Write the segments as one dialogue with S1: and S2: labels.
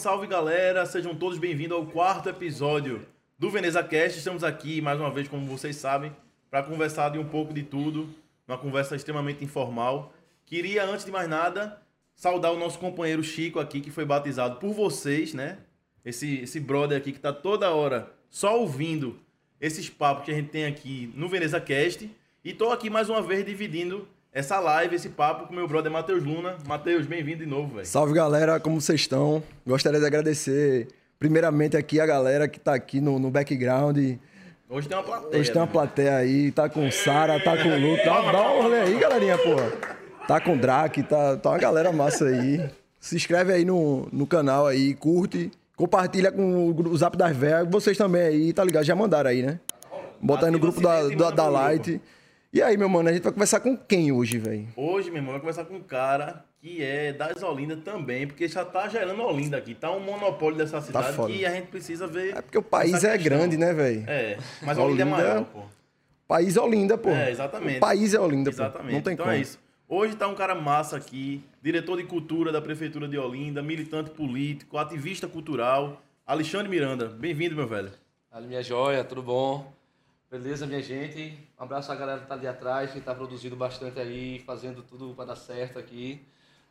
S1: salve galera, sejam todos bem-vindos ao quarto episódio do Veneza Cast. Estamos aqui mais uma vez, como vocês sabem, para conversar de um pouco de tudo, uma conversa extremamente informal. Queria, antes de mais nada, saudar o nosso companheiro Chico aqui, que foi batizado por vocês, né? Esse, esse brother aqui que tá toda hora só ouvindo esses papos que a gente tem aqui no Veneza Cast. E tô aqui mais uma vez dividindo essa live, esse papo com meu brother Matheus Luna. Matheus, bem-vindo de novo, velho.
S2: Salve galera, como vocês estão? Gostaria de agradecer primeiramente aqui a galera que tá aqui no, no background.
S1: Hoje tem uma plateia.
S2: Hoje tem uma
S1: né?
S2: plateia aí, tá com Sara, tá com Luke. Dá, dá um rolê aí, galerinha, porra. Tá com Drake, tá, tá uma galera massa aí. Se inscreve aí no, no canal aí, curte, compartilha com o, o Zap das Velhas. Vocês também aí, tá ligado? Já mandaram aí, né? Bota aí no grupo
S1: o
S2: da, da, da Light. E aí, meu mano, a gente vai conversar com quem hoje, velho?
S1: Hoje, meu irmão, vai conversar com um cara que é das Olinda também, porque já tá gerando Olinda aqui. Tá um monopólio dessa cidade
S2: foda.
S1: que a gente precisa ver.
S2: É porque o país é
S1: questão.
S2: grande, né, velho?
S1: É, mas Olinda, é
S2: Olinda-
S1: maior, pô.
S2: País é Olinda, pô.
S1: É, exatamente.
S2: O país é Olinda, pô.
S1: Exatamente.
S2: Não tem
S1: então
S2: como.
S1: é isso. Hoje tá um cara massa aqui, diretor de cultura da Prefeitura de Olinda, militante político, ativista cultural, Alexandre Miranda. Bem-vindo, meu velho.
S3: Ali, minha joia, tudo bom? Beleza, minha gente? Um abraço à galera que tá ali atrás, que tá produzindo bastante aí, fazendo tudo para dar certo aqui.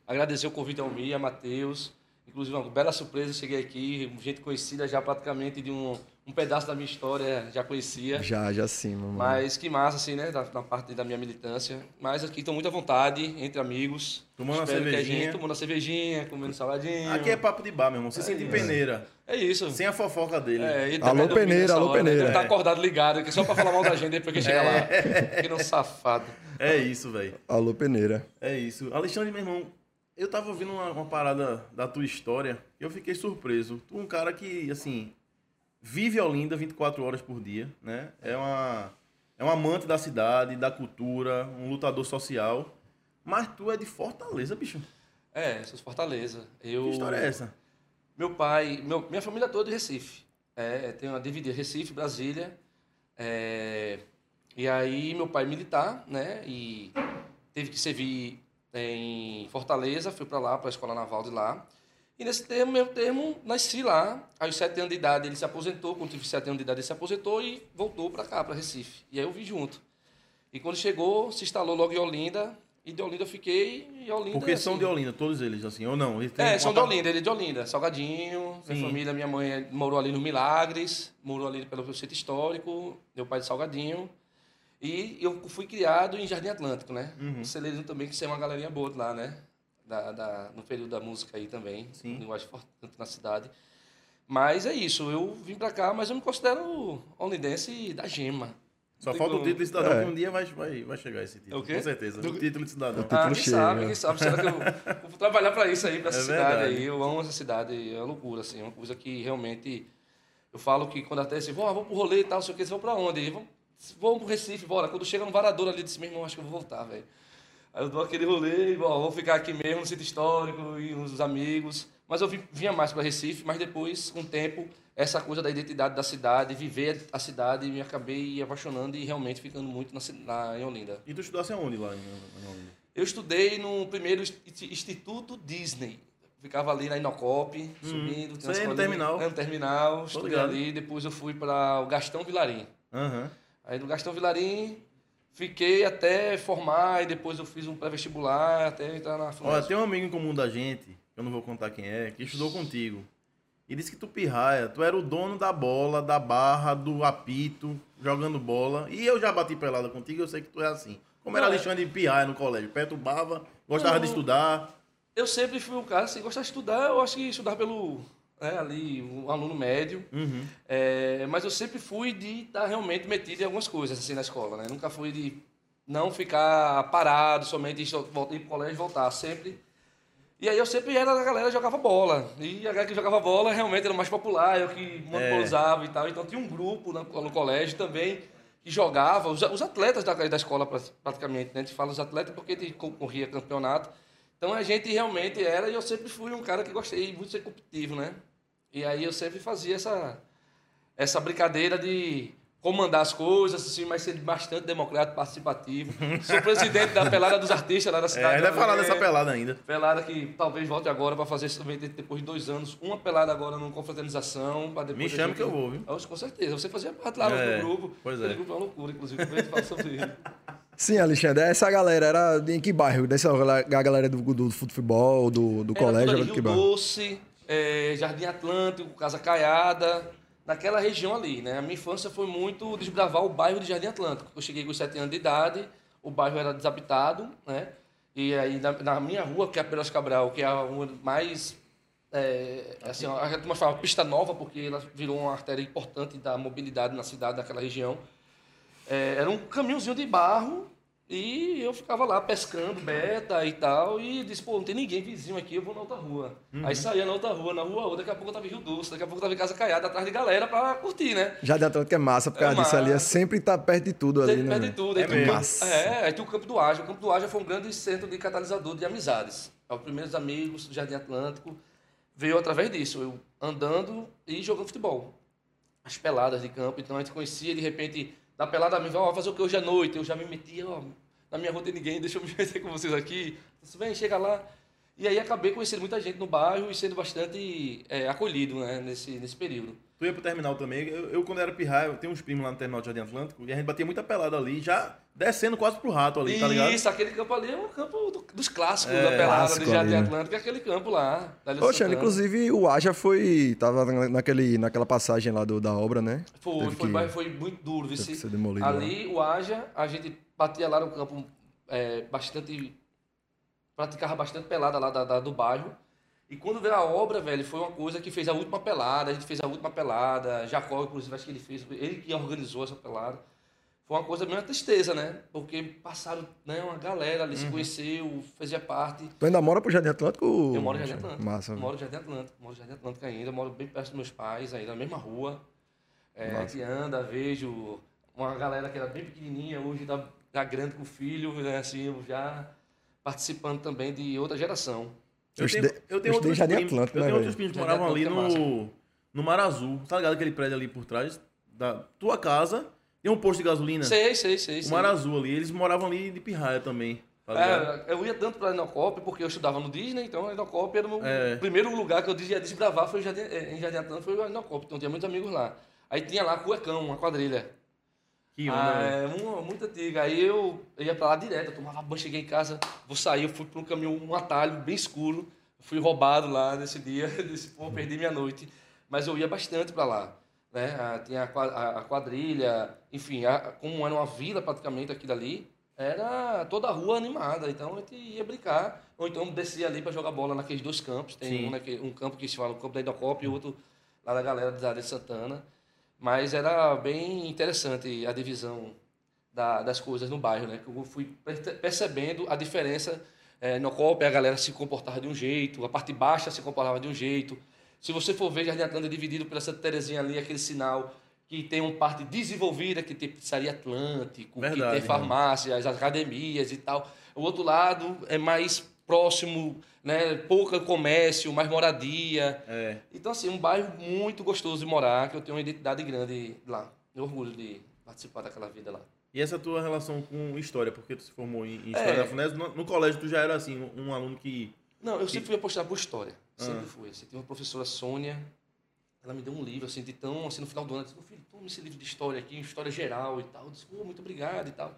S3: Agradecer o convite ao Mia, Matheus. Inclusive, uma bela surpresa, cheguei aqui, gente conhecida já praticamente de um, um pedaço da minha história, já conhecia.
S2: Já, já sim, mano.
S3: Mas que massa, assim, né? Da, da parte da minha militância. Mas aqui estou muito à vontade, entre amigos.
S1: Tomando
S3: Espero a
S1: cervejinha.
S3: gente, tomando uma cervejinha, comendo saladinho.
S1: Aqui é papo de bar, meu irmão. Você sente peneira.
S3: É isso.
S1: Sem a fofoca dele.
S3: É, ele
S2: Alô, Peneira, alô,
S3: hora, né?
S2: Peneira.
S3: Deve estar acordado ligado, que só pra falar mal da gente depois que chega lá. Que não safado.
S1: É isso, velho.
S2: Alô, Peneira.
S1: É isso. Alexandre, meu irmão, eu tava ouvindo uma, uma parada da tua história e eu fiquei surpreso. Tu é um cara que, assim, vive Olinda 24 horas por dia, né? É uma é um amante da cidade, da cultura, um lutador social. Mas tu é de Fortaleza, bicho.
S3: É, sou de Fortaleza. Eu,
S1: Que história é essa?
S3: Meu pai, meu, minha família toda é de Recife. É, tem uma dividida Recife, Brasília. É, e aí meu pai é militar, né? E teve que servir em Fortaleza, fui para lá, para a escola naval de lá. E nesse termo, meu termo, nasci lá. Aos sete anos de idade ele se aposentou, quando tive sete anos de idade ele se aposentou e voltou para cá, para Recife. E aí eu vim junto. E quando chegou, se instalou logo em Olinda. E de Olinda eu fiquei e Olinda...
S1: Porque são
S3: assim,
S1: de Olinda, todos eles, assim, ou não? Eles
S3: é,
S1: uma
S3: são de Olinda, ele é de Olinda. Salgadinho,
S1: Sim.
S3: minha família, minha mãe morou ali no Milagres, morou ali pelo centro histórico, meu pai de Salgadinho. E eu fui criado em Jardim Atlântico, né?
S1: Uhum.
S3: Celeiro também, que é uma galerinha boa lá, né? Da, da, no período da música aí também,
S1: Sim.
S3: linguagem forte na cidade. Mas é isso, eu vim pra cá, mas eu me considero olindense da gema.
S1: Só falta o título de cidadão,
S2: É.
S1: que um dia vai, vai, vai chegar esse título. Com certeza.
S3: Do-
S1: O título de cidadão.
S3: Ah, quem
S2: chega.
S3: sabe, quem sabe. Será que eu vou trabalhar para isso aí, para essa
S1: É
S3: cidade
S1: verdade.
S3: aí? Eu amo essa cidade, é uma loucura, assim, é uma coisa que realmente... Eu falo que quando até assim, vou, vou pro rolê e tal, sei o que, vocês vão pra onde? Vamos, vamos pro Recife, bora. Quando chega no Varador ali, eu disse, meu irmão, acho que eu vou voltar, velho. Aí eu dou aquele rolê, bom, vou ficar aqui mesmo no centro histórico e os amigos. Mas eu vinha mais para Recife, mas depois, com o tempo, essa coisa da identidade da cidade, viver a cidade, me acabei apaixonando e realmente ficando muito na, na, em Olinda.
S1: E tu estudasse aonde lá em em Olinda?
S3: Eu estudei no primeiro insti- Instituto Disney. Ficava ali na Inocop, subindo. Tinha uma
S1: aí é no terminal.
S3: É, no terminal. Estudei
S1: ligado.
S3: ali. Depois eu fui para o Gastão Vilarim.
S1: Aham.
S3: Aí no Gastão Vilarim, fiquei até formar. E depois eu fiz um pré-vestibular até entrar na
S1: Olha,
S3: FUNESP.
S1: tem um amigo em comum da gente, que eu não vou contar quem é, que estudou contigo. E disse que tu pirraia, tu era o dono da bola, da barra, do apito, jogando bola. E eu já bati pelada contigo, eu sei que tu é assim. Como era
S3: Não, é-
S1: Alexandre de pirraia no colégio? Perturbava, gostava
S3: Não.
S1: de estudar.
S3: Eu sempre fui um cara, assim, gostava de estudar. Eu acho que estudar pelo... né, ali, um aluno médio.
S1: Uhum.
S3: É, mas eu sempre fui de estar realmente metido em algumas coisas assim na escola, né? Nunca fui de não ficar parado, somente ir ir pro colégio e voltar, sempre. E aí eu sempre era da galera que jogava bola. E a galera que jogava bola realmente era mais popular, eu que monopolizava e tal. Então tinha um grupo no, colégio também que jogava, os, os atletas da, da escola pra- praticamente, né? A gente fala os atletas porque a gente concorria campeonato. Então a gente realmente era, e eu sempre fui um cara que gostei muito de ser competitivo, né? E aí eu sempre fazia essa, essa brincadeira de comandar as coisas, assim, mas ser bastante democrático, participativo. Sou presidente da pelada dos artistas lá da
S1: É,
S3: cidade.
S1: ainda vai falar
S3: É,
S1: dessa pelada ainda.
S3: Pelada que talvez volte agora para fazer também depois de dois anos. Uma pelada agora numa confraternização. pra depois
S1: Me
S3: a
S1: chame
S3: gente-
S1: que eu vou, viu?
S3: Com certeza. Você fazia parte lá
S1: É,
S3: no grupo.
S1: pois é.
S3: grupo é uma loucura, inclusive. Depois fala sobre ele.
S2: Sim, Alexandre, essa galera era em que bairro? Dessa a galera do, do futebol, do, do
S3: Era
S2: colégio, era de que bairro?
S3: Doce, é, Jardim Atlântico, Casa Caiada, naquela região ali, né? A minha infância foi muito desbravar o bairro de Jardim Atlântico. Eu cheguei com 7 anos de idade, o bairro era desabitado, né? E aí na, na minha rua, que é a Pelas Cabral, que é a rua mais é, assim, a gente fala pista nova porque ela virou uma artéria importante da mobilidade na cidade, naquela região. É, era um caminhozinho de barro e eu ficava lá pescando beta e tal. E disse, pô, não tem ninguém vizinho aqui, eu vou na outra rua. Aí saía na outra rua, na rua outra, daqui a pouco eu tava em Rio Doce, daqui a pouco eu tava em Casa Caiada, atrás de galera pra curtir, né?
S2: Jardim Atlântico é massa, por
S3: É
S2: causa disso ali. É
S3: massa.
S2: sempre tá perto de tudo ali,
S3: Sempre
S2: né?
S3: perde tudo. Aí
S1: É
S3: tem campo- É, aí tem o Campo do Ágia. O Campo do Ágia foi um grande centro de catalisador de amizades. É Os primeiros amigos do Jardim Atlântico veio através disso, eu andando e jogando futebol. As peladas de campo, então a gente conhecia, de repente, na pelada, me vai fazer o que hoje à noite? Eu já me metia, ó, na minha rua tem ninguém, deixa eu me meter com vocês aqui. Você vem, chega lá. E aí acabei conhecendo muita gente no bairro e sendo bastante é, acolhido né, nesse, nesse período.
S1: Tu ia pro terminal também. Eu, eu, quando era pirraia, eu tenho uns primos lá no terminal de Jardim Atlântico e a gente batia muita pelada ali, já descendo quase pro rato ali, tá ligado?
S3: Isso, aquele campo ali é um campo do- dos clássicos
S1: É,
S3: da pelada
S2: clássico
S3: do Jardim
S2: ali, né?
S3: Atlântico, é aquele campo lá.
S2: Poxa, inclusive o Aja foi. Tava naquele, naquela passagem lá do, da obra, né?
S3: Foi,
S2: Teve
S3: foi,
S2: que-
S3: foi muito duro.
S2: teve
S3: vice.
S2: que ser demolido
S3: Ali, o Aja, a gente batia lá no campo é, bastante. praticava bastante pelada lá da, da- do bairro. E quando veio a obra, velho, foi uma coisa que fez a última pelada, a gente fez a última pelada, Jacó, inclusive, acho que ele fez, ele que organizou essa pelada. Foi uma coisa meio uma tristeza, né? Porque passaram, né, uma galera ali, se
S2: Uhum.
S3: conheceu, fazia parte.
S2: Tu ainda mora pro Jardim Atlântico?
S3: Eu moro em Jardim Atlântico.
S2: Massa.
S3: Moro em Jardim Atlântico. Moro em Jardim Atlântico ainda. Moro bem perto dos meus pais ainda, na mesma rua. É, a gente anda, vejo uma galera que era bem pequenininha, hoje tá, tá grande com o filho, né? Assim, já participando também de outra geração.
S1: Eu
S2: Eu
S1: tenho, eu
S2: eu
S1: tenho
S2: estudei
S1: outros primos,
S2: Atlântico,
S1: eu
S2: né,
S1: tenho outros
S2: velho?
S1: primos que moravam ali
S3: é
S1: no, no Mar Azul. Tá ligado aquele prédio ali por trás da tua casa? Tem um posto de gasolina.
S3: Sei, sei, sei.
S1: O
S3: sei.
S1: Mar Azul ali. Eles moravam ali de pirraia também. Tá?
S3: É, eu ia tanto para a Inocop, porque eu estudava no Disney, então a Inocop era o meu
S1: É.
S3: primeiro lugar que eu ia desbravar foi em Jardim, em Jardim Atlântico, foi a Inocop, então tinha muitos amigos lá. Aí tinha lá Cuecão, uma quadrilha.
S1: Que onda,
S3: Ah,
S1: velho.
S3: é uma, muito antiga. Aí eu, eu ia pra lá direto, eu tomava banho, cheguei em casa, vou sair, eu fui pra um caminho, um atalho bem escuro. Fui roubado lá nesse dia, disse, pô, perdi minha noite. Mas eu ia bastante pra lá. Né? Ah, tinha a qua- a, a quadrilha, enfim, a- como era uma vila praticamente aquilo ali, era toda a rua animada. Então a gente ia brincar, ou então descia ali pra jogar bola naqueles dois campos. Tem
S1: Sim.
S3: um, naquele- um campo que se fala o campo da Indocop e outro lá da galera da Areia de Santana. Mas era bem interessante a divisão da- das coisas no bairro, né? Que eu fui perce- percebendo a diferença. É, no COP a galera se comportava de um jeito, a parte baixa se comportava de um jeito. Se você for ver Jardim Atlântico dividido pela Santa Terezinha ali, aquele sinal que tem uma parte desenvolvida, que tem pizzaria Atlântico, que
S1: Verdade,
S3: tem farmácias, academias e tal. O outro lado é mais próximo, né? Pouca comércio, mais moradia.
S1: É.
S3: Então, assim, um bairro muito gostoso de morar, que eu tenho uma identidade grande lá. Eu orgulho de participar daquela vida lá.
S1: E essa tua relação com história? Porque tu se formou em, História
S3: É.
S1: da FUNES. No, no colégio tu já era assim, um, um aluno que...
S3: Não, eu sempre fui apostar por história. Sempre
S1: Ah.
S3: fui. Assim, tem uma professora Sônia, ela me deu um livro, assim, de tão, assim, no final do ano, ela disse, meu filho, toma esse livro de história aqui, história geral e tal. Eu disse, "Pô, muito obrigado e tal.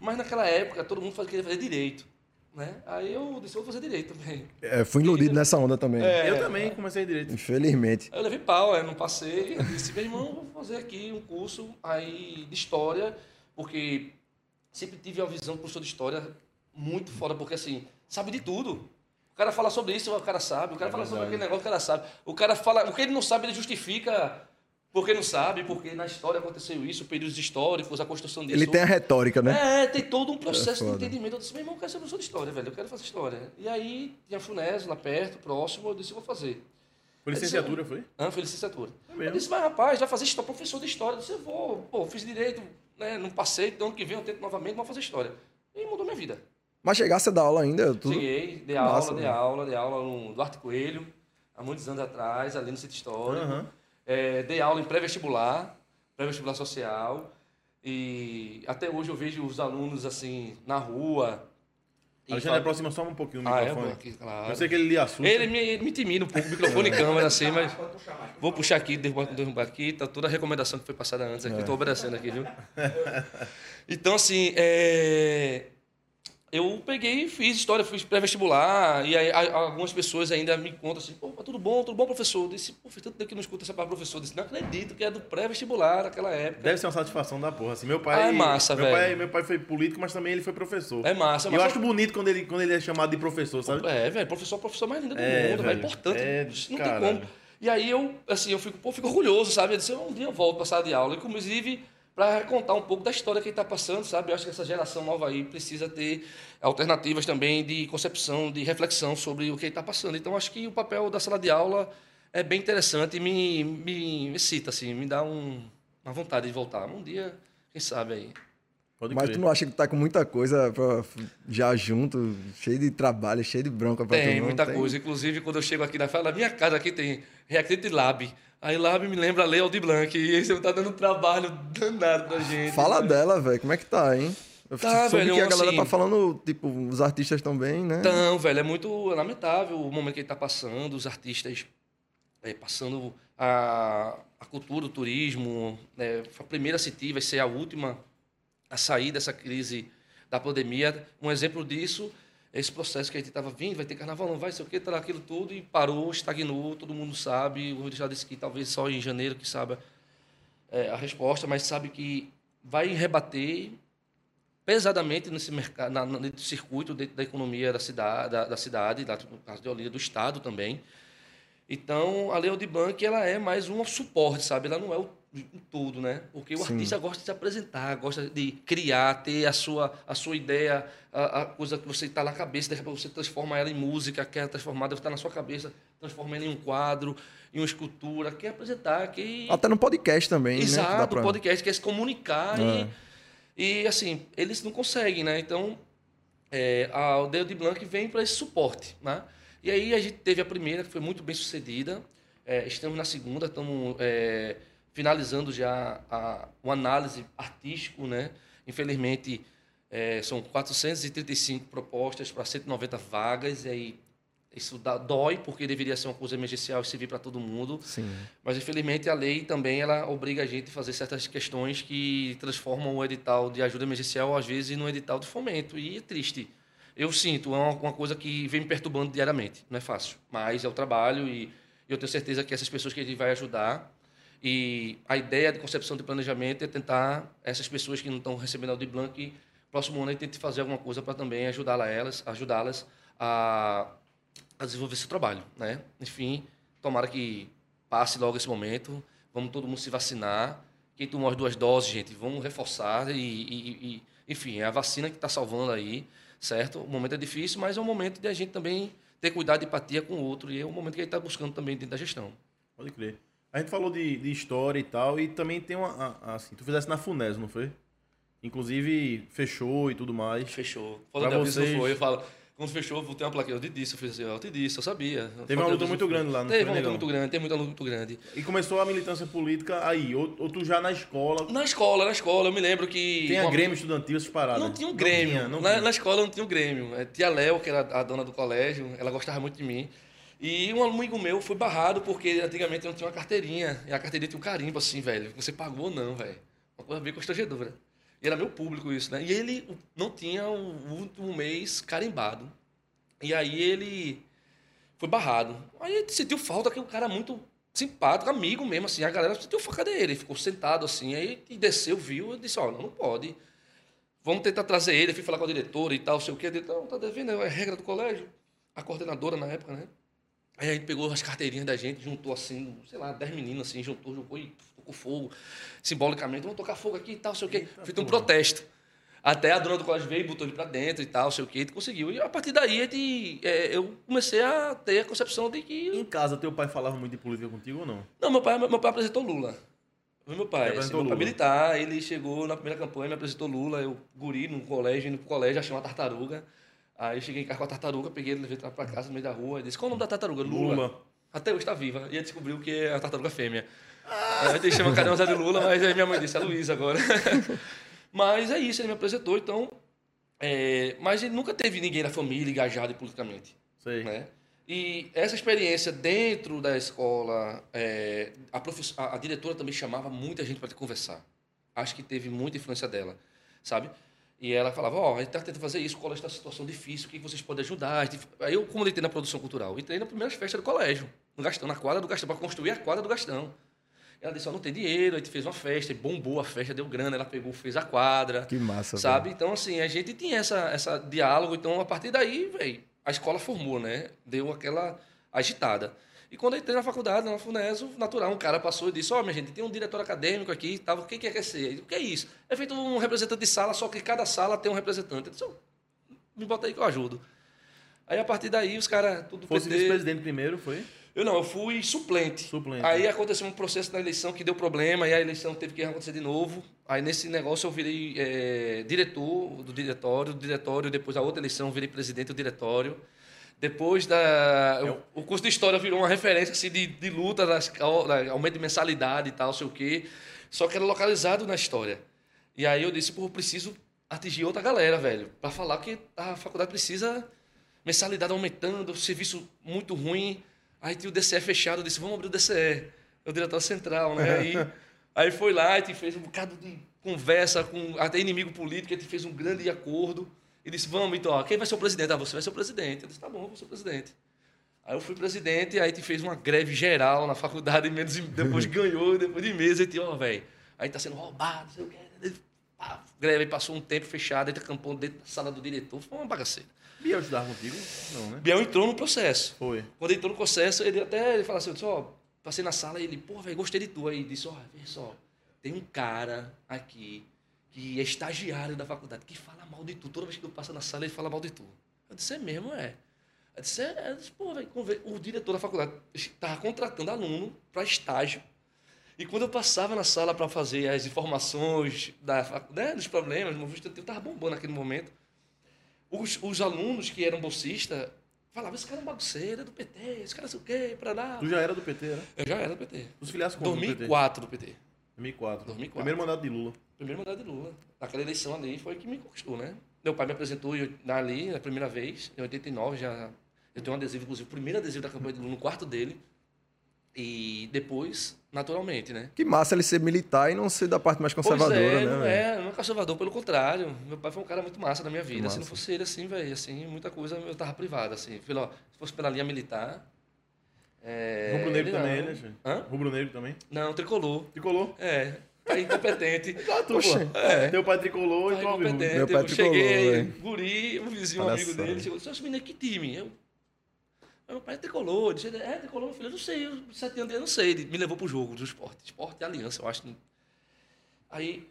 S3: Mas naquela época, todo mundo fazia- queria fazer direito, né? Aí eu disse, vou fazer direito também.
S2: É, fui iludido nessa onda também.
S3: É.
S1: eu também comecei direito.
S2: Infelizmente.
S3: Aí eu levei pau, aí não passei. Eu disse, meu irmão, vou fazer aqui um curso aí de história, porque sempre tive uma visão do professor de história muito fora, porque assim, sabe de tudo. O cara fala sobre isso, o cara sabe. O cara
S1: É
S3: fala sobre
S1: verdade.
S3: aquele negócio, o cara sabe. O cara fala, o que ele não sabe, ele justifica porque não sabe, porque na história aconteceu isso, períodos históricos, a construção disso.
S2: Ele tem a retórica, né?
S3: É, tem todo um processo
S2: É
S3: de entendimento. Eu disse, meu irmão, eu quero ser professor de história, velho. Eu quero fazer história. E aí, tinha a FUNES lá perto, próximo, eu disse, eu vou fazer.
S1: Foi licenciatura, foi?
S3: Ah, foi licenciatura.
S1: É
S3: eu
S1: mesmo?
S3: disse, mas rapaz, vai fazer história, professor de história. Eu disse, eu vou, pô, fiz direito, né, não passei, então ano que vem eu tento novamente, vou fazer história. E mudou minha vida.
S2: Mas chegasse a dar aula ainda, tudo.
S3: Cheguei, dei
S2: Massa,
S3: aula, dei
S2: velho.
S3: aula, dei aula no Duarte Coelho, há muitos anos atrás, ali no Centro Histórico.
S1: Aham.
S3: É, dei aula em pré-vestibular, pré-vestibular social. E até hoje eu vejo os alunos assim na rua.
S1: Alexandre,
S3: fala-
S1: aproxima só um pouquinho o
S3: Ah, é,
S1: microfone.
S3: aqui, claro.
S1: Eu sei que ele lhe assusta.
S3: Ele me, ele me intimida um pouco, microfone e câmera assim, mas. Vou puxar aqui, derrubar, derrubar aqui, tá toda a recomendação que foi passada antes aqui, tô obedecendo aqui, viu? Então, assim, é, eu peguei e fiz história, fiz pré-vestibular, e aí algumas pessoas ainda me contam assim, pô, tudo bom, tudo bom, professor? Eu disse, pô, faz tanto tempo que não escuta essa palavra, professor. Eu disse, não acredito que é do pré-vestibular naquela época.
S1: Deve ser uma satisfação da porra. Assim, meu pai,
S3: Ah, é massa,
S1: meu
S3: velho.
S1: Pai, meu pai foi político, mas também ele foi professor.
S3: É massa,
S1: E eu acho bonito quando ele, quando ele é chamado de professor, sabe?
S3: É, velho, professor é o professor mais lindo do
S1: É,
S3: mundo, velho.
S1: velho.
S3: Importante.
S1: É,
S3: não
S1: caralho.
S3: tem como. E aí eu, assim, eu fico, pô, fico orgulhoso, sabe? Eu disse, um dia eu volto pra sala de aula, inclusive para contar um pouco da história que ele está passando, sabe? Eu acho que essa geração nova aí precisa ter alternativas também de concepção, de reflexão sobre o que ele está passando. Então, acho que o papel da sala de aula é bem interessante e me, me, me excita, assim, me dá um, uma vontade de voltar. Um dia, quem sabe aí.
S1: Pode
S2: Mas
S1: crer.
S2: tu não acha que tá com muita coisa pra, já junto, cheio de trabalho, cheio de bronca pra
S3: Tem
S2: todo mundo?
S3: muita coisa. Inclusive, quando eu chego aqui na fala, na minha casa aqui tem Reactite Lab. Aí Lab me lembra a Lei Aldir Blanc. E aí você tá dando trabalho danado pra gente.
S2: Fala dela, velho. Como é que tá, hein? Eu
S3: Tá,
S2: soube
S3: velho,
S2: que a galera
S3: assim-
S2: tá falando, tipo, os artistas também, né?
S3: Então, velho, é muito lamentável o momento que ele está passando, os artistas é, passando a, a cultura, o turismo. né? a primeira a sentir, vai ser a última a sair dessa crise da pandemia. Um exemplo disso esse processo que a gente estava vindo, vai ter carnaval, não vai, sei o quê, tá aquilo tudo, e parou, estagnou, todo mundo sabe. O já disse que talvez só em janeiro que sabe é, a resposta, mas sabe que vai rebater pesadamente nesse mercado, na, nesse circuito dentro da economia da cidade, da, da cidade, da, no caso de Olinda, do estado também. Então, a Lei Aldir Blanc, ela é mais um suporte, sabe? Ela não é o um tudo, né? Porque o
S2: Sim.
S3: artista gosta de se apresentar, gosta de criar, ter a sua, a sua ideia, a, a coisa que você está na cabeça, repente você transforma ela em música, quer transformar, deve estar na sua cabeça, transforma ela em um quadro, em uma escultura, quer apresentar, quer...
S2: Até no podcast também, né? que dá
S3: Exato,
S2: pra-
S3: podcast quer se comunicar
S2: É.
S3: e, e, assim, eles não conseguem, né? Então, é, a Aldeia de Blanc vem para esse suporte, né? E aí a gente teve a primeira, que foi muito bem sucedida, é, estamos na segunda, estamos é, finalizando já a, uma análise artístico, né? Infelizmente, é, são 435 propostas para 190 vagas, e aí isso dá, dói, porque deveria ser uma coisa emergencial e servir para todo mundo.
S2: Sim.
S3: Mas infelizmente a lei também ela obriga a gente a fazer certas questões que transformam o edital de ajuda emergencial às vezes num edital de fomento e é triste. Eu sinto, é uma, uma coisa que vem me perturbando diariamente. Não é fácil, mas é o trabalho e eu tenho certeza que essas pessoas que a gente vai ajudar e a ideia de concepção de planejamento é tentar essas pessoas que não estão recebendo o Blanc, próximo ano a gente tente fazer alguma coisa para também ajudá-las elas, ajudá-las a, a desenvolver esse trabalho, né? Enfim, tomara que passe logo esse momento, vamos todo mundo se vacinar. Quem tomou as duas doses, gente, vamos reforçar e, e- e- enfim, é a vacina que está salvando aí, certo? O momento é difícil, mas é um momento de a gente também ter cuidado e empatia com o outro e é um momento que a gente está buscando também dentro da gestão.
S1: Pode crer. A gente falou de, de história e tal, e também tem uma. a- Assim, tu fizesse na FUNES, não foi? Inclusive, fechou e tudo mais.
S3: Fechou.
S1: Pra
S3: Falando disso,
S1: vocês-
S3: não foi. Eu falo, quando fechou, eu tem uma plaquinha. Eu te disse, eu fiz assim, eu te disse, eu sabia.
S1: Teve uma luta muito grande lá, não
S3: Teve uma luta muito grande, tem muita luta muito grande.
S1: E começou a militância política aí, ou, ou tu já na escola.
S3: Na escola, na escola, eu me lembro que.
S1: Tem a
S3: uma-
S1: Grêmio Estudantil, essas paradas.
S3: Não tinha um Grêmio.
S1: tinha, não
S3: na,
S1: tinha.
S3: na escola não tinha um Grêmio. É, Tia Léo, que era a dona do colégio, ela gostava muito de mim. E um amigo meu foi barrado porque antigamente não tinha uma carteirinha. E a carteirinha tinha um carimbo assim, velho. Você pagou ou não, velho. Uma coisa bem constrangedora. E era meu público isso, né? E ele não tinha o último mês carimbado. E aí ele foi barrado. Aí gente sentiu falta que o cara é muito simpático, amigo mesmo, assim. A galera sentiu falta dele. Ficou sentado assim. Aí desceu, viu. Eu disse, ó, não, não pode. Vamos tentar trazer ele. Eu fui falar com a diretora e tal, sei o quê. Ele, não, tá devendo, é regra do colégio. A coordenadora na época, né? Aí a gente pegou as carteirinhas da gente, juntou assim, sei lá, 10 meninos assim, juntou, jogou e tocou fogo, simbolicamente, vamos tocar fogo aqui e tal, sei o quê. Fiz um protesto. Até a dona do colégio veio e botou ele pra dentro e tal, sei o quê, gente conseguiu. E a partir daí é, eu comecei a ter a concepção de que.
S1: Em casa, teu pai falava muito de política contigo ou não?
S3: Não, meu pai, meu pai apresentou Lula. Meu pai,
S1: Ele
S3: assim, meu pai militar, ele chegou na primeira campanha, me apresentou Lula, eu guri no colégio, indo pro colégio, achei uma tartaruga. Aí eu cheguei em casa com a tartaruga, peguei ele, levei pra casa no meio da rua, e disse, qual o nome da tartaruga? Lula.
S1: Lula.
S3: Até hoje está viva. E ele descobriu que é a tartaruga fêmea. É, tem chama carinhosa de Lula, mas aí minha mãe disse, é Luísa agora. mas é isso, ele me apresentou, então. é, mas ele nunca teve ninguém na família engajado politicamente.
S1: Sei.
S3: Né? E essa experiência dentro da escola, é, a, a diretora também chamava muita gente para conversar. Acho que teve muita influência dela, sabe? E ela falava, ó, a gente está tentando fazer isso, o colégio está em situação difícil, o que vocês podem ajudar? Aí eu, como eu entrei na produção cultural, entrei na primeira festa do colégio, no Gastão, na quadra do Gastão, para construir a quadra do Gastão. Ela disse, ó, não tem dinheiro, a gente fez uma festa, e bombou a festa, deu grana, ela pegou, fez a quadra.
S2: Que massa,
S3: Sabe? Então, assim, a gente tinha essa, essa diálogo. Então, a partir daí, velho, a escola formou, né? Deu aquela agitada. E quando eu entrei na faculdade, na FUNESO, natural, um cara passou e disse, ó, minha gente, tem um diretor acadêmico aqui, tava, o que que é quer ser? O que é isso? É feito um representante de sala, só que cada sala tem um representante. Eu disse, "Ó, me bota aí que eu ajudo. Aí, a partir daí, os caras, tudo
S1: Fosse
S3: PT...
S1: vice-presidente primeiro, foi?
S3: Eu não, eu fui suplente.
S1: Suplente.
S3: Aí aconteceu um processo na eleição que deu problema, e a eleição teve que acontecer de novo. Aí nesse negócio eu virei eh, diretor do diretório, do diretório, depois a outra eleição eu virei presidente do diretório. Depois da. O, o curso de história virou uma referência assim, de, de luta, das, da- aumento de mensalidade e tal, sei o quê. Só que era localizado na história. E aí eu disse, pô, eu preciso atingir outra galera, velho, para falar que a faculdade precisa mensalidade aumentando, serviço muito ruim. Aí tinha o DCE fechado, eu disse, vamos abrir o DCE, é o diretor central, né? Aí, aí foi lá, a gente fez um bocado de conversa com até inimigo político, a gente fez um grande acordo e disse, vamos então, ó, quem vai ser o presidente? Ah, você vai ser o presidente. Eu disse, tá bom, vou ser o presidente. Aí eu fui presidente, aí a gente fez uma greve geral na faculdade, e menos, depois ganhou, depois de meses, a gente, ó, velho, aí tá sendo roubado, não sei o quê. Pá, greve, passou um tempo fechado, gente acampou dentro da sala do diretor, foi uma bagaceira.
S1: Biel estudava contigo? Não, né?
S3: Biel entrou no processo.
S1: Foi.
S3: Quando ele entrou no processo, ele até ele fala assim, eu disse, ó, passei na sala e ele, pô, velho, gostei de tu. Aí ele disse, ó, vê só, tem um cara aqui que é estagiário da faculdade, que fala mal de tu. Toda vez que tu passa na sala, ele fala mal de tu. Eu disse, é mesmo, é. Eu disse, é, eu disse pô, velho, o diretor da faculdade estava contratando aluno para estágio. E quando eu passava na sala para fazer as informações da, né, dos problemas, estudantil estava bombando naquele momento. Os, os alunos que eram bolsistas falavam, esse cara é um bagunceiro, é do PT, esse cara não sei o quê, para dar.
S1: Tu já era do PT, era?
S3: Eu já era do PT.
S1: Tu se filiasse quando no PT?
S3: 2004 do PT.
S1: 2004.
S3: 2004.
S1: Primeiro mandato de Lula.
S3: Primeiro mandato de Lula. Naquela eleição ali foi que me conquistou, né? Meu pai me apresentou ali a primeira vez, em 89, já. Eu tenho um adesivo, inclusive, o primeiro adesivo da campanha de Lula no quarto dele. E depois, naturalmente, né?
S2: Que massa ele ser militar e não ser da parte mais conservadora,
S3: pois é,
S2: né?
S3: não é, não é conservador, pelo contrário. Meu pai foi um cara muito massa na minha vida. Se não fosse ele assim, velho, assim, muita coisa eu tava privado, assim. Pelo, se fosse pela linha militar. É,
S1: Rubro Negro
S3: ele
S1: também, né, gente?
S3: Hã?
S1: Rubro Negro também.
S3: Não, tricolor.
S1: Tricolor.
S3: É, pai incompetente.
S1: Ah, tu,
S2: Oxe,
S1: pô.
S2: é.
S1: Teu pai tricolor e
S3: Pai
S1: tu
S3: incompetente.
S2: Meu pai
S3: eu
S2: tricolor,
S3: cheguei,
S2: velho.
S3: guri, um vizinho, um
S2: Olha
S3: amigo
S2: só.
S3: dele, chegou, seu menino, que time? Eu, meu pai é tricolor. Eu disse, é tricolor, meu filho, eu não sei, eu, sete anos, eu não sei. Ele me levou pro jogo do esporte. Esporte e aliança, eu acho. Aí,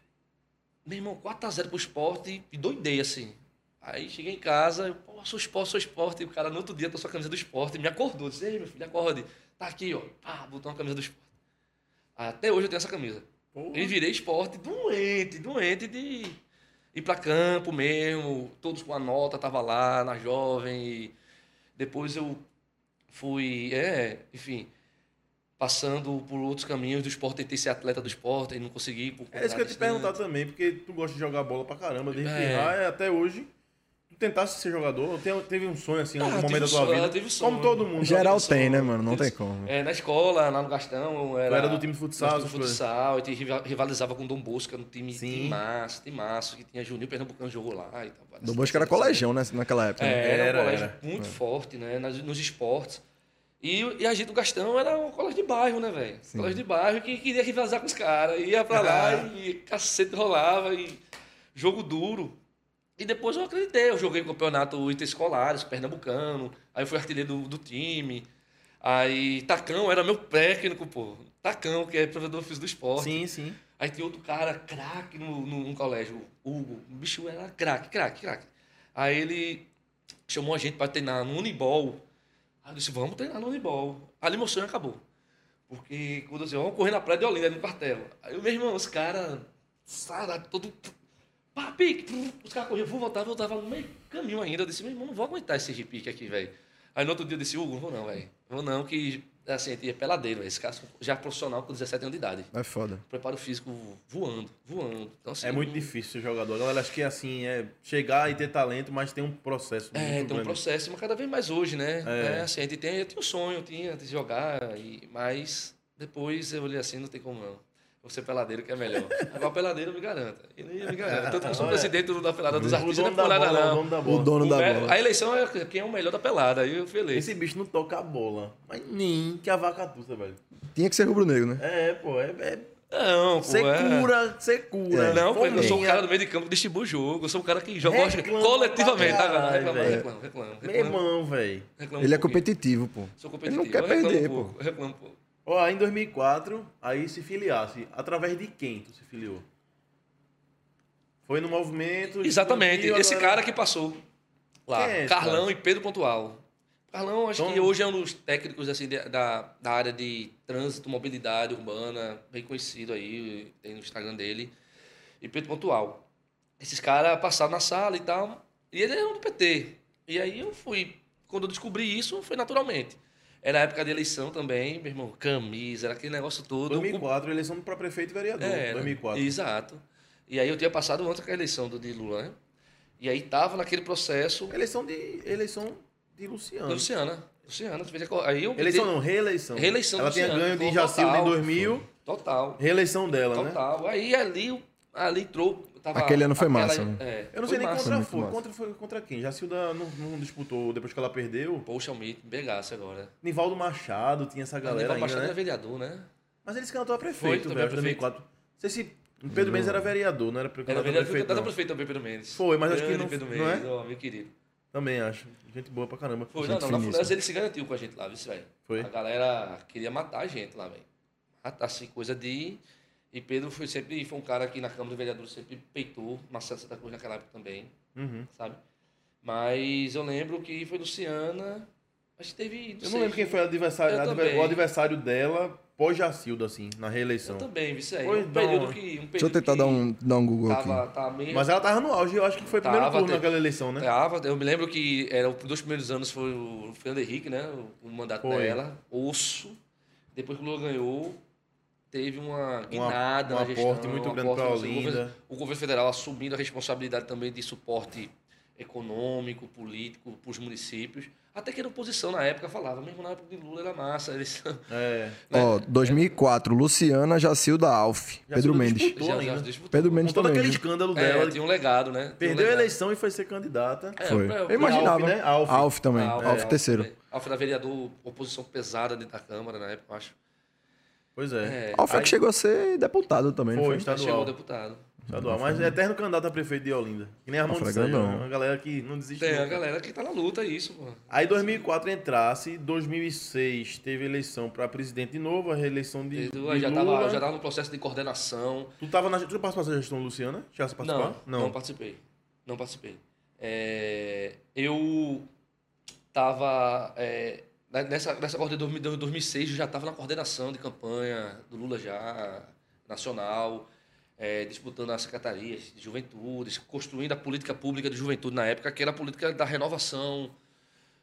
S3: meu irmão, 4x0 pro esporte e doidei, assim. Aí cheguei em casa, eu, pô, sou esporte, sou esporte. E o cara no outro dia trouxe a camisa do esporte, me acordou, disse, ei, meu filho, acorde. Tá aqui, ó. Botou uma camisa do esporte. Até hoje eu tenho essa camisa.
S1: Porra.
S3: E virei esporte doente, doente de ir pra campo mesmo, todos com a nota, tava lá na jovem. Depois eu fui, é, enfim, passando por outros caminhos do esporte, tentei ser atleta do esporte e não consegui. Por
S1: É isso que eu ia te
S3: contrato
S1: perguntar também, porque tu gosta de jogar bola pra caramba, desde
S3: É.
S1: pirraia até hoje. Tentasse ser jogador? Tem- Teve um sonho assim, em algum
S3: Ah,
S1: momento da tua
S3: sonho,
S1: vida?
S3: tive sonho.
S1: Como todo mundo.
S2: Geral tem, né, mano? Não tem como.
S3: É, na escola, lá no Gastão. Era,
S1: era do time de futsal,
S3: do de futsal, e rivalizava com o Dom Bosco, um time,
S1: Sim.
S3: time massa, time massa, que tinha Juninho Pernambucano jogou lá e tal. várias
S2: Do Bosco era
S3: seleções.
S2: colegião, né? Naquela época. né?
S3: É, era,
S1: Era,
S3: um colégio
S1: era.
S3: muito forte, né? Nas, nos esportes. E, e a gente do Gastão era um colégio de bairro, né, velho? Colégio de bairro que queria rivalizar com os caras. Ia pra lá e cacete rolava e jogo duro. E depois eu acreditei. Eu joguei campeonato interescolares, pernambucano. Aí eu fui artilheiro do, do time. Aí Tacão era meu técnico, pô. Tacão, que é provedor físico do esporte.
S1: Sim, sim.
S3: Aí tinha outro cara, craque no, no, no colégio, o Hugo. O bicho era craque, craque, craque. Aí ele chamou a gente para treinar no Unibol. Aí eu disse, vamos treinar no Unibol. Ali meu sonho acabou. Porque quando eu disse, vamos correr na praia de Olinda, no quartel. Aí meu irmão, os caras, sabe, todo... Pá, pique, os caras corriam, vou voltar, voltava no meio caminho ainda. Eu disse, meu irmão, não vou aguentar esse repique aqui, velho. Aí no outro dia eu disse, Hugo, não vou não, velho. Vou não, que assim, é peladeiro. Esse cara já profissional com 17 anos de idade.
S2: É foda.
S3: Preparo físico voando, voando. Então, assim,
S1: É muito difícil ser jogador. A galera acha que assim, é chegar e ter talento, mas tem um processo
S3: É, tem um
S1: grande.
S3: processo, mas cada vez mais hoje, né?
S1: É.
S3: É, assim, a gente tem, eu tinha um sonho, tinha de jogar, e, mas depois eu olhei assim, não tem como não. Vou ser peladeiro que é melhor. Agora peladeiro me garanta. Ele me garanta. Tanto que eu sou presidente do- da pelada dos
S1: O
S3: artistas, não é
S1: da
S3: por nada
S1: bola, o
S3: não.
S1: dono da
S2: O
S1: bola.
S2: dono da
S3: O me-
S2: bola.
S3: A eleição é quem é o melhor da pelada, aí eu feliz.
S1: Esse bicho não toca a bola. Mas nem que a vaca tussa, velho.
S2: Tinha que ser rubro-negro, né?
S1: É, pô, é. é...
S3: Não, pô,
S1: Você
S3: é.
S1: cura, você cura.
S2: É.
S3: Não, pô, eu sou o cara do meio de campo que distribui o jogo. Eu sou o cara que joga
S1: Reclama
S3: coletivamente, tá,
S1: caralho,
S3: Reclama,
S1: velho.
S3: reclama, reclama.
S1: Meu
S3: reclama,
S1: irmão, velho.
S3: reclama um
S2: Ele é competitivo, pô.
S3: Sou
S2: Ele
S3: competitivo.
S2: não quer
S3: eu reclamo
S2: perder,
S3: um
S2: pô.
S3: eu reclamo um pouco.
S1: Ó, em 2004, aí se filiasse. Através de quem tu se filiou? Foi no movimento.
S3: Exatamente.
S1: estudantil,
S3: Esse
S1: agora-
S3: cara que passou lá,
S1: é
S3: Carlão
S1: cara?
S3: e Pedro Pontual. Carlão, acho que hoje é um dos técnicos assim, da, da área de trânsito, mobilidade urbana, bem conhecido aí, tem no Instagram dele. E Pedro Pontual. Esses caras passaram na sala e tal. E ele era um do PT. E aí eu fui. Quando eu descobri isso, foi naturalmente. Era época de eleição também, meu irmão. Camisa, era aquele negócio todo.
S1: 2004, eleição para prefeito e vereador.
S3: É,
S1: 2004.
S3: Exato. E aí eu tinha passado antes com a eleição do, de Lula, né? E aí tava naquele processo.
S1: Eleição de. Eleição de.
S3: Luciana. Luciana, tu fez a- aí eu
S1: Eleição não, reeleição.
S3: Reeleição
S1: Ela tinha ganho de Jacilda em
S3: total,
S1: 2000.
S3: Total.
S1: Reeleição dela, né?
S3: Total. Aí ali, ali entrou. Tava
S2: Aquele ano foi
S3: aquela-
S2: massa, né?
S3: É,
S1: Eu não
S3: foi
S1: sei nem
S3: massa.
S1: contra foi.
S2: massa.
S1: Contra, foi contra quem? Jacilda não, não disputou depois que ela perdeu.
S3: Poxa, o Mito, begasse agora.
S1: Nivaldo Machado tinha essa galera ainda,
S3: Machado
S1: né?
S3: era vereador, né?
S1: Mas ele se candidatou a
S3: Foi,
S1: prefeito,
S3: também
S1: velho,
S3: a
S1: em 2004. Não sei se Pedro Mendes era vereador, não era pre-
S3: Era vereador,
S1: prefeito, não.
S3: prefeito também, Pedro Mendes.
S1: Foi, mas acho que não-
S3: Pedro
S1: não é?
S3: Mendes, ó, meu querido.
S1: Também acho. Gente boa pra caramba.
S3: Foi,
S2: Gente
S3: não, não, na. Fluminense ele se garantiu com a gente lá, viu, velho?
S1: Foi?
S3: A galera queria matar a gente lá, velho. Matar, assim, coisa de... E Pedro foi sempre, foi um cara que na Câmara de Vereadores sempre peitou, Marcelo Santa Cruz naquela época também,
S1: Uhum.
S3: sabe? Mas eu lembro que foi Luciana, acho que teve...
S1: Eu não
S3: sei,
S1: lembro quem foi o adversário,
S3: Eu
S1: adver- o adversário dela pós Jacilda, assim, na reeleição.
S3: Eu também, vi isso aí.
S1: Pois
S3: um
S1: não.
S3: período que... Um período
S2: Deixa eu tentar dar um, dar um Google
S3: Tava,
S2: aqui.
S3: tava meio...
S1: Mas ela tava no auge, eu acho que foi o primeiro
S3: Tava,
S1: turno naquela eleição, né?
S3: Tava, eu me lembro que era os dois primeiros anos foi o Fernando Henrique, né? O, o mandato
S1: Foi.
S3: dela, osso. Depois que o Lula ganhou, teve uma
S1: Um
S3: guinada
S1: um
S3: na gestão.
S1: aporte muito
S3: um
S1: grande
S3: aporte, o
S1: Olinda.
S3: governo, o governo federal assumindo a responsabilidade também de suporte econômico, político para os municípios. Até que a oposição na época falava, mesmo na época de Lula era massa. Eles...
S1: É.
S2: Ó, 2004, Luciana Jacilda Alf. Pedro
S1: Jacilda
S2: Mendes.
S1: disputou
S3: já,
S1: ainda.
S3: já disputou.
S2: Pedro Mendes
S1: todo
S2: também.
S1: aquele
S2: viu?
S1: escândalo
S3: É,
S1: dela.
S3: tinha um legado, né? Tinha um
S1: Perdeu a
S3: legado.
S1: eleição e foi ser candidata.
S3: É,
S2: Foi.
S3: é,
S2: Eu imaginava.
S1: Alf, né? Alf.
S2: Alf também.
S3: Alf,
S2: Alf
S3: é,
S2: terceiro.
S3: é. Alf era vereador, oposição pesada dentro da Câmara na época, eu acho.
S1: Pois é.
S3: É,
S2: Alf é
S1: Aí-
S2: que chegou a ser deputado também, não
S1: Foi,
S2: foi?
S1: está-
S3: Chegou
S1: Estadual.
S3: deputado.
S1: Estadual. Mas é eterno candidato a prefeito de Olinda. Que nem Armando
S2: Alfredo
S1: Sérgio,
S2: Grandão.
S1: né? Uma galera que não desiste
S3: Tem a galera que tá na luta, é isso, pô.
S1: Aí 2004 entrasse, 2006 teve eleição para presidente de novo, a reeleição de, de
S3: Eu já,
S1: Lula.
S3: tava, já tava no processo de coordenação.
S1: Tu tava na tu participasse da gestão Luciana? Chegasse a participar?
S3: Não, não, participei. Não participei. É, eu tava é, nessa nessa coordenação de 2000 2006 eu já estava na coordenação de campanha do Lula já nacional, é, disputando as secretarias de juventude, construindo a política pública de juventude na época, que era a política da renovação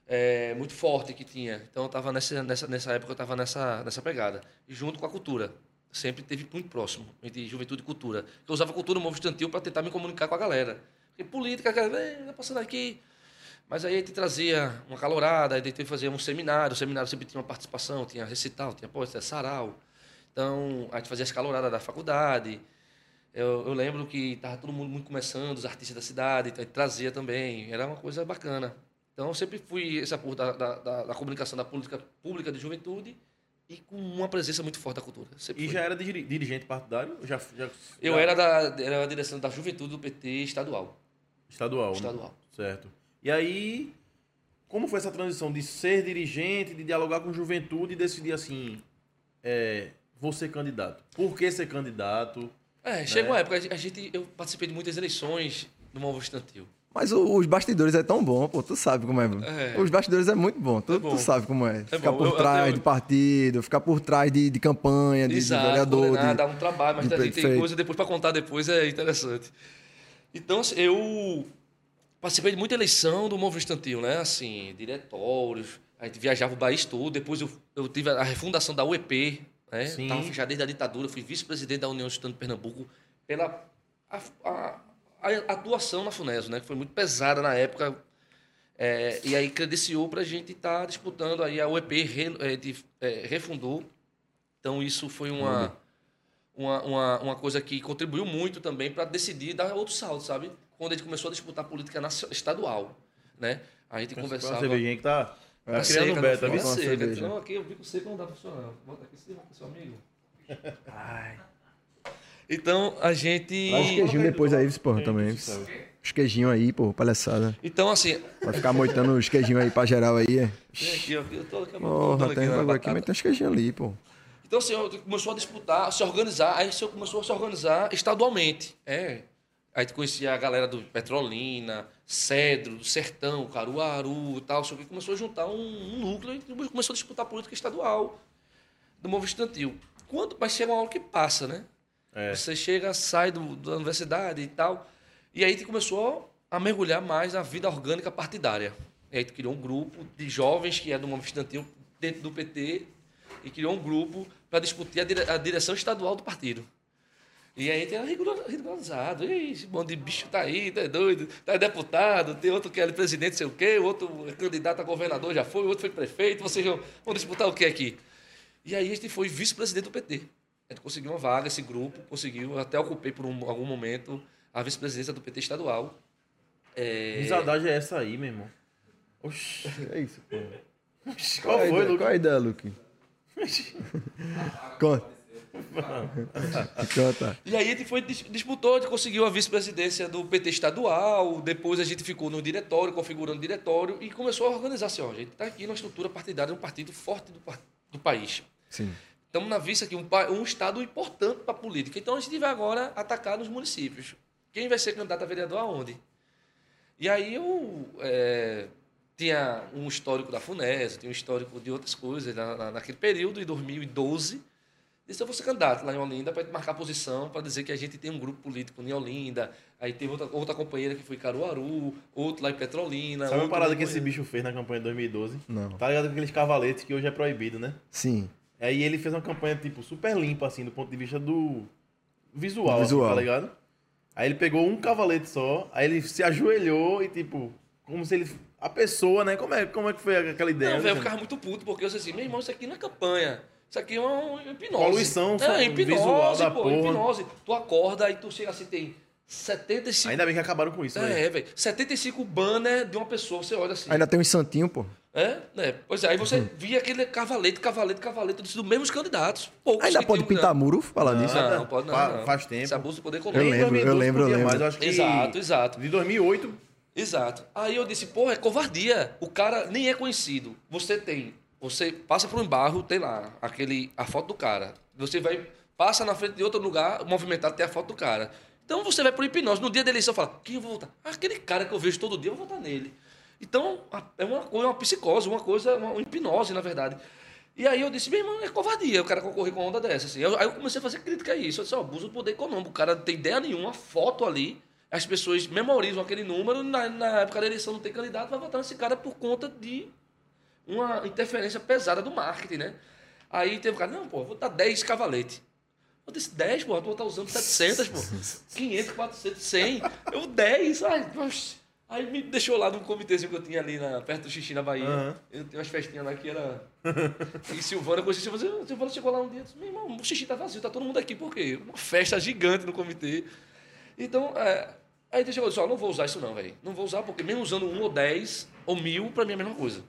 S3: é, muito forte que tinha. Então eu estava nessa, nessa nessa época eu estava nessa nessa pegada e junto com a cultura sempre teve muito próximo entre juventude e cultura. Eu usava cultura movimento estudantil para tentar me comunicar com a galera. Porque política, a galera, "Eh, tá passando aqui. Mas aí a gente trazia uma calorada, aí a gente fazia um seminário, o seminário sempre tinha uma participação, tinha recital, tinha poesia, sarau. Então, a gente fazia as caloradas da faculdade. Eu, eu lembro que estava todo mundo muito começando, os artistas da cidade, então a gente trazia também, era uma coisa bacana. Então, eu sempre fui essa porra da, da, da, da comunicação da política pública de juventude e com uma presença muito forte da cultura. Sempre
S1: E
S3: fui.
S1: já era diri- dirigente partidário? Já, já,
S3: Eu
S1: já-
S3: era da, era da direção da juventude do PT estadual.
S1: Estadual. né?
S3: Estadual.
S1: Certo. E aí, como foi essa transição de ser dirigente, de dialogar com juventude e decidir assim, é, vou ser candidato? Por que ser candidato?
S3: É, chega uma época, a gente, eu participei de muitas eleições no Movo Estantil.
S2: Mas o- os bastidores é tão bom, pô. Tu sabe como é.
S3: É.
S2: Os bastidores é muito bom. Tu,
S3: É bom.
S2: tu sabe como é. ficar
S3: bom.
S2: por
S3: Eu-
S2: trás
S3: eu-
S2: de partido, ficar por trás de, de campanha, de, de
S3: Exato,
S2: vereador.
S3: coordenar,
S2: de-
S3: dá um trabalho, mas
S2: de
S3: a tem
S2: prefeito.
S3: coisa depois para contar depois, é interessante. Então, assim, eu participei de muita eleição do Movo Estantil, né? Assim, diretórios, A gente viajava o país todo. Depois eu, eu tive a refundação da UEP, né?
S1: Sim.
S3: Estava fechada desde a ditadura. Fui vice-presidente da União Estudante de Pernambuco pela a, a- a atuação na FUNESO, né? Que foi muito pesada na época. É, e aí credenciou para a gente estar disputando. Aí a UEP re- é, de- é, refundou. Então isso foi uma, uma, uma, uma coisa que contribuiu muito também para decidir dar outro salto, sabe? Quando a gente começou a disputar política estadual, né? A gente
S1: Uma
S3: conversava...
S1: cervejinha que tá, tá
S3: Tá
S1: criando
S3: seca,
S1: um beta,
S3: não
S1: viu?
S3: Não, aqui eu bico seco não dá pra funcionar. Bota aqui em cima, seu amigo. Então, a gente...
S2: Traz os queijinhos depois aí, porra, também. Os queijinhos aí, pô, palhaçada.
S3: Então, assim...
S2: Vai ficar moitando os queijinhos aí pra geral aí. é.
S3: Tem aqui, ó, eu tô aqui,
S2: Porra, tem um aqui,
S3: batata.
S2: mas tem uns queijinhos ali, pô.
S3: Então, assim, eu- começou a disputar, a se organizar. Aí o senhor começou a se organizar estadualmente. É. Aí tu conhecia a galera do Petrolina, Cedro, do Sertão, Caruaru e tal. Só que começou a juntar um, um núcleo e começou a disputar política estadual do movimento estudantil. Quando, mas chega uma hora que passa, né?
S1: É.
S3: Você chega, sai do, da universidade e tal. E aí tu começou a mergulhar mais na vida orgânica partidária. E aí tu criou um grupo de jovens que é do movimento estudantil dentro do PT e criou um grupo para discutir a, dire- a direção estadual do partido. E aí tem regularizado. E esse monte de bicho tá aí, tá doido, tá deputado, tem outro que é presidente, sei o quê, o outro é candidato a governador já foi, o outro foi prefeito, vocês vão, vão disputar o que aqui? E aí a gente foi vice-presidente do PT. A gente conseguiu uma vaga, esse grupo conseguiu, até ocupei por um- algum momento a vice-presidência do PT estadual. É,
S1: Risadagem é essa aí, meu irmão. Oxi.
S2: É isso, pô. Qual,
S1: Qual foi, Lucas?
S2: qual a ideia, Luke? Conta.
S3: E aí a gente foi, dis- disputou, a gente conseguiu a vice-presidência do PT estadual, depois a gente ficou no diretório, configurando o diretório, e começou a organizar assim, ó, a gente está aqui numa estrutura partidária, um partido forte do, do país.
S2: Sim.
S3: Estamos na vista aqui, um, um estado importante para a política. Então a gente vai agora atacar nos municípios. Quem vai ser candidato a vereador aonde? E aí eu é, tinha um histórico da FUNES, tinha um histórico de outras coisas na, na- naquele período, em 2012. Disse, eu vou ser candidato lá em Olinda para marcar posição, para dizer que a gente tem um grupo político em Olinda. Aí teve outra, outra companheira que foi em Caruaru, outro lá em Petrolina.
S1: Sabe uma parada que esse bicho fez na campanha de 2012?
S2: Não.
S1: Tá ligado com aqueles cavaletes que hoje é proibido, né?
S2: Sim.
S1: Aí ele fez uma campanha, tipo, super limpa, assim, do ponto de vista do visual,
S2: Do visual.
S1: assim, tá ligado? Aí ele pegou um cavalete só, aí ele se ajoelhou e, tipo, como se ele... A pessoa, né? Como é, como é que foi aquela ideia?
S3: Não, velho, eu ficava muito puto, porque eu disse assim, meu irmão, isso aqui não é campanha. Isso aqui é uma hipnose.
S1: Poluição
S3: é, hipnose,
S1: visual da
S3: pô,
S1: porra.
S3: hipnose. Tu acorda, aí tu chega assim, tem 75...
S1: Ainda bem que acabaram com isso, velho.
S3: É, velho. 75 banner de uma pessoa, você olha assim.
S2: Ainda tem uns santinhos, pô.
S3: É, né? Pois é, aí você
S1: Uhum.
S3: via aquele cavalete, cavalete, cavalete, dos mesmos candidatos. Poucos
S2: Ainda pode pintar muro, falar nisso.
S3: Não, não pode não.
S1: Fa-
S3: não.
S1: faz tempo.
S3: Esse abuso de poder
S2: Eu
S3: econômico.
S1: Nem
S2: lembro,
S1: 2012
S2: eu lembro, eu lembro.
S1: mais, eu acho que
S3: Exato, exato.
S1: De 2008,
S3: Exato. Aí eu disse, porra, é covardia. O cara nem é conhecido. Você tem, você passa por um bairro, tem lá aquele, a foto do cara. Você vai, passa na frente de outro lugar, movimentado, tem a foto do cara. Então você vai por hipnose. No dia da eleição, fala, quem eu vou votar? Aquele cara que eu vejo todo dia, eu vou votar nele. Então, é uma coisa, uma psicose, uma coisa, uma, hipnose, na verdade. E aí eu disse, meu irmão, é covardia o cara concorrer com uma onda dessa. Assim. Eu- aí eu comecei a fazer crítica a isso. Eu disse, ó, abuso do poder econômico. O cara não tem ideia nenhuma, foto ali, as pessoas memorizam aquele número, na, na época da eleição não tem candidato, vai votar nesse cara por conta de uma interferência pesada do marketing, né? Aí teve um cara, não, pô, vou dar 10 cavaletes. Eu disse, 10, pô, tu estar usando 700, pô. 500, 400, 100. Eu, 10. Ai. Aí me deixou lá num comitêzinho que eu tinha ali na, perto do Xixi, na Bahia.
S1: Aham.
S3: Eu tinha umas festinhas lá que era... e Silvana, eu conheci Silvana. Silvana chegou lá um dia e disse, meu irmão, o Xixi tá vazio, tá todo mundo aqui. Por quê? Uma festa gigante no comitê. Então, é, aí ele chegou e disse, ó, não vou usar isso não, velho. Não vou usar porque mesmo usando um ou dez ou mil, pra mim é a mesma coisa.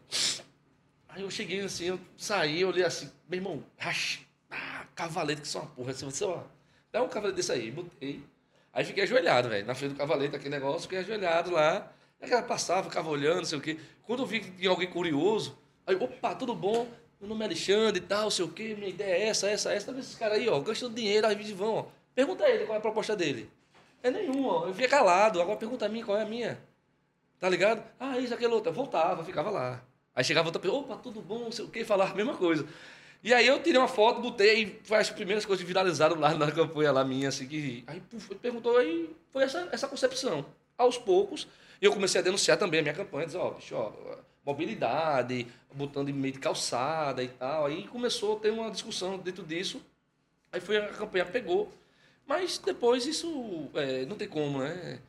S3: Aí eu cheguei assim, eu saí, eu olhei assim, meu irmão, racha, ah, cavalete que são uma porra. Assim, disse, ó, dá um cavalete desse aí, botei. Aí fiquei ajoelhado, velho, na frente do cavalete, aquele negócio, fiquei ajoelhado lá. Aí ela passava, ficava olhando, não sei o quê. Quando eu vi que tinha alguém curioso, aí, opa, tudo bom? Meu nome é Alexandre e tal, sei o quê, minha ideia é essa, essa, essa. Tá vendo esses caras aí, ó, gastando dinheiro, aí de vão, ó. Pergunta a ele qual é a proposta dele. É nenhuma, ó. Eu fiquei calado, agora pergunta a mim qual é a minha. Tá ligado? Ah, isso, aquele outro. Eu voltava, ficava lá. Aí chegava outra pessoa, opa, tudo bom, não sei o quê, falava a mesma coisa. E aí eu tirei uma foto, botei, aí foi as primeiras coisas que viralizaram lá na campanha lá minha, assim, que... Aí puf, perguntou, aí foi essa, essa concepção. Aos poucos, eu comecei a denunciar também a minha campanha, dizer, ó, bicho, ó, mobilidade, botando em meio de calçada e tal. Aí começou a ter uma discussão dentro disso. Aí foi a campanha pegou. Mas depois isso é, não tem como, né?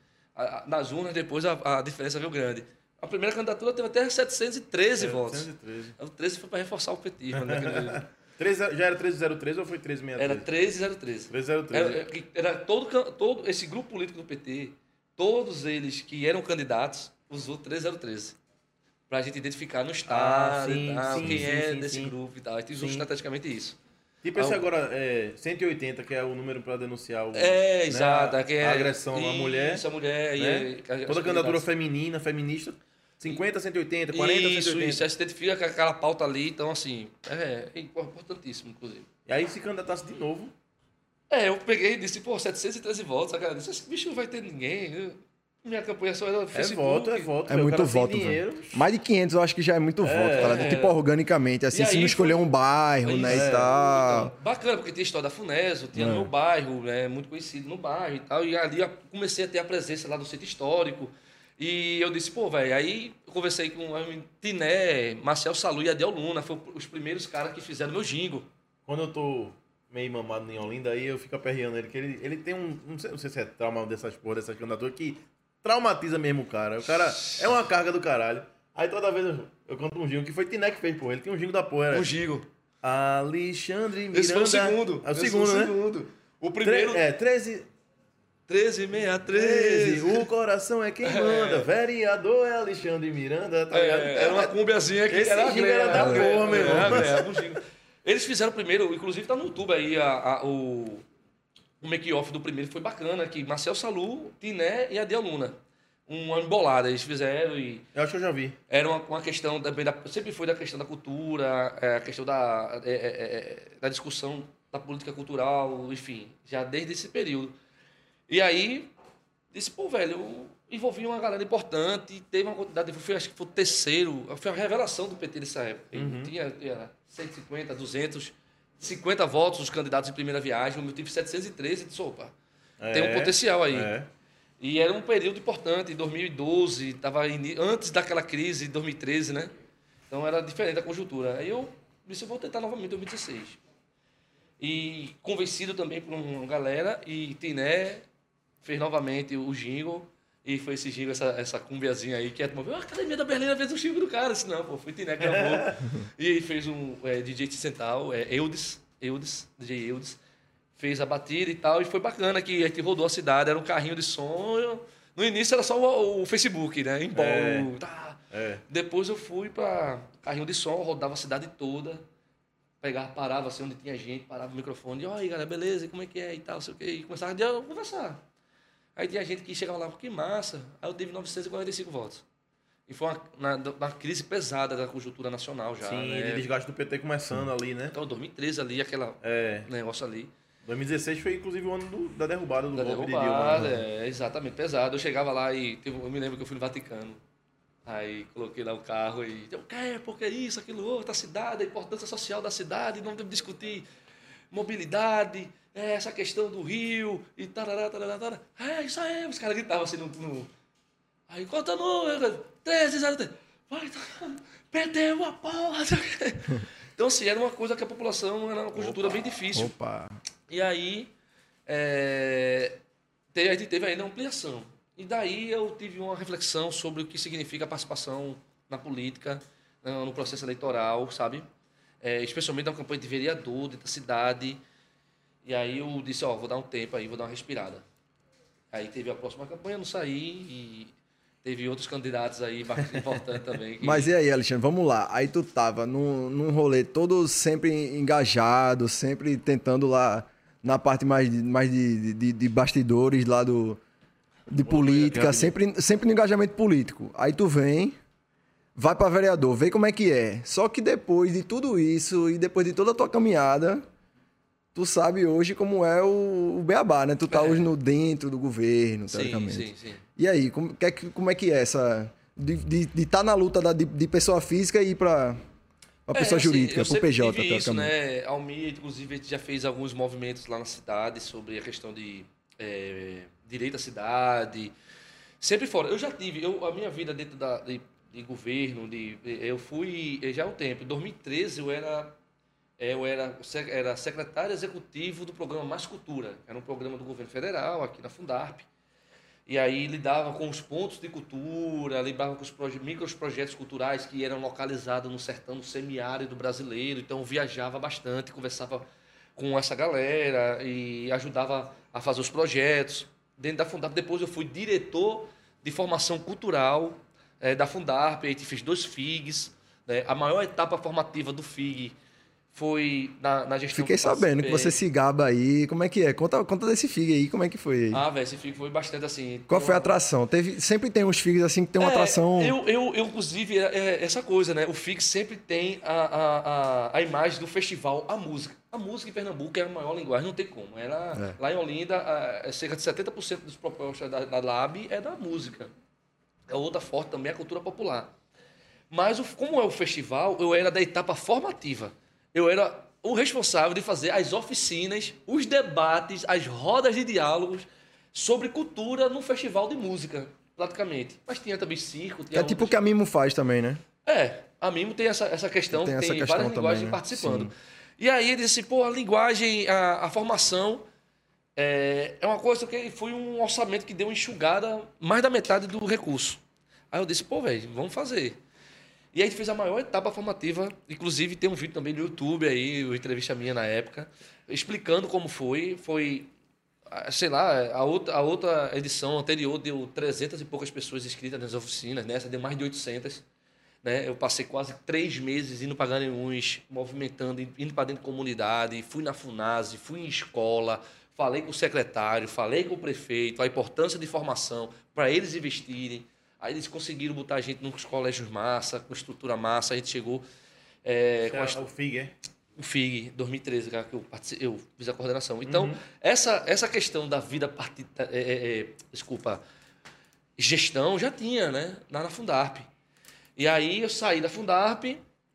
S3: Nas urnas depois a, a diferença veio grande. A primeira candidatura teve até 713 votos.
S1: 713.
S3: O 13 foi para reforçar o petismo. Né?
S1: 13 já era 1303 ou foi 1363?
S3: Era 1303.
S1: 1303.
S3: Era, era- era todo, todo esse grupo político do PT, todos eles que eram candidatos, usou 3013. Pra gente identificar no estado
S1: Ah, sim,
S3: e tal,
S1: sim,
S3: quem
S1: sim,
S3: é
S1: sim,
S3: desse
S1: sim.
S3: grupo e tal. A gente usou
S1: Sim.
S3: estrategicamente isso.
S1: Tipo esse
S3: Ah, o-
S1: agora, é, 180, que é o número para denunciar o,
S3: É,
S1: né,
S3: exato.
S1: a,
S3: quem é,
S1: a agressão à mulher.
S3: Isso, a mulher. e
S1: né?
S3: é- que a-
S1: Toda candidatura feminina, feminista, 50, 180, 40,
S3: Isso,
S1: 180.
S3: isso. Aí você identifica com aquela pauta ali. Então, assim, é, é importantíssimo, inclusive.
S1: E aí se candidatasse de novo.
S3: É, eu peguei e disse, pô, 713 votos. A cara disse, esse bicho não vai ter ninguém. Minha campanha só era no
S1: É
S3: Facebook.
S1: voto, é voto.
S2: É
S1: velho. O
S2: muito
S1: cara
S2: voto, velho. Mais de 500 eu acho que já é muito voto, tá ligado? Tipo, organicamente, assim,
S3: E
S2: se
S3: aí
S2: não escolher
S3: foi-
S2: um bairro, né,
S3: Isso,
S2: e tal.
S3: então, bacana, porque tinha a história da Funeso, tinha
S2: É.
S3: no meu bairro, né, muito conhecido no bairro e tal. E ali eu comecei a ter a presença lá do centro histórico. E eu disse, pô, velho, aí eu conversei com a Tiné, Marcel Salu e Adel Luna, foram os primeiros caras que fizeram meu jingo.
S1: Quando eu tô meio mamado em Olinda, aí eu fico aperreando ele, que ele, ele tem um. Não sei, não sei se é trauma dessas porra, dessas candidaturas, que traumatiza mesmo o cara. O cara é uma carga do caralho. Aí toda vez eu, eu canto um jingo, que foi Tiné que fez, porra. Ele tem um jingo da porra. Era
S3: Um jingo.
S1: Alexandre Miranda.
S3: Esse foi o segundo.
S1: É o segundo, né?
S3: o segundo. O
S1: Tre-
S3: primeiro,
S1: é, 13, 13.
S3: 1363.
S1: O coração é quem manda. Vereador é Alexandre Miranda, tá?
S3: É, era uma cumbiazinha que
S1: Esse
S3: era
S1: jingo era da porra, meu irmão.
S3: Um jingo. Eles fizeram primeiro, inclusive tá no YouTube aí, a, a- o, o make-off do primeiro foi bacana, que Marcel Salu, Tiné e Adel Luna. Uma embolada eles fizeram e
S1: Eu acho que eu já vi.
S3: era uma, uma questão também da, sempre foi da questão da cultura, é, a questão da, é, é, é, da discussão da política cultural, enfim, já desde esse período. E aí, disse, pô, velho, eu envolvi uma galera importante, teve uma quantidade, foi, acho que foi o terceiro, foi a revelação do PT nessa época. E Tinha, tinha 150, 200, 50 votos os candidatos em primeira viagem, o meu tive 713, disse, opa, tem um
S1: É,
S3: potencial aí.
S1: É.
S3: E era um período importante, em 2012, estava antes daquela crise, de 2013, né? Então era diferente a conjuntura. Aí eu disse, eu vou tentar novamente em 2016. E convencido também por uma galera, e Tiné fez novamente o jingle, e foi esse jingle, essa, essa cumbiazinha aí, que é a Academia da Berlina fez o jingle do cara. Disse, não, pô, foi Tiné que gravou. e fez um é, DJ Central, é, Eudes, Eudes, DJ Eudes fez a batida e tal, e foi bacana que a gente rodou a cidade, era um carrinho de som. No início era só o, o Facebook, né? Em bom,
S1: É.
S3: tá.
S1: É.
S3: Depois eu fui para carrinho de som, rodava a cidade toda, pegava, parava assim onde tinha gente, parava o microfone, e aí galera, beleza, como é que é e tal, sei o quê, e começava a conversar. Aí tinha gente que chegava lá, que massa, aí eu tive 945 votos. E foi uma, na, crise pesada da conjuntura nacional já,
S1: Sim,
S3: né?
S1: de desgaste do PT começando ali, né?
S3: Então, 2013 ali, aquele
S1: É.
S3: negócio ali.
S1: 2016 foi inclusive o ano do- da derrubada do
S3: Da
S1: golpe de
S3: derrubada,
S1: Dilma. né?
S3: é, exatamente, pesado. Eu chegava lá e eu me lembro que eu fui no Vaticano. Aí coloquei lá o carro e eu quero, porque isso, aquilo outro, a cidade, a importância social da cidade, não deve discutir mobilidade, é, essa questão do rio e tarará, tarará, tarará. É, isso aí, os caras gritavam assim no. no... Aí conta número, 13, 03. Vai, tá, perdeu a porra. Então, assim, era uma coisa que a população, era uma conjuntura bem difícil.
S2: Opa.
S3: E aí, é, te- a gente teve ainda ampliação. E daí eu tive uma reflexão sobre o que significa a participação na política, no processo eleitoral, sabe? É, especialmente na campanha de vereador, dentro da cidade. E aí eu disse, ó, vou dar um tempo aí, vou dar uma respirada. Aí teve a próxima campanha, não saí e teve outros candidatos aí bastante importantes também. que-
S2: Mas e aí, Alexandre, vamos lá. Aí tu tava num, num rolê todo sempre engajado, sempre tentando lá na parte mais, de- mais de, de, de bastidores lá do, de política,
S1: aquela-
S2: sempre, sempre no engajamento político. Aí tu vem, vai pra vereador, vê como é que é. Só que depois de tudo isso e depois de toda a tua caminhada, tu sabe hoje como é o, o beabá, né? Tu tá hoje no dentro do governo,
S3: sim,
S2: teoricamente.
S3: sim, sim.
S2: E aí, como, que é que- como é que é essa. De estar na luta da- de, de pessoa física e ir para a pessoa
S3: assim,
S2: jurídica,
S3: eu
S2: para o
S3: sempre
S2: PJ,
S3: isso, né? Almir, inclusive, já fez alguns movimentos lá na cidade sobre a questão de é, direito à cidade. Sempre fora. Eu já tive, eu, a minha vida dentro da, de- de governo, de, eu fui já há um tempo. Em 2013 eu era eu era, era secretário executivo do programa Mais Cultura, era um programa do governo federal aqui na Fundarp. E aí lidava com os pontos de cultura, lidava com os proje micros projetos culturais que eram localizados no sertão no semiárido brasileiro. Então viajava bastante, conversava com essa galera e ajudava a fazer os projetos. Dentro da Fundarp, depois eu fui diretor de formação cultural é, da Fundarp, a gente fez dois FIGs. Né? A maior etapa formativa do FIG foi na, na gestão
S2: Fiquei sabendo que você se gaba aí. Como é que é? Conta, conta desse FIG aí, como é que foi?
S3: Ah, velho, esse FIG foi bastante assim.
S2: Qual foi a atração? Teve, sempre tem uns FIGs assim que tem uma é, atração.
S3: Eu, eu, eu inclusive, é, é essa coisa, né? O FIG sempre tem a, a, a, a, imagem do festival, a música. A música em Pernambuco é a maior linguagem, não tem como. Ela, é. Lá em Olinda, a, cerca de 70% dos propostas da, da Lab é da música. É outra forte também a cultura popular. Mas como é o festival, eu era da etapa formativa eu era o responsável de fazer as oficinas, os debates, as rodas de diálogos sobre cultura no festival de música, praticamente. Mas tinha também circo. Tinha
S2: é tipo o que a Mimo faz também, né?
S3: É, a Mimo tem essa, essa questão, tem, tem várias também, linguagens né? participando. Sim. E aí ele disse, pô, a linguagem, a, a formação é, é uma coisa que foi um orçamento que deu enxugada mais da metade do recurso. Aí eu disse, pô, velho, vamos fazer. E a gente fez a maior etapa formativa, inclusive tem um vídeo também no YouTube aí, uma entrevista minha na época, explicando como foi. Foi, ah, sei lá, a outra, a outra edição anterior deu 300 e poucas pessoas inscritas nas oficinas, nessa deu mais de 800. Né? Eu passei quase três meses indo para Garanhuns, movimentando, indo para dentro da comunidade, fui na FUNASE, fui em escola, falei com o secretário, falei com o prefeito, a importância de formação para eles investirem. Aí eles conseguiram botar a gente nos colégios massa, com estrutura massa. A gente chegou. É,
S1: com a, o FIG, é?
S3: O FIG, 2013, que eu, eu fiz a coordenação. Então, uhum. essa, essa questão da vida partida, é, é, é, desculpa, gestão já tinha, né? Lá na Fundarp. E aí eu saí da Fundarp,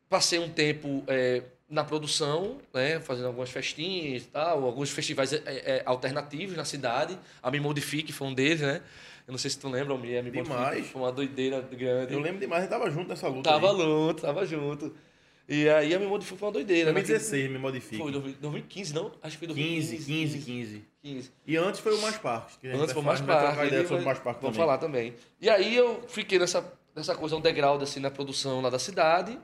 S3: passei um tempo é, na produção, né, fazendo algumas festinhas e tal, alguns festivais é, é, alternativos na cidade. A Me Modifique foi um deles, né? Eu não sei se tu lembra, o Me
S1: Demais.
S3: Foi uma doideira grande.
S1: Eu lembro demais, a gente tava junto nessa luta.
S3: Tava aí. junto, tava junto. E aí a Me Modifique foi uma doideira.
S1: 2016, né? Me Modifique.
S3: Foi 2015, não? Acho que foi
S1: 2015. 15, 15, 15. 15. E antes foi o Mais Parques.
S3: antes foi o Mais Parques.
S1: ideia sobre o Mais Parques
S3: Vamos falar também. E aí eu fiquei nessa, nessa coisa, um degrau assim, na produção lá da cidade.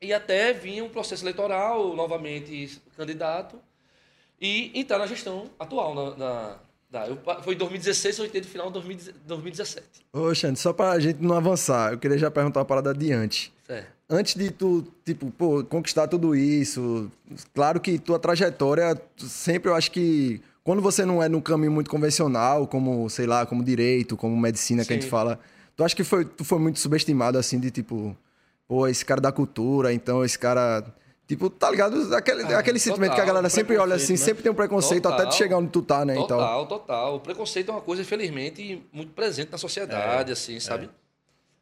S3: E até vinha um processo eleitoral, novamente candidato. E entrar na gestão atual, na, na Dá. Eu, foi em 2016, eu entrei no final de 2017.
S2: Ô, Xande, só pra gente não avançar, eu queria já perguntar uma parada adiante.
S3: Certo.
S2: Antes de tu, tipo, pô, conquistar tudo isso, claro que tua trajetória, sempre eu acho que quando você não é no caminho muito convencional, como, sei lá, como direito, como medicina Sim. que a gente fala, tu acha que foi, tu foi muito subestimado, assim, de tipo, pô, esse cara da cultura, então esse cara Tipo, tá ligado? Aquele, ah, aquele total, sentimento que a galera sempre olha assim, né? sempre tem um preconceito total, até de chegar onde tu tá, né?
S3: Total, então. total. O preconceito é uma coisa, infelizmente, muito presente na sociedade, é, assim, sabe?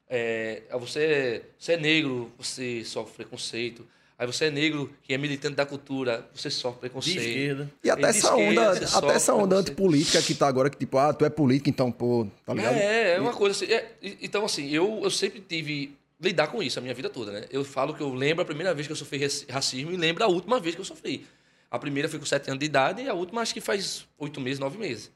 S3: É. é. você, você é negro, você sofre preconceito. Aí você é negro, que é militante da cultura, você sofre preconceito. De
S1: esquerda.
S2: E até essa onda, até essa onda antipolítica que tá agora, que tipo, ah, tu é político, então, pô, tá ligado?
S3: É, é uma coisa assim. É, então, assim, eu, eu sempre tive lidar com isso a minha vida toda, né? Eu falo que eu lembro a primeira vez que eu sofri racismo e lembro a última vez que eu sofri. A primeira foi com sete anos de idade e a última acho que faz oito meses, nove meses,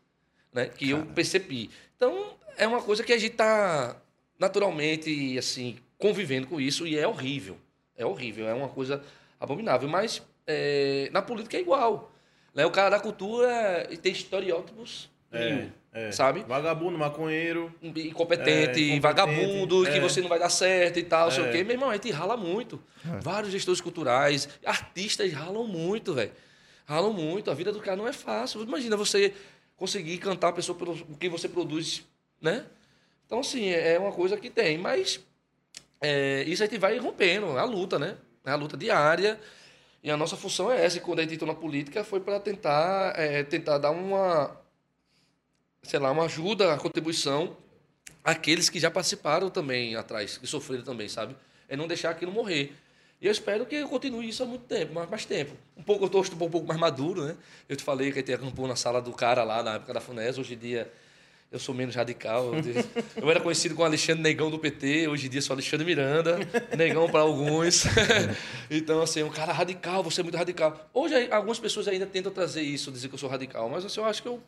S3: né? Que Cara. eu percebi. Então, é uma coisa que a gente está naturalmente, assim, convivendo com isso e é horrível. É horrível, é uma coisa abominável. Mas é, na política é igual. Né? O cara da cultura tem estereótipos é. É. Sabe?
S1: Vagabundo, maconheiro.
S3: Incompetente, é, vagabundo, é. que você não vai dar certo e tal, é. sei o quê. Meu irmão, a gente rala muito. É. Vários gestores culturais, artistas ralam muito, velho. Ralam muito. A vida do cara não é fácil. Imagina você conseguir cantar a pessoa pelo que você produz, né? Então, assim, é, é uma coisa que tem. Mas é, isso a gente vai rompendo. É a luta, né? É a luta diária. E a nossa função é essa. E quando a gente entrou na política foi para tentar, tentar dar uma sei lá, uma ajuda, a contribuição àqueles que já participaram também atrás, que sofreram também, sabe? É não deixar aquilo morrer. E eu espero que eu continue isso há muito tempo, mais, mais tempo. Um pouco, eu estou um pouco mais maduro, né? Eu te falei que tem acampou na sala do cara lá na época da FUNES, hoje em dia eu sou menos radical. Eu era conhecido como Alexandre Negão do PT, hoje em dia sou Alexandre Miranda, Negão para alguns. Então, assim, um cara radical, você é muito radical. Hoje, algumas pessoas ainda tentam trazer isso, dizer que eu sou radical, mas assim, eu acho que eu,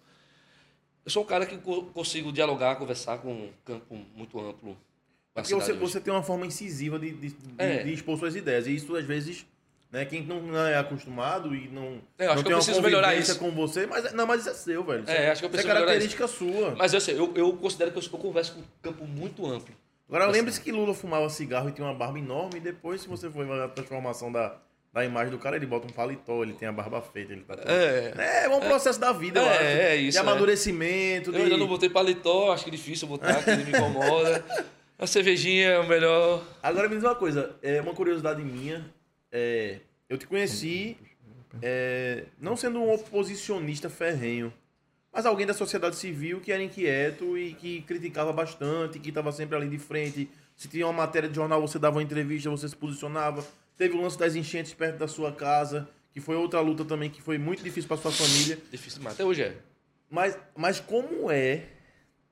S3: eu sou um cara que consigo dialogar, conversar com um campo muito amplo.
S1: Porque você, você tem uma forma incisiva de, de, é. de expor suas ideias, e isso às vezes né? Quem não é acostumado e não,
S3: é, acho
S1: não
S3: que eu preciso melhorar isso
S1: com você, mas não, mas isso é seu, velho.
S3: Isso é, acho que eu preciso
S1: é característica sua.
S3: Mas eu sei, eu, eu considero que eu, eu converso com um campo muito amplo.
S1: Agora lembre-se que Lula fumava cigarro e tinha uma barba enorme, e depois, se você for ver a transformação da, da imagem do cara, ele bota um paletó, ele tem a barba feita, ele tá
S3: é,
S1: é, é um processo é, da vida, eu
S3: é,
S1: acho.
S3: É, isso.
S1: De amadurecimento.
S3: Eu ainda não botei paletó, acho que é difícil botar, que ele me incomoda. A cervejinha é o melhor.
S1: Agora me diz uma coisa, é uma curiosidade minha. É, eu te conheci é, não sendo um oposicionista ferrenho, mas alguém da sociedade civil que era inquieto e que criticava bastante, que estava sempre ali de frente. Se tinha uma matéria de jornal, você dava uma entrevista, você se posicionava. Teve o lance das enchentes perto da sua casa, que foi outra luta também que foi muito difícil para sua família.
S3: Difícil, mas até hoje é.
S1: Mas, mas como é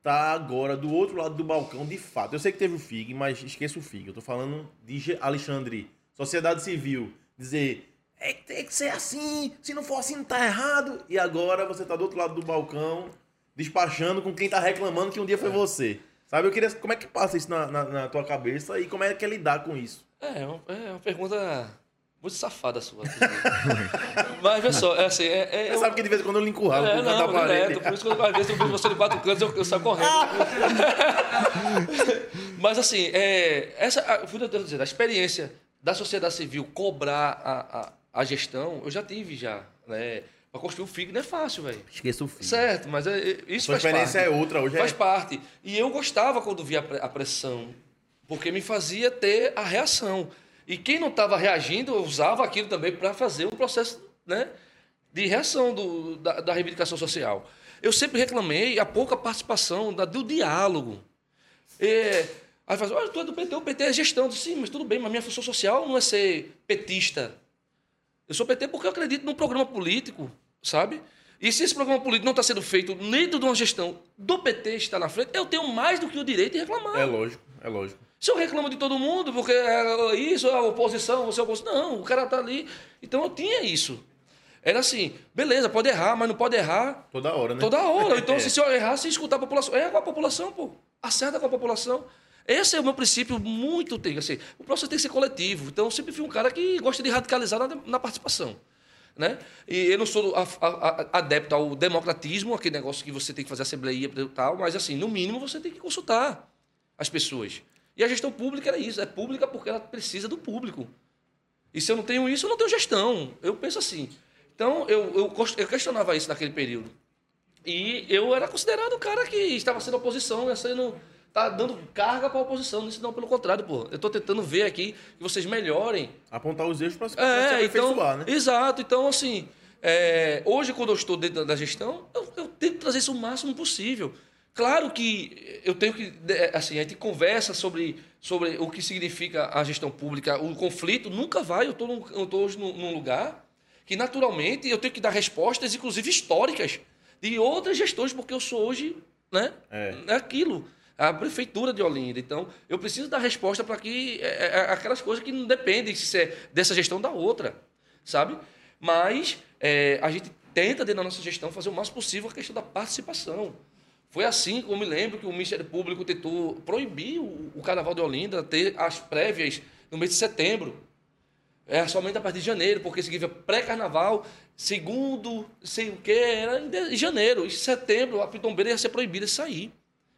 S1: tá agora do outro lado do balcão, de fato? Eu sei que teve o FIG, mas esqueça o FIG. Eu tô falando de Alexandre, sociedade civil dizer é, tem que ser assim, se não for assim não tá errado. E agora você tá do outro lado do balcão, despachando com quem tá reclamando que um dia foi você. Sabe, eu queria. Como é que passa isso na, na, na tua cabeça e como é que é lidar com isso?
S3: É, é uma, é uma pergunta muito safada sua. Mas, veja só, é assim. É, é,
S1: você eu... sabe que de vez em quando eu lhe encurralo
S3: é, não, direto, por isso que às vezes eu vejo você de quatro cantos eu, eu saio correndo. Mas assim, é, essa, a, dizer, a experiência da sociedade civil cobrar a, a, a gestão, eu já tive já, né? Para construir o FIG não é fácil, velho.
S1: Esqueça o FIG.
S3: Certo, mas é, é isso
S1: a faz experiência
S3: parte.
S1: é outra hoje.
S3: Faz
S1: é...
S3: parte. E eu gostava quando via a pressão, porque me fazia ter a reação. E quem não estava reagindo, usava aquilo também para fazer um processo né, de reação do, da, da reivindicação social. Eu sempre reclamei a pouca participação da, do diálogo. É, Aí fala, olha, tu é do PT, o PT é gestão. disse, Sim, mas tudo bem, mas minha função social não é ser petista. Eu sou PT porque eu acredito num programa político, sabe? E se esse programa político não está sendo feito dentro de uma gestão do PT está na frente, eu tenho mais do que o direito de reclamar.
S1: É lógico, é lógico.
S3: Se eu reclamo de todo mundo, porque é isso, é a oposição, você é a oposição. Não, o cara está ali. Então eu tinha isso. Era assim, beleza, pode errar, mas não pode errar.
S1: Toda hora, né?
S3: Toda hora. Então, é. se eu errar, se escutar a população, erra com a população, pô. Acerta com a população. Esse é o meu princípio muito assim. O processo tem que ser coletivo. Então eu sempre fui um cara que gosta de radicalizar na, na participação. Né? E eu não sou a, a, a, adepto ao democratismo, aquele negócio que você tem que fazer assembleia e tal, mas assim, no mínimo você tem que consultar as pessoas. E a gestão pública era isso, é pública porque ela precisa do público. E se eu não tenho isso, eu não tenho gestão. Eu penso assim. Então eu, eu, eu questionava isso naquele período. E eu era considerado o cara que estava sendo oposição, sendo tá dando carga para a oposição. Isso não, pelo contrário, pô. Eu estou tentando ver aqui que vocês melhorem.
S1: Apontar os erros para se
S3: é, então, né? Exato. Então, assim, é, hoje, quando eu estou dentro da gestão, eu, eu tento trazer isso o máximo possível. Claro que eu tenho que. Assim, a gente conversa sobre, sobre o que significa a gestão pública. O conflito nunca vai. Eu estou hoje num, num lugar que, naturalmente, eu tenho que dar respostas, inclusive históricas, de outras gestões, porque eu sou hoje né, é. aquilo a prefeitura de Olinda. Então, eu preciso dar resposta para que é, é, é, aquelas coisas que não dependem se é dessa gestão da outra, sabe? Mas é, a gente tenta, dentro da nossa gestão, fazer o máximo possível a questão da participação. Foi assim eu me lembro que o Ministério Público tentou proibir o, o Carnaval de Olinda ter as prévias no mês de setembro. É somente a partir de janeiro, porque significa pré-carnaval, segundo, sei o que, era em janeiro. Em setembro, a pitombeira ia ser proibida de sair.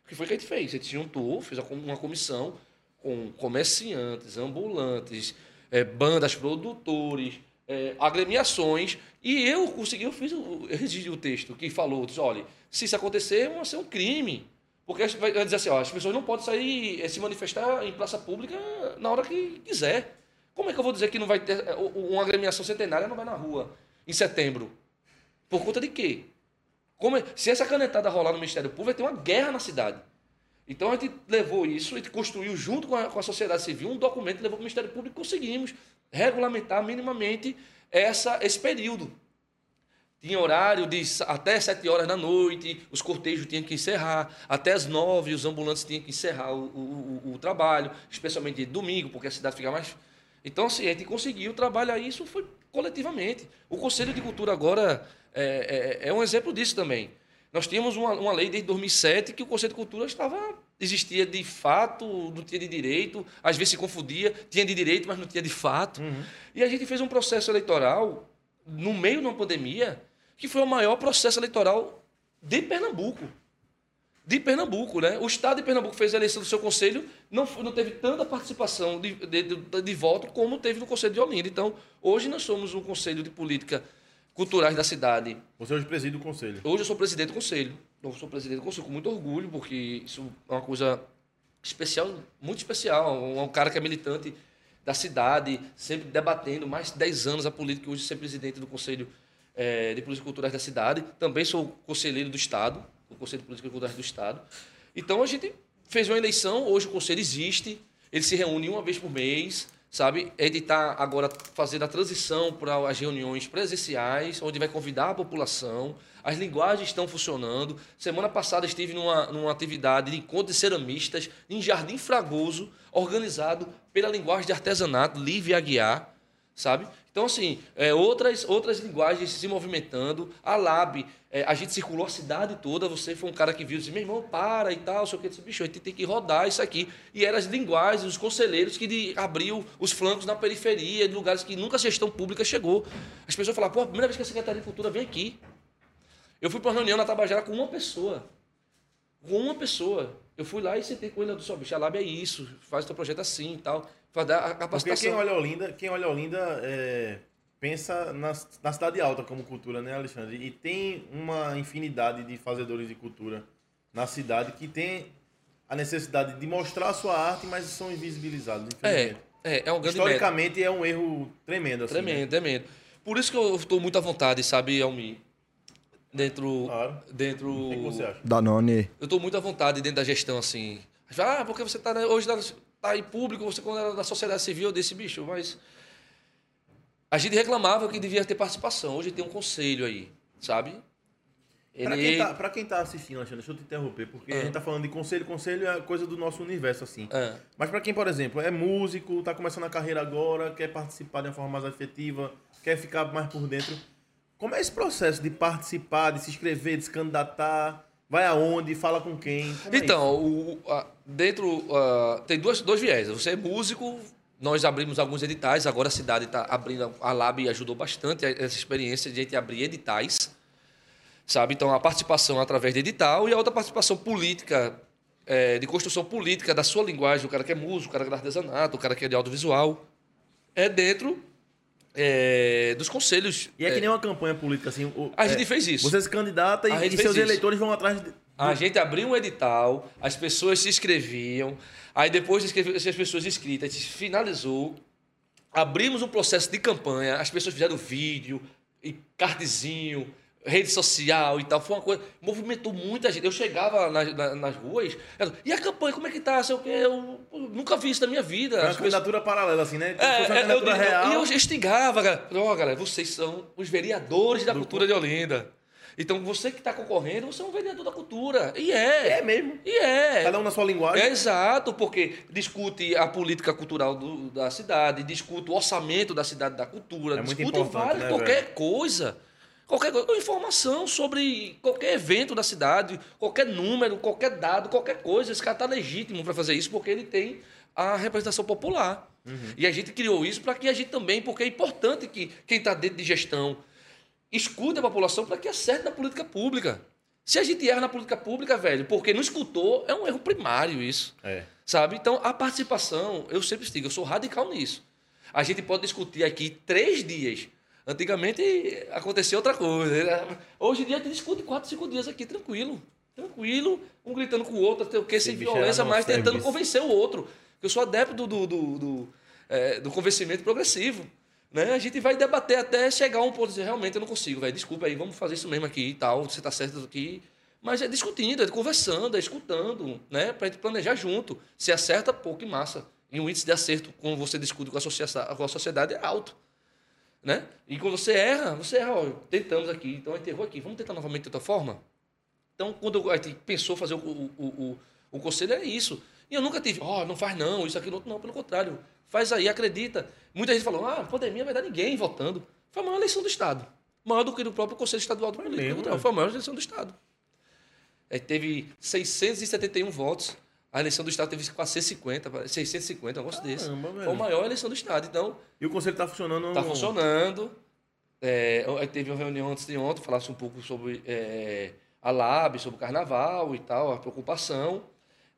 S3: O que foi que a gente fez? A gente juntou, fez uma comissão com comerciantes, ambulantes, é, bandas, produtores, é, agremiações, e eu consegui, eu fiz, eu redigi o texto que falou, disse, olha, se isso acontecer, vai ser um crime. Porque vai dizer assim, ó, as pessoas não podem sair, é, se manifestar em praça pública na hora que quiser. Como é que eu vou dizer que não vai ter uma agremiação centenária não vai na rua em setembro? Por conta de quê? Como, é, se essa canetada rolar no Ministério Público, vai ter uma guerra na cidade. Então a gente levou isso, a gente construiu junto com a, com a sociedade civil um documento, levou para o Ministério Público e conseguimos regulamentar minimamente essa, esse período. Tinha horário de até 7 horas da noite, os cortejos tinham que encerrar, até as 9 os ambulantes tinham que encerrar o, o, o- o trabalho, especialmente domingo, porque a cidade fica mais. Então, assim, a gente conseguiu trabalhar isso foi coletivamente. O Conselho de Cultura agora é, é, é um exemplo disso também. Nós tínhamos uma, uma lei desde 2007 que o Conselho de Cultura estava existia de fato, não tinha de direito, às vezes se confundia, tinha de direito, mas não tinha de fato. E a gente fez um processo eleitoral no meio de uma pandemia que foi o maior processo eleitoral de Pernambuco. De Pernambuco, né? O estado de Pernambuco fez a eleição do seu conselho, não, não teve tanta participação de, de, de, de voto como teve no Conselho de Olinda. Então, hoje nós somos um Conselho de Política Culturais da cidade
S1: Você hoje preside o conselho.
S3: Hoje eu sou presidente do conselho. Eu sou presidente do conselho com muito orgulho, porque isso é uma coisa especial, muito especial. Um, um cara que é militante da cidade, sempre debatendo mais de 10 anos a política, hoje ser presidente do Conselho eh, de Políticas Culturais da cidade. Também sou conselheiro do Estado, do Conselho de Políticas Culturais do Estado. Então a gente fez uma eleição, hoje o conselho existe, ele se reúne uma vez por mês, sabe? Ele está agora fazendo a transição para as reuniões presenciais, onde vai convidar a população. As linguagens estão funcionando. Semana passada estive numa, numa atividade de encontro de ceramistas em Jardim Fragoso, organizado pela linguagem de artesanato Lívia Aguiar, sabe? Então, assim, é, outras, outras linguagens se movimentando. A Lab, é, a gente circulou a cidade toda. Você foi um cara que viu disse, meu irmão, para e tal, sei o que. Disse, bicho, a gente tem que rodar isso aqui. E eram as linguagens, os conselheiros que de, abriu os flancos na periferia, de lugares que nunca a gestão pública chegou. As pessoas falavam, pô, a primeira vez que a Secretaria de Cultura vem aqui. Eu fui para uma reunião na Tabajara com uma pessoa. Com uma pessoa. Eu fui lá e sentei com ele, eu disse, ó, bicho, a Lab é isso, faz o teu projeto assim e tal. Faz dar a
S1: Porque
S3: capacitação.
S1: quem olha Olinda, quem olha Olinda é, pensa na, na cidade alta como cultura, né, Alexandre? E tem uma infinidade de fazedores de cultura na cidade que tem a necessidade de mostrar a sua arte, mas são invisibilizados.
S3: É,
S1: infelizmente.
S3: é, é um grande mérito.
S1: Historicamente é um erro tremendo. Assim,
S3: Tremendo,
S1: né?
S3: tremendo. Por isso que eu estou muito à vontade, sabe, Almi? Dentro.
S1: Claro.
S3: Dentro.
S1: O que que você acha?
S2: Danone.
S3: Eu estou muito à vontade dentro da gestão, assim. Ah, porque você está hoje na- tá em público, você quando era da sociedade civil, eu disse, bicho, mas. A gente reclamava que devia ter participação. Hoje tem um conselho aí, sabe?
S1: Quem, tá, pra quem tá assistindo, Alexandre, deixa eu te interromper, porque a
S3: Ah.
S1: gente tá falando de conselho, conselho é coisa do nosso universo, assim.
S3: É.
S1: Mas pra quem, por exemplo, é músico, tá começando a carreira agora, quer participar de uma forma mais efetiva, quer ficar mais por dentro, como é esse processo de participar, de se inscrever, de se candidatar? Vai aonde? Fala com quem? Como é
S3: Então, o, a- dentro. ah, tem duas, dois viés. Você é músico, nós abrimos alguns editais, agora a cidade está abrindo. A Lab ajudou bastante a- essa experiência de a gente abrir editais. Sabe? Então, a participação através de edital e a outra participação política, eh, de construção política da sua linguagem, o cara que é músico, o cara que é artesanato, o cara que é de audiovisual, é dentro eh, dos conselhos.
S1: E é que
S3: eh,
S1: nem uma campanha política, assim. o-
S3: A
S1: é,
S3: gente fez isso.
S1: Você se candidata e, e seus
S3: isso.
S1: eleitores vão atrás de.
S3: A gente abriu um edital, as pessoas se inscreviam, aí depois de as pessoas inscritas, a gente finalizou, abrimos um processo de campanha, as pessoas fizeram vídeo, e cardzinho, rede social e tal, foi uma coisa, movimentou muita gente. Eu chegava nas, na- nas ruas, e a campanha, como é que tá? Quê? Eu, pô, nunca vi isso na minha vida.
S1: É uma
S3: pessoas-
S1: candidatura paralela, assim, né? Como
S3: é, é, eu,
S1: real.
S3: e eu instigava, galera. Ó, galera, vocês são os vereadores da cultura de Olinda. Então, você que está concorrendo, você é um vereador da cultura. E é.
S1: É mesmo.
S3: E é.
S1: Cada um na sua linguagem.
S3: É exato, porque discute a política cultural do- da cidade, discute o orçamento da cidade da cultura,
S1: É
S3: discute várias,
S1: né,
S3: qualquer coisa. Qualquer coisa, informação sobre qualquer evento da cidade, qualquer número, qualquer dado, qualquer coisa. Esse cara está legítimo para fazer isso porque ele tem a representação popular. E a gente criou isso para que a gente também, porque é importante que quem está dentro de gestão escute a população para que acerte na política pública. Se a gente erra na política pública, velho, porque não escutou, é um erro primário isso.
S1: É.
S3: Sabe? Então, a participação, eu sempre digo, eu sou radical nisso. A gente pode discutir aqui três dias. Antigamente acontecia outra coisa. Hoje em dia a gente discute quatro, cinco dias aqui, tranquilo. Tranquilo, um gritando com o outro, até o que, sem violência, mas tentando convencer o outro. Eu sou adepto do, do, do, do, é, do convencimento progressivo. Né? A gente vai debater até chegar a um ponto de dizer, realmente eu não consigo, velho. Desculpa aí, vamos fazer isso mesmo aqui e tal, você está certo aqui. Mas é discutindo, é conversando, é escutando, né? Pra gente planejar junto. Se acerta, pô, que massa. E o índice de acerto, quando você discute com a, com a sociedade, é alto. Né? E quando você erra, você erra, ó, tentamos aqui, então a gente errou aqui, vamos tentar novamente de outra forma? Então, quando a gente pensou fazer o, o, o, o conselho, é isso. E eu nunca tive, ó, não faz não, isso, aquilo, outro. não, pelo contrário. Faz aí, acredita. Muita gente falou, ah, pandemia vai dar ninguém votando. Foi a maior eleição do Estado. Maior do que do próprio Conselho Estadual do Político. Não,
S1: é?
S3: Foi a maior eleição do Estado. É, teve 671 votos. A eleição do Estado teve quase 650, 650, um negócio desse.
S1: Caramba,
S3: Foi a
S1: velho.
S3: maior eleição do Estado. Então,
S1: E o conselho tá funcionando.
S3: Está funcionando. É, teve uma reunião antes de ontem, falasse um pouco sobre é, a LAB, sobre o carnaval e tal, a preocupação.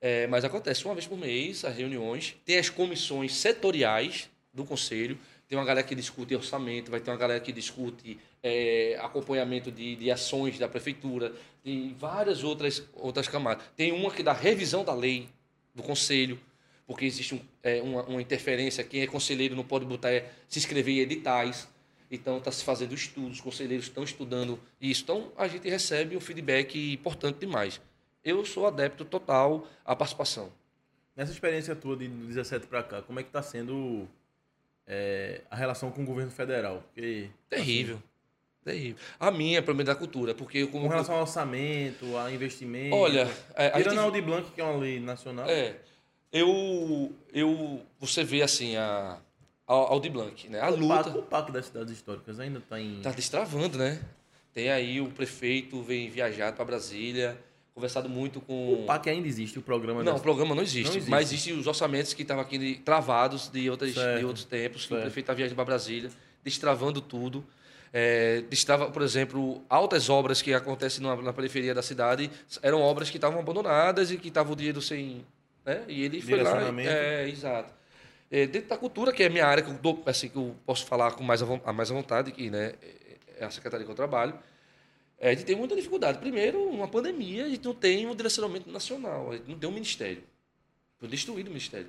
S3: É, mas acontece uma vez por mês as reuniões. Tem as comissões setoriais do conselho. Tem uma galera que discute orçamento, vai ter uma galera que discute é, acompanhamento de, de ações da prefeitura, tem várias outras, outras camadas. Tem uma que dá revisão da lei do conselho, porque existe um, é, uma, uma interferência. Quem é conselheiro não pode botar, é, se inscrever em editais. Então está se fazendo estudos, os conselheiros estão estudando isso. Então a gente recebe um feedback importante demais. Eu sou adepto total à participação.
S1: Nessa experiência tua de 17 pra cá, como é que tá sendo é, a relação com o governo federal? Porque,
S3: Terrível. Terrível. A minha, pelo menos da cultura, porque eu
S1: Com
S3: como.
S1: relação ao orçamento, a investimento.
S3: Olha, é, a
S1: tirando
S3: gente-
S1: a Audi Blanc, que é uma lei nacional.
S3: É. Eu, eu. Você vê assim a. A Audi Blanc, né? A
S1: o,
S3: luta.
S1: O PAC das cidades históricas ainda tá em.
S3: Tá destravando, né? Tem aí o prefeito vem viajado para Brasília, conversado muito com.
S1: O PAC ainda existe, o programa
S3: Não,
S1: das-
S3: o programa não existe,
S1: Não existe.
S3: mas existem os orçamentos que estavam aqui travados de, outras,
S1: Certo.
S3: de outros tempos, que
S1: Certo.
S3: o prefeito está viajando para Brasília, destravando tudo. É, destrava, por exemplo, altas obras que acontecem na, na periferia da cidade eram obras que estavam abandonadas e que estavam o dinheiro sem. Né? E ele foi lá. É, exato. É, dentro da cultura, que é a minha área, que eu, dou, assim, que eu posso falar com mais, a mais à vontade, que né, é a secretaria que eu trabalho, é, a gente tem muita dificuldade. Primeiro, uma pandemia, a gente não tem um direcionamento nacional, a gente não tem um ministério. Foi destruído o ministério.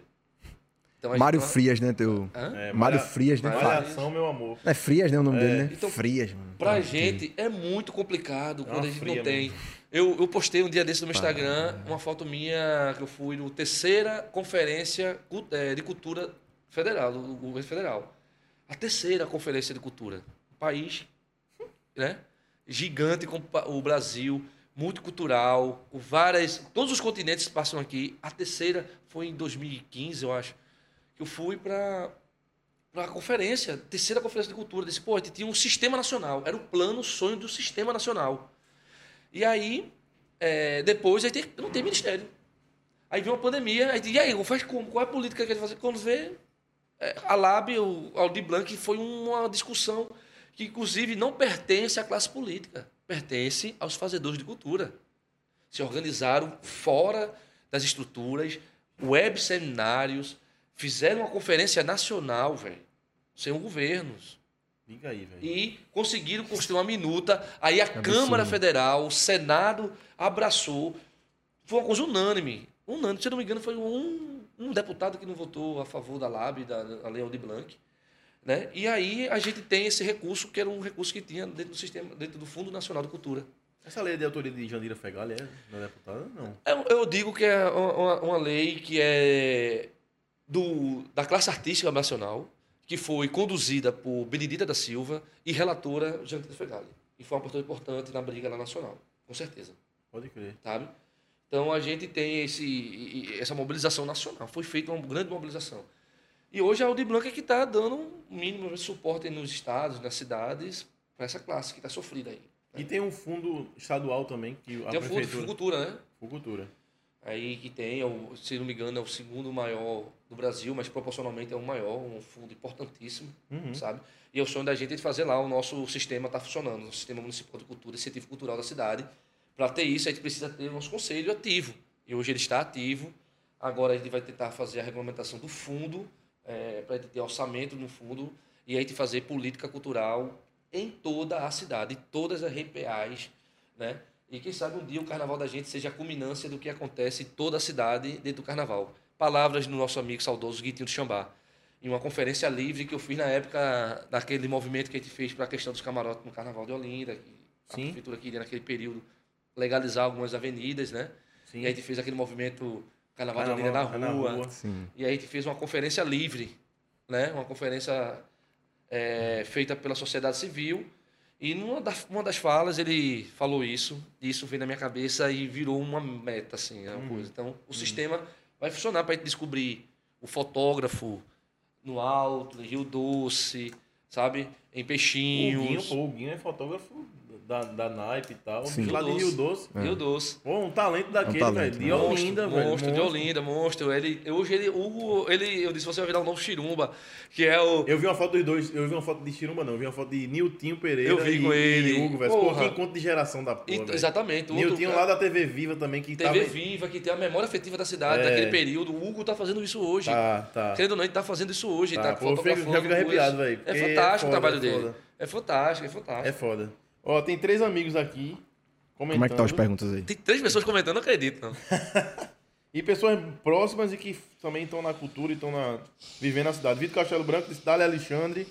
S3: Então, gente
S2: Mário
S3: tá-
S2: Frias, né? Teu...
S3: Hã?
S1: É,
S2: Mário Frias, né?
S1: Malhação, meu amor.
S2: É Frias, né? O nome dele, né?
S3: Então,
S2: Frias, mano.
S3: Pra
S2: Ah,
S3: gente é muito complicado quando
S1: uma
S3: a gente
S1: fria
S3: não tem. Eu, eu postei um dia desse no meu Instagram uma foto minha que eu fui no terceira conferência eh, de cultura federal, do governo federal. A terceira conferência de cultura. Um país né, gigante como o Brasil, multicultural, com várias. Todos os continentes passam aqui. A terceira foi em 2015, eu acho, que eu fui para para a conferência, terceira conferência de cultura, disse, pô, tinha um sistema nacional, era o plano, o sonho do sistema nacional. E aí, é, depois, aí tem, não tem ministério. Aí vem uma pandemia, aí e aí, faz como? Qual é a política que a gente vai fazer? Quando vê, é, a LAB, o Aldir Blanc, foi uma discussão que, inclusive, não pertence à classe política, pertence aos fazedores de cultura. Se organizaram fora das estruturas, web seminários, fizeram uma conferência nacional, velho, sem governos.
S1: Diga aí, velho.
S3: E conseguiram construir uma minuta. Aí a Câmara Federal, o Senado abraçou. Foi uma coisa unânime. Unânime, se eu não me engano, foi um, um deputado que não votou a favor da LAB, da, da Lei Aldir Blanc. Né? E aí a gente tem esse recurso, que era um recurso que tinha dentro do sistema, dentro do Fundo Nacional de Cultura.
S1: Essa lei é de autoria de Jandira Fegali, é? Não é deputada? Não.
S3: Eu, eu digo que é uma, uma- lei que é do, da classe artística nacional, que foi conduzida por Benedita da Silva e relatora Jandira Fegali. E foi uma oportunidade importante na briga lá nacional, com certeza.
S1: Pode crer.
S3: sabe? Então a gente tem esse, essa mobilização nacional. Foi feita uma grande mobilização. E hoje a Audi Blanc é que está dando um mínimo de suporte nos estados, nas cidades, para essa classe que está sofrida aí.
S1: E tem um fundo estadual também, que a
S3: Tem o Fundo
S1: prefeitura...
S3: Cultura, né?
S1: Fucultura.
S3: Aí que tem, é se não me engano, é o segundo maior do Brasil, mas proporcionalmente é o maior, um fundo importantíssimo,
S1: Uhum.
S3: sabe? E é o sonho da gente de fazer lá o nosso sistema está funcionando, o sistema municipal de cultura, incentivo cultural da cidade. Para ter isso, a gente precisa ter o nosso conselho ativo. E hoje ele está ativo. Agora a gente vai tentar fazer a regulamentação do fundo, para a gente ter orçamento no fundo e a gente fazer política cultural em toda a cidade, todas as RPAs, né? E quem sabe um dia o carnaval da gente seja a culminância do que acontece em toda a cidade dentro do carnaval. Palavras do nosso amigo saudoso Guitinho do Xambá. Em uma conferência livre que eu fiz na época daquele movimento que a gente fez para a questão dos camarotes no carnaval de Olinda, que a
S1: Sim.
S3: prefeitura queria naquele período legalizar algumas avenidas, né?
S1: Sim.
S3: E a gente fez aquele movimento Carnaval, de na
S1: na
S3: rua.
S1: rua.
S2: Sim.
S3: E aí a gente fez uma conferência livre, né? Uma conferência é, feita pela sociedade civil. E numa das, uma das falas ele falou isso, e isso veio na minha cabeça e virou uma meta, assim, é uma coisa. Então, o sistema vai funcionar para a gente descobrir o fotógrafo no Alto, em Rio Doce, sabe? Em
S1: O Guinho,
S3: Peixinhos.
S1: o Guinho é fotógrafo da, da Naipe e tal.
S2: Sim.
S1: Lá de Rio Doce.
S3: Rio Doce.
S1: Pô, um talento daquele,
S2: talento,
S1: velho. De
S2: né?
S1: Olinda,
S3: monstro,
S1: velho.
S3: monstro, de Olinda, monstro. Ele, hoje ele, Hugo, ele, eu disse, você vai virar um novo Chirumba, que é o...
S1: Eu vi uma foto dos dois, eu vi uma foto de Chirumba, não, eu vi uma foto de Niltinho Pereira
S3: Eu vi
S1: e,
S3: com ele.
S1: e Hugo, velho. Pô,
S3: Porra.
S1: que encontro de geração da porra,
S3: E-
S1: velho.
S3: exatamente.
S1: Niltinho
S3: cara-
S1: lá da TV Viva também, que
S3: TV
S1: tava...
S3: Viva, que tem a memória afetiva da cidade,
S1: É.
S3: daquele período. O Hugo tá fazendo isso hoje.
S1: Tá, tá.
S3: Querendo ou não, ele tá fazendo isso hoje.
S1: Tá,
S3: tá
S1: pô, eu fico-
S3: fotografando
S1: já fico arrepiado, velho,
S3: É
S1: porque
S3: fantástico
S1: é
S3: o trabalho
S1: é
S3: dele. É fantástico, é fantástico.
S1: É foda. Ó, tem três amigos aqui comentando.
S2: Como é que tá as perguntas aí?
S3: Tem três pessoas comentando, não acredito, não.
S1: E pessoas próximas e que também estão na cultura e estão na... vivendo na cidade. Vitor Castelo Branco, Dali Alexandre,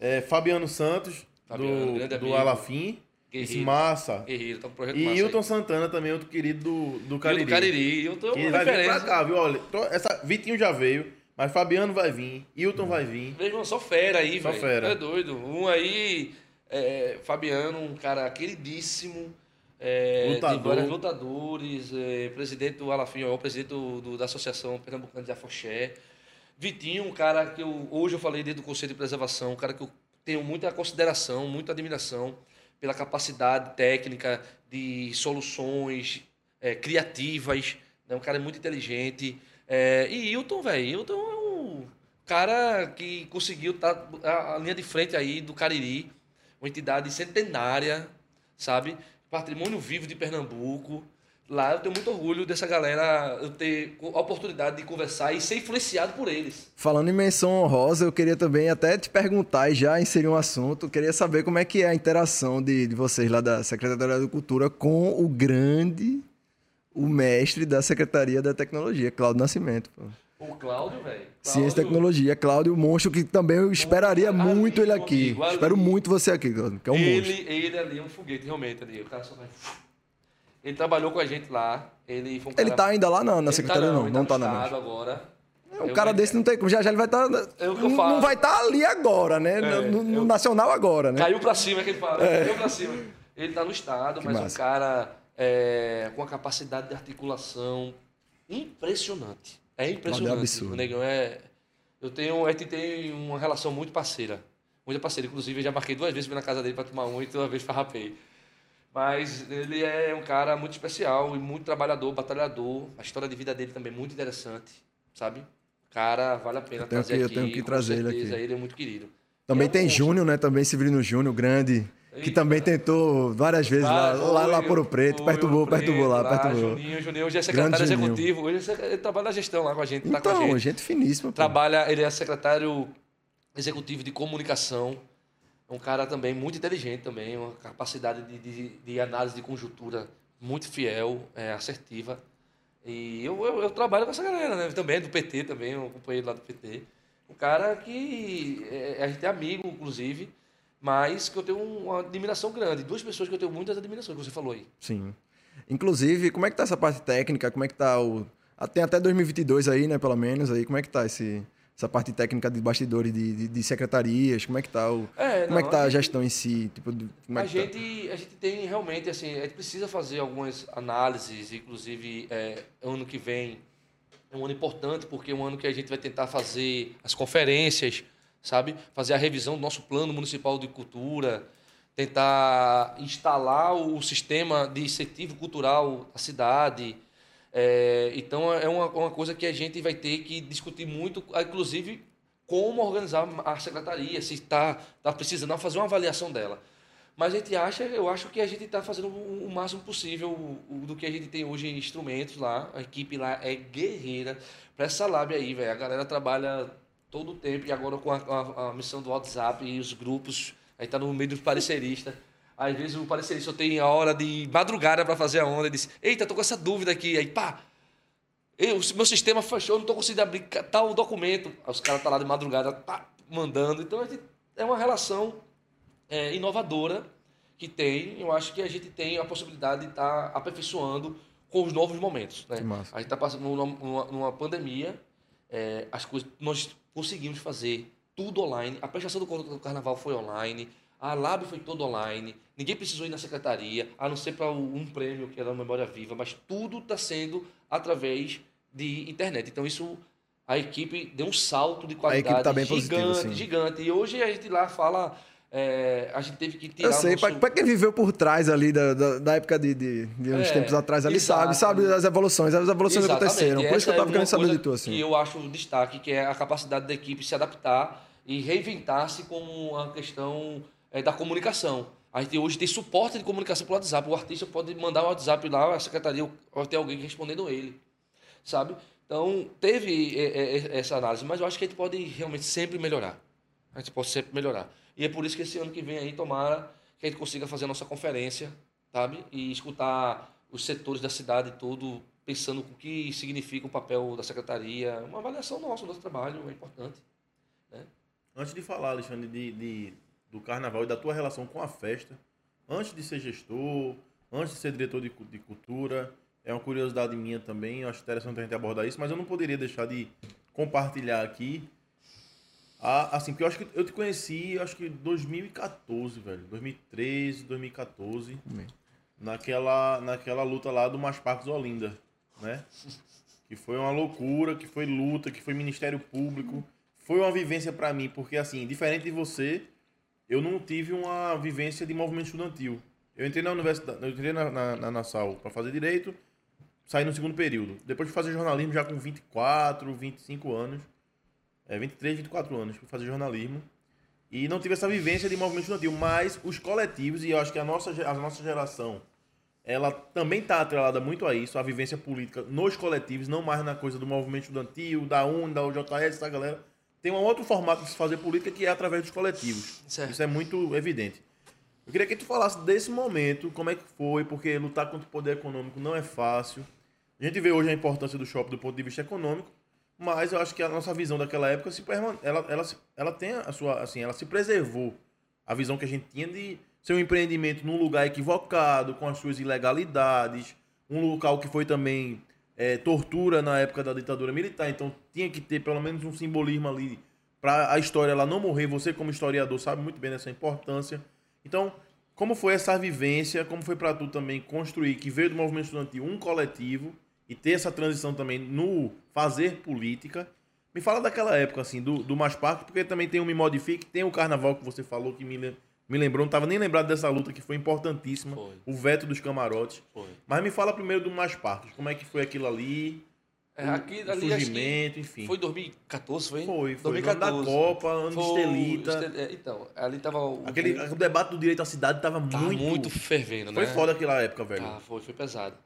S1: é, Fabiano Santos,
S3: Fabiano,
S1: do, do. Alafim.
S3: Guerreiro.
S1: Esse massa.
S3: Guerreiro, tá um projeto
S1: E
S3: massa
S1: Hilton
S3: aí.
S1: Santana também, outro querido do, do Cariri.
S3: do Cariri.
S1: Que
S3: uma
S1: vai vir pra cá, viu? Olha, tô- essa, Vitinho já veio, mas Fabiano vai vir, Hilton vai vir.
S3: Meu irmão, só fera aí,
S1: Só
S3: velho.
S1: fera.
S3: É doido. Um aí, é, Fabiano, um cara queridíssimo. É,
S1: Lutador.
S3: De vários lutadores, é, presidente do Alafim, é o presidente do, do- da Associação Pernambucana de Afoxé. Vitinho, um cara que eu, hoje eu falei dentro do Conselho de Preservação, um cara que eu tenho muita consideração, muita admiração pela capacidade técnica de soluções é, criativas, né? um cara muito inteligente. É, e Hilton, velho, Hilton é um cara que conseguiu estar a, a linha de frente aí do Cariri, uma entidade centenária, sabe? Patrimônio vivo de Pernambuco. Lá eu tenho muito orgulho dessa galera, eu ter a oportunidade de conversar e ser influenciado por eles.
S2: Falando em menção honrosa, eu queria também até te perguntar e já inserir um assunto. Eu queria saber como é que é a interação de, de vocês lá da Secretaria da Cultura com o grande, o mestre da Secretaria da Tecnologia, Cláudio Nascimento. Pô.
S3: O Cláudio, velho.
S2: Ciência e Tecnologia, Cláudio Monstro, que também eu esperaria muito ele aqui.
S3: amigo,
S2: Espero muito você aqui, Cláudio, que é um monstro.
S3: ele, ele ali é um foguete, realmente, ali. O cara só vai... Ele trabalhou com a gente lá. Ele foi um
S2: Ele
S3: cara...
S2: tá ainda lá na, na
S3: Ele
S2: Secretaria, não,
S3: ele
S2: não tá
S3: no
S2: na
S3: agora.
S2: Um
S3: Eu
S2: cara desse não tem como. Já já ele vai estar.
S3: É que eu
S2: não, não vai estar ali agora, né? no no- no
S3: eu-
S2: Nacional agora, né?
S3: Caiu pra cima, que ele fala. Caiu pra cima. Ele tá no estado, mas é um
S2: massa.
S3: cara é, com a capacidade de articulação impressionante. É impressionante.
S2: absurdo.
S3: O Negão é... Eu tenho, a gente tem uma relação muito parceira. Muita parceira. Inclusive, eu já marquei duas vezes na casa dele pra tomar um e uma vez farrapei. Mas ele é um cara muito especial e muito trabalhador, batalhador. A história de vida dele também é muito interessante, sabe? Cara, vale a pena
S2: Eu tenho
S3: trazer
S2: que- eu
S3: aqui.
S2: tenho que trazer ele
S3: certeza,
S2: aqui.
S3: Ele é muito querido.
S2: Também
S3: É um
S2: tem. Júnior, né? Também Severino Júnior, grande. Que também tentou várias vezes lá,
S3: Ah,
S2: lá, lá
S3: foi,
S2: por o Preto.
S3: foi
S2: Perturbou,
S3: Preto,
S2: perturbou lá, perturbou.
S3: Juninho, Juninho hoje é secretário
S2: Grande Juninho.
S3: executivo. Hoje é ele trabalha na gestão lá com a gente. tá com a
S2: Então,
S3: gente.
S2: gente finíssima. pô.
S3: Trabalha, ele é secretário executivo de comunicação. É um cara também muito inteligente também, uma capacidade de, de, de análise de conjuntura muito fiel, é, assertiva. E eu, eu, eu trabalho com essa galera, né? Também do PT, também, um companheiro lá do PT. Um cara que é, a gente é amigo, inclusive, mas que eu tenho uma admiração grande. Duas pessoas que eu tenho muitas admirações, que você falou aí.
S2: Sim. Inclusive, como é que tá essa parte técnica? Como é que tá o. Tem até 2022 aí, né? Pelo menos aí. Como é que tá esse, essa parte técnica de bastidores de, de, de secretarias? Como é que tá o.
S3: É,
S2: como é que tá
S3: a
S2: a gestão em si? Tipo, como é
S3: a,
S2: que tá?
S3: gente, a gente tem realmente, assim, a gente precisa fazer algumas análises, inclusive é, ano que vem é um ano importante, porque é um ano que a gente vai tentar fazer as conferências, sabe? Fazer a revisão do nosso plano municipal de cultura, tentar instalar o sistema de incentivo cultural da cidade. É, então, é uma, uma coisa que a gente vai ter que discutir muito, inclusive como organizar a secretaria, se está tá precisando fazer uma avaliação dela. Mas a gente acha, eu acho que a gente está fazendo o, máximo possível do que a gente tem hoje em instrumentos lá. A equipe lá é guerreira. Para essa lábia aí, velho. A galera trabalha todo o tempo e agora com a, a- a missão do WhatsApp e os grupos. Aí tá no meio dos pareceristas. Às vezes o parecerista tem a hora de madrugada para fazer a onda e diz: Eita, tô com essa dúvida aqui. Aí pá, eu, meu sistema fechou, não tô conseguindo abrir tal documento. Aí os caras estão lá de madrugada, pá, mandando. Então a gente, é uma relação é, inovadora que tem. Eu acho que a gente tem a possibilidade de estar aperfeiçoando com os novos momentos. Né? A gente está passando numa, numa- numa pandemia, é, as coisas nós conseguimos fazer tudo online. A prestação do conta do carnaval foi online. A Lab foi toda online. Ninguém precisou ir na secretaria, a não ser para um prêmio que era a Memória Viva, mas tudo está sendo através de internet. Então isso a equipe deu um salto de qualidade
S2: tá
S3: gigante,
S2: positiva,
S3: gigante. E hoje a gente lá fala, é, a gente teve que tirar
S2: Eu sei,
S3: nosso...
S2: pra quem viveu por trás ali da, da, da época de, de, de uns
S3: É,
S2: tempos atrás ali,
S3: exato.
S2: sabe, sabe das evoluções, as evoluções
S3: Exatamente.
S2: aconteceram. Por isso que eu
S3: Essa
S2: tava
S3: é
S2: querendo saber de tu, assim.
S3: Que eu acho um destaque, que é a capacidade da equipe se adaptar e reinventar-se com a questão é, da comunicação. A gente hoje tem suporte de comunicação pelo WhatsApp. O artista pode mandar o WhatsApp lá, a secretaria vai ter alguém respondendo ele, sabe? Então, teve é, é, essa análise, mas eu acho que a gente pode realmente sempre melhorar. A gente pode sempre melhorar. E é por isso que esse ano que vem aí, tomara que a gente consiga fazer a nossa conferência, sabe? E escutar os setores da cidade todo pensando o que significa o papel da secretaria. Uma avaliação nossa, do nosso trabalho, é importante.
S1: Antes de falar, Alexandre, de, de- do carnaval e da tua relação com a festa, antes de ser gestor, antes de ser diretor de, de cultura, é uma curiosidade minha também, eu acho interessante a gente abordar isso, mas eu não poderia deixar de compartilhar aqui. A, assim, porque eu acho que eu te conheci, acho que em 2014, velho. 2013, 2014. Naquela, naquela luta lá do Mais Parques Olinda, né? Que foi uma loucura, que foi luta, que foi Ministério Público. Foi uma vivência pra mim, porque assim, diferente de você, eu não tive uma vivência de movimento estudantil. Eu entrei na universidade, eu entrei na, na, na Nassau pra fazer direito, saí no segundo período. Depois de fazer jornalismo já com 24, 25 anos. É, 23, 24 anos, fui fazer jornalismo. E não tive essa vivência de movimento estudantil, mas os coletivos, e eu acho que a nossa, a nossa geração, ela também está atrelada muito a isso, a vivência política nos coletivos, não mais na coisa do movimento estudantil, da UN, da UJS, essa galera. Tem um outro formato de se fazer política que é através dos coletivos.
S3: Certo.
S1: Isso é muito evidente. Eu queria que tu falasse desse momento, como é que foi, porque lutar contra o poder econômico não é fácil. A gente vê hoje a importância do shopping do ponto de vista econômico, mas eu acho que a nossa visão daquela época se ela, ela, ela tem a sua assim, ela se preservou. A visão que a gente tinha de ser um empreendimento num lugar equivocado, com as suas ilegalidades, um local que foi também é, tortura na época da ditadura militar, então tinha que ter pelo menos um simbolismo ali para a história ela não morrer. Você como historiador sabe muito bem dessa importância. Então, como foi essa vivência? Como foi para tu também construir que veio do movimento estudantil um coletivo e ter essa transição também no fazer política? Me fala daquela época assim do, do Mais Parque, porque também tem o Me Modifique, tem o Carnaval que você falou que me, me lembrou, não estava nem lembrado dessa luta que foi importantíssima,
S3: Foi.
S1: o veto dos camarotes.
S3: Foi.
S1: Mas me fala primeiro do Mais Parques, como é que foi aquilo ali?
S3: É, aqui,
S1: o
S3: ali,
S1: surgimento, enfim.
S3: Foi 2014, foi?
S1: Foi, foi.
S3: 2014.
S1: Ano da Copa, ano de
S3: Foi,
S1: Estelita.
S3: Estel- é, Então, ali tava o...
S1: Aquele, o debate do direito à cidade tava,
S3: Tava
S1: muito,
S3: muito, fervendo,
S1: Foi
S3: né?
S1: foda aquela época, velho.
S3: Ah, foi, foi pesado.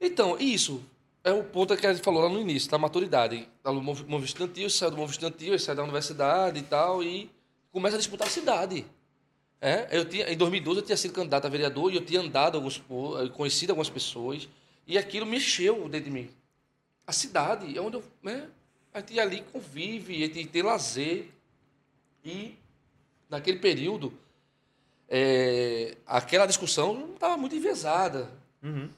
S3: Então, isso é o ponto que a gente falou lá no início, da maturidade. Tá no mov- movimento estudantil, sai do movimento estudantil, sai da universidade e tal, e começa a disputar a cidade. É, eu tinha, em 2012 eu tinha sido candidato a vereador e eu tinha andado alguns, conhecido algumas pessoas, e aquilo mexeu dentro de mim. A cidade é onde eu, né, a gente ali convive, a gente tem lazer. E naquele período, é, aquela discussão não estava muito enviesada.
S1: Uhum.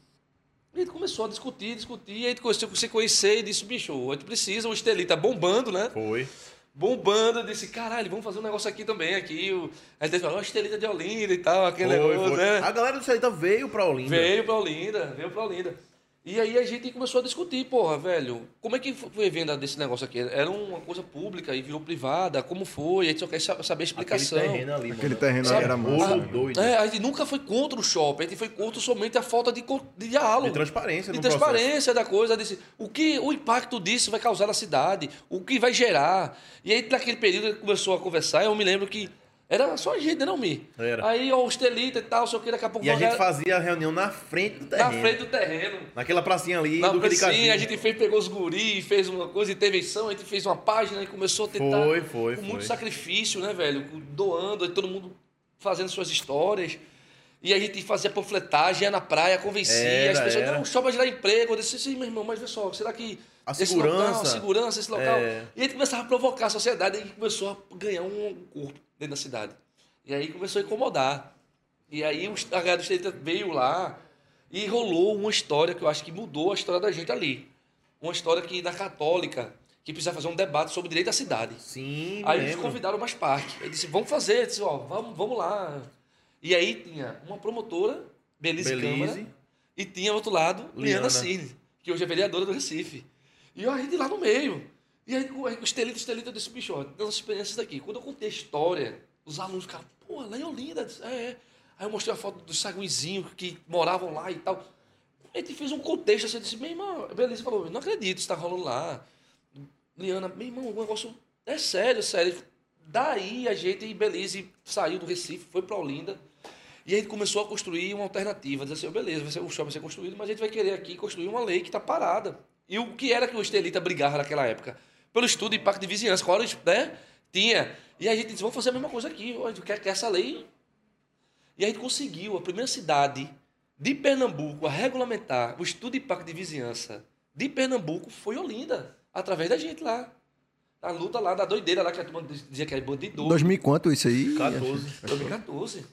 S3: E a gente começou a discutir, discutir, e a gente começou a se conhecer e disse, bicho, a gente precisa, o Estelita bombando, né?
S1: Foi.
S3: Bombando, disse, caralho, vamos fazer um negócio aqui também, aqui. O... A gente falou, Estelita de Olinda e tal, aquele
S1: Foi,
S3: negócio,
S1: foi.
S3: né?
S1: A galera do Celita veio pra Olinda.
S3: Veio pra Olinda, veio pra Olinda. E aí a gente começou a discutir, porra, velho, como é que foi a venda desse negócio aqui? Era uma coisa pública e virou privada, como foi? A gente só quer sa- saber a
S1: Aquele
S3: explicação.
S1: terreno ali, mano.
S2: Aquele terreno ali era.
S1: Ouro doido.
S3: É, a gente nunca foi contra o shopping, a gente foi contra somente a falta de, de diálogo.
S1: De transparência
S3: De transparência da coisa. Disse, o que o impacto disso vai causar na cidade, o que vai gerar. E aí, naquele período, começou a conversar, eu me lembro que era só a gente, né, não me.
S1: Era.
S3: Aí, ó, os e tal, só que daqui a pouco...
S1: E a gente
S3: galera-
S1: fazia a reunião na frente do
S3: Na
S1: terreno.
S3: frente do terreno.
S1: Naquela pracinha ali
S3: Na
S1: do
S3: pracinha, a gente fez, pegou os guri, fez uma coisa, intervenção, a gente fez uma página e começou a tentar.
S1: Foi, foi,
S3: Com
S1: foi.
S3: muito sacrifício, né, velho? Doando, aí todo mundo fazendo suas histórias. E a gente fazia panfletagem, ia na praia, convencia.
S1: Era,
S3: as pessoas,
S1: era.
S3: não, só vai gerar emprego. Eu disse, sim, meu irmão, mas vê só, será que.
S1: A
S3: esse
S1: segurança.
S3: Local, a segurança, esse local.
S1: É.
S3: E a gente começava a provocar a sociedade e começou a ganhar um corpo dentro da cidade. E aí começou a incomodar. E aí o a galera do Estreita veio lá e rolou uma história que eu acho que mudou a história da gente ali. Uma história que na Católica, que precisava fazer um debate sobre o direito à cidade.
S1: Sim,
S3: Aí eles
S1: lembro.
S3: convidaram mais partes. Ele disse, vamos fazer. Eu disse, ó, vamos, vamos lá. E aí tinha uma promotora, Belize,
S1: Belize.
S3: Câmara, e tinha outro lado, Liana
S1: Liana.
S3: Cine, que hoje é vereadora do Recife. E a gente lá no meio. E aí Estelito, eu disse, bicho, ó, umas experiências daqui. Quando eu contei a história, os alunos ficaram, pô, lá em Olinda. Eu disse, É, é. Aí eu mostrei a foto dos saguizinhos que moravam lá e tal. A gente fez um contexto assim, eu disse, meu irmão, Belize falou, não acredito, isso tá rolando lá. Liana, meu irmão, o negócio é sério, sério. Daí a gente em Belize saiu do Recife, foi para Olinda. E a gente começou a construir uma alternativa. Dizer assim, "Oh, beleza, vai ser, o shopping vai ser construído, mas a gente vai querer aqui construir uma lei que está parada. E o que era que o Estelita brigava naquela época? Pelo estudo de impacto de vizinhança, qual era, né? Tinha. E a gente disse, vamos fazer a mesma coisa aqui. A gente quer que essa lei... E a gente conseguiu, a primeira cidade de Pernambuco a regulamentar o estudo de impacto de vizinhança de Pernambuco foi Olinda, através da gente lá. A luta lá, da doideira lá, que a turma dizia que era bandido.
S2: 2000 e quanto isso aí?
S1: 14.
S3: 2014.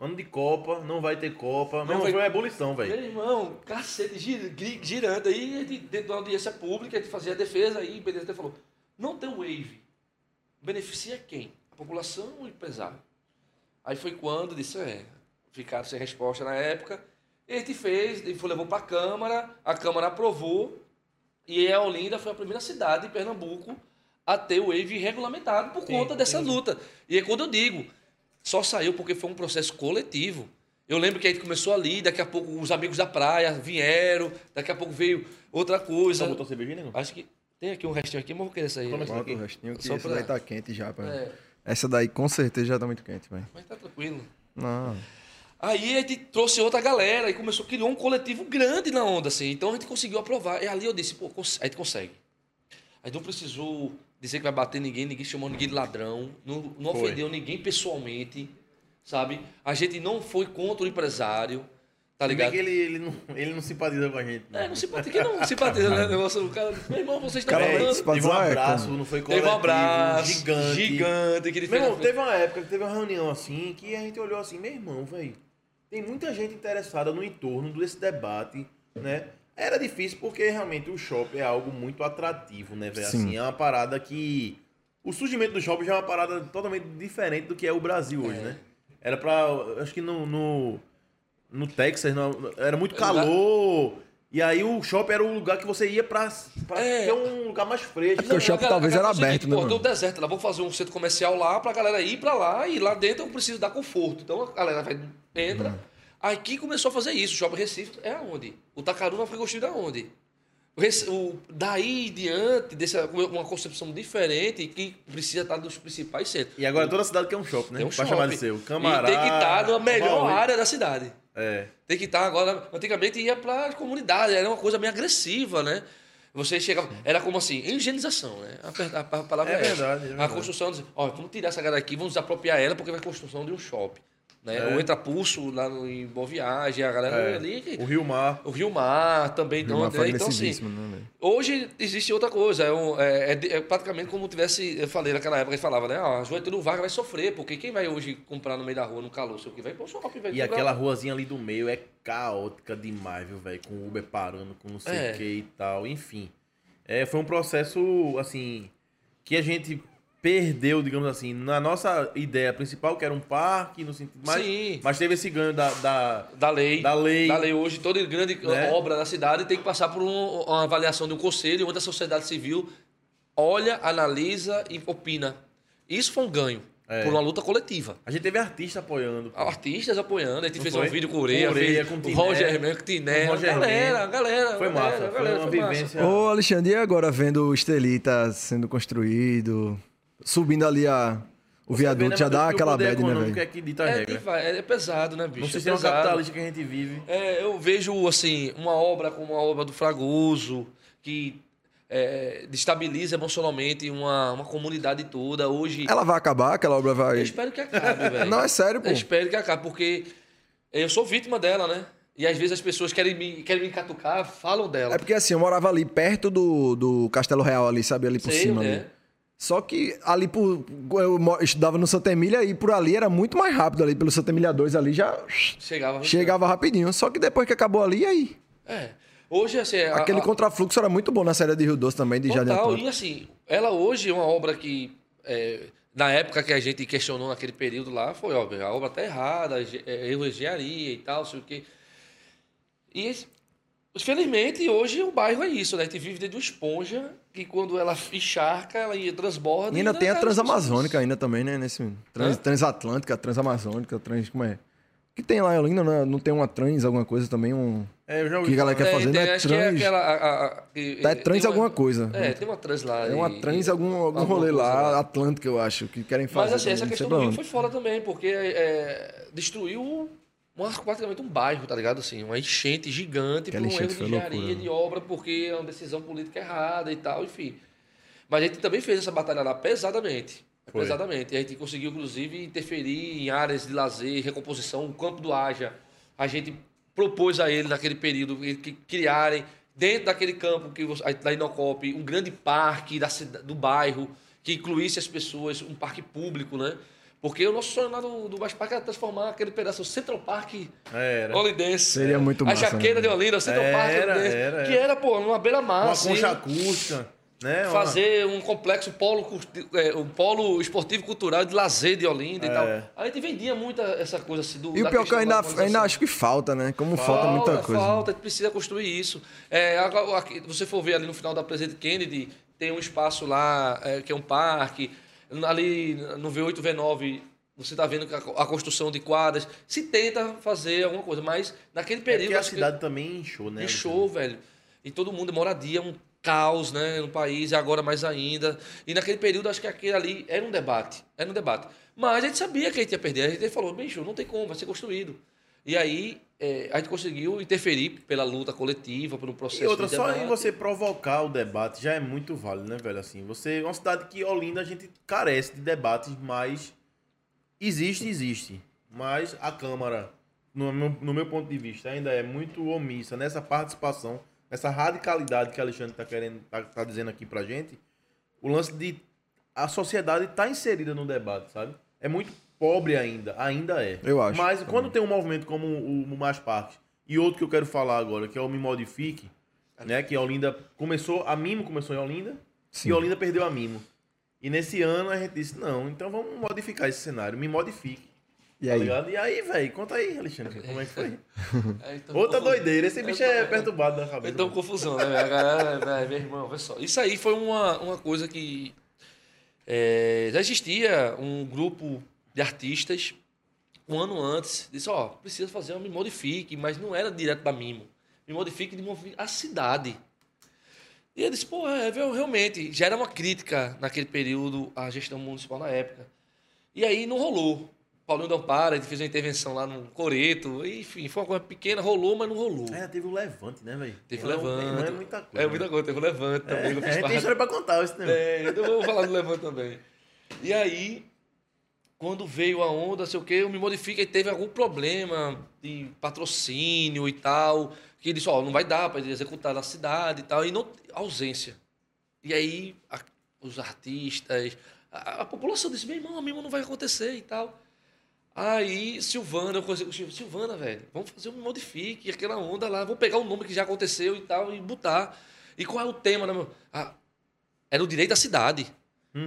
S1: Ano de Copa, não vai ter Copa. Não,
S3: vai-
S1: foi uma ebulição,
S3: Meu
S1: velho.
S3: irmão, cacete, gir- girando aí, dentro da audiência pública, a gente fazia a defesa, aí o BDT falou, não tem wave, beneficia quem? A população ou o empresário? Aí foi quando disse, é, ficaram sem resposta na época, e a gente fez, e foi, levou para a Câmara, a Câmara aprovou, e a Olinda foi a primeira cidade de Pernambuco a ter o wave regulamentado por
S1: Sim,
S3: conta dessa luta. E aí quando eu digo, só saiu porque foi um processo coletivo. Eu lembro que a gente começou ali, daqui a pouco os amigos da praia vieram, daqui a pouco veio outra coisa.
S1: Só botou cervejinha, nego?
S3: Acho que tem aqui um restinho aqui, mas vou querer sair.
S1: Toma esse
S2: Bota o restinho que
S3: Só
S2: essa
S3: pra-
S2: daí tá quente já, pá.
S3: É,
S2: Essa daí com certeza já tá muito quente, velho.
S3: mas tá tranquilo.
S2: Não.
S3: Aí a gente trouxe outra galera e começou, criou um coletivo grande na onda, assim. Então a gente conseguiu aprovar. E ali eu disse, pô, a gente consegue. A gente não precisou dizer que vai bater ninguém, ninguém chamou ninguém de ladrão, não, não ofendeu ninguém pessoalmente, sabe? A gente não foi contra o empresário, tá ligado?
S1: que ele, ele, não, ele não simpatiza com a gente.
S3: É, não simpatiza, não simpatiza, né? O negócio, o cara, meu irmão, vocês estão
S2: Cara,
S3: falando.
S1: Teve um
S2: é,
S1: abraço, não foi
S3: Teve
S1: coletivo,
S3: um abraço
S1: gigante.
S3: gigante que ele
S1: Meu irmão, teve uma época que teve uma reunião assim que a gente olhou assim, meu irmão, velho, tem muita gente interessada no entorno desse debate, né? Era difícil porque realmente o shopping é algo muito atrativo, né, velho?
S2: Sim.
S1: Assim, é uma parada que. O surgimento do shopping já é uma parada totalmente diferente do que é o Brasil hoje, né? Era pra. Acho que no. No, no Texas não- era muito
S3: É
S1: calor. E aí o shopping era o lugar que você ia pra, pra
S3: É.
S1: ter um lugar mais fresco.
S2: porque o shopping talvez era aberto, né,
S3: Pô, do deserto, lá, vamos fazer um centro comercial lá pra galera ir pra lá e lá dentro eu preciso dar conforto. Então a galera vai, entra.
S2: Uhum.
S3: Aqui começou a fazer isso. O Shopping Recife é aonde? O Tacaruna foi construído aonde? O daí em diante, dessa, uma concepção diferente que precisa estar nos principais centros.
S1: E agora toda cidade quer um shopping, né?
S3: Tem um
S1: pra
S3: shopping.
S1: chamar de seu. Camará.
S3: e tem que estar na melhor área da cidade.
S1: É.
S3: Tem que estar agora. Antigamente ia para as comunidades, era uma coisa meio agressiva, né? Você chegava. Era como assim, higienização, né? A, a- a palavra
S1: É
S3: é,
S1: verdade, é
S3: A
S1: verdade.
S3: construção, diz, ó, vamos tirar essa galera aqui, vamos desapropriar ela, porque vai construção de um shopping. Né?
S1: É.
S3: Ou entra pulso lá no, em Boa Viagem, a galera
S1: É.
S3: ali.
S1: O Rio Mar.
S3: O Rio Mar também.
S2: Uma
S3: Então, né? então assim,
S2: né?
S3: Hoje existe outra coisa, é, um- é- é é praticamente como tivesse, eu falei naquela época, ele falava, né? Ó, a Juventude Vargas vai sofrer, porque quem vai hoje comprar no meio da rua, no calor, sei o que, vai pro shopping, vai
S1: E
S3: comprar-
S1: aquela ruazinha ali do meio é caótica demais, viu, velho? Com o Uber parando, com não sei
S3: É.
S1: o que e tal. Enfim. É, foi um processo, assim, que a gente perdeu, digamos assim, na nossa ideia principal, que era um parque, no sentido. Mas,
S3: Sim.
S1: mas teve esse ganho da. da
S3: Da lei.
S1: Da lei.
S3: Da lei hoje, toda grande
S1: Né?
S3: obra na cidade tem que passar por um- uma avaliação de um conselho, onde a sociedade civil olha, analisa e opina. Isso foi um ganho,
S1: É.
S3: por uma luta coletiva.
S1: a gente teve artista apoiando. pô.
S3: Artistas apoiando, a gente
S1: Não
S3: fez
S1: foi?
S3: um vídeo com o Ureia,
S1: Com o Ureia, com Tiné,
S3: Roger Menco, Tiné,
S1: com o Roger
S3: a galera, galera.
S1: Foi
S3: galera,
S1: massa,
S3: a
S1: foi
S3: galera,
S1: uma
S3: massa.
S1: vivência.
S2: Ô, Alexandre, e agora vendo o Estelita sendo construído, subindo ali a, o
S1: Você vê,
S2: viaduto,
S1: né,
S2: já dá aquela bad, né, velho?
S1: é dita
S3: É, é, é pesado, né, bicho?
S1: No
S3: É
S1: sistema
S3: pesado.
S1: capitalista que a gente vive.
S3: É, eu vejo, assim, uma obra como a obra do Fragoso, que é, destabiliza emocionalmente uma, uma comunidade toda. Hoje,
S2: Ela vai acabar, aquela obra
S3: eu
S2: vai...
S3: espero que acabe, velho.
S2: Não, é sério, pô.
S3: Eu espero que acabe, porque eu sou vítima dela, né? E às vezes as pessoas querem me, querem me catucar, falam dela.
S2: É porque assim, eu morava ali perto do, do Castelo Real ali, sabe? Ali por
S3: Sei,
S2: cima
S3: é.
S2: ali. Só que ali por. Eu estudava no Santa Emília e por ali era muito mais rápido ali, pelo Santa Emília 2 ali já
S3: Chegava.
S2: chegava rapidinho. Só que depois que acabou ali, aí?
S3: É. Hoje, assim...
S2: Aquele
S3: a-
S2: contrafluxo era muito bom na série de Rio Doce também, de Jardim Atlântico.
S3: e assim, ela hoje é uma obra que, é, na época que a gente questionou naquele período lá, foi óbvio, a obra tá errada, ge- é, erro de engenharia e tal, sei o quê. E, esse- felizmente, hoje o bairro é isso, né? A gente vive dentro de uma esponja que quando ela encharca, ela ia- transborda.
S2: E ainda tem a Transamazônica ainda também, né? Nesse trans? Transatlântica, Transamazônica, trans... Como é? O que tem lá em Olinda? Não, é- não tem uma trans, alguma coisa também? Um...
S1: É, eu já ouvi
S2: Que a galera quer fazer,
S3: tem,
S2: não é
S3: que é
S2: trans.
S3: aquela... a- a- a- que-
S2: É
S3: tem
S2: trans
S3: uma-
S2: alguma coisa.
S3: É, tem uma trans lá.
S2: É uma
S3: e-
S2: trans, algum, algum rolê
S3: coisa
S2: lá, Atlântica, eu acho, que querem fazer.
S3: Mas assim, essa questão do Rio foi fora também, porque é, destruiu uma, praticamente um bairro, tá ligado? Assim, uma enchente gigante por
S2: Aquela
S3: um erro de engenharia,
S2: loucura, né?
S3: de obra, porque é uma decisão política errada e tal, enfim. Mas a gente também fez essa batalha lá pesadamente.
S1: Foi.
S3: Pesadamente. E a gente conseguiu, inclusive, interferir em áreas de lazer, recomposição, o campo do Haja. A gente propôs a ele, naquele período, que criarem, dentro daquele campo que você- da Inocop, um grande parque da do bairro, que incluísse as pessoas, um parque público, né? Porque o nosso sonho lá do, do Baixo Parque era transformar aquele pedaço, o Central Park
S1: Era.
S2: Seria muito
S3: A
S2: massa,
S3: jaqueira
S2: né?
S3: de Olinda, o Central Park
S1: Era, era,
S3: Que
S1: era.
S3: era, pô, numa beira-mar,
S1: Uma
S3: assim,
S1: concha acústica, né? Uma-
S3: fazer um complexo polo, é, um polo esportivo cultural de lazer de Olinda e
S1: É.
S3: tal. A gente vendia muita essa coisa assim do
S2: E o pior que eu ainda, ainda acho que falta, né? Como falta, muita coisa.
S3: Falta, a gente precisa construir isso. É, agora, aqui, você for ver ali no final da Presidente Kennedy, tem um espaço lá é, que é um parque. Ali no V8, V9, você está vendo a, construção de quadras. Se tenta fazer alguma coisa, mas naquele
S1: É
S3: período.
S1: porque a
S3: acho que-
S1: cidade também inchou, né?
S3: Inchou, velho. E todo mundo, moradia, um caos, né, no país, e agora mais ainda. E naquele período, acho que aquele ali era um debate. Era um debate. Mas a gente sabia que a gente ia perder. A gente falou, bicho, não tem como, vai ser construído. E aí, é, a gente conseguiu interferir pela luta coletiva, pelo processo
S1: E outra,
S3: de
S1: só
S3: debate.
S1: em você provocar o debate já é muito válido, né, velho? Assim, você é uma cidade que Olinda a gente carece de debates, mas existe, existe. Mas a Câmara, no meu, no meu ponto de vista, ainda é muito omissa nessa participação, nessa radicalidade que Alexandre tá querendo, tá, tá dizendo aqui pra gente. O lance de a sociedade tá inserida no debate, sabe? É muito pobre ainda, ainda é.
S2: Eu acho,
S1: Mas
S2: também.
S1: quando tem um movimento como o, o Mais Parques e outro que eu quero falar agora, que é o Me Modifique, né? Que a Olinda começou, a Mimo começou em Olinda
S2: Sim.
S1: e Olinda perdeu a Mimo. E nesse ano a gente disse, não, então vamos modificar esse cenário, me modifique.
S2: E
S1: Tá
S2: aí?
S1: ligado? E aí, velho, conta aí, Alexandre, como é que foi?
S3: É, então,
S1: Outra
S3: confusão.
S1: doideira, esse bicho é perturbado da cabeça.
S3: Então, confusão, né? A galera, meu irmão, olha só. Isso aí foi uma, uma coisa que. É, já existia um grupo de artistas um ano antes. Disse: Ó, precisa fazer Me Modifique, mas não era direto da Mimo. Me Modifique de modifique a cidade. E eu disse: pô, é, realmente, já era uma crítica naquele período à gestão municipal na época. E aí não rolou. Paulinho Dampara, ele fez uma intervenção lá no Coreto, enfim, foi uma coisa pequena, rolou, mas não rolou.
S1: É, teve o Levante, né, velho?
S3: Teve o
S1: Não é-
S3: Levante.
S1: Não é muita coisa.
S3: É muita coisa, teve o Levante também.
S1: É,
S3: eu
S1: a gente tem história pra contar, isso também.
S3: É, então vamos falar do Levante também. E aí, quando veio a onda, sei o quê, eu me modifiquei, teve algum problema de patrocínio e tal, que ele disse, ó, não vai dar para executar na cidade e tal, e não, ausência. E aí, a- os artistas, a, a população disse, meu irmão, a mimo não vai acontecer e tal. Aí, Silvana, eu conheci Silvana, Silvana, velho, vamos fazer um modifique, aquela onda lá, vamos pegar o nome que já aconteceu e tal, e botar. E qual é o tema, né, meu? Ah, era o direito da cidade.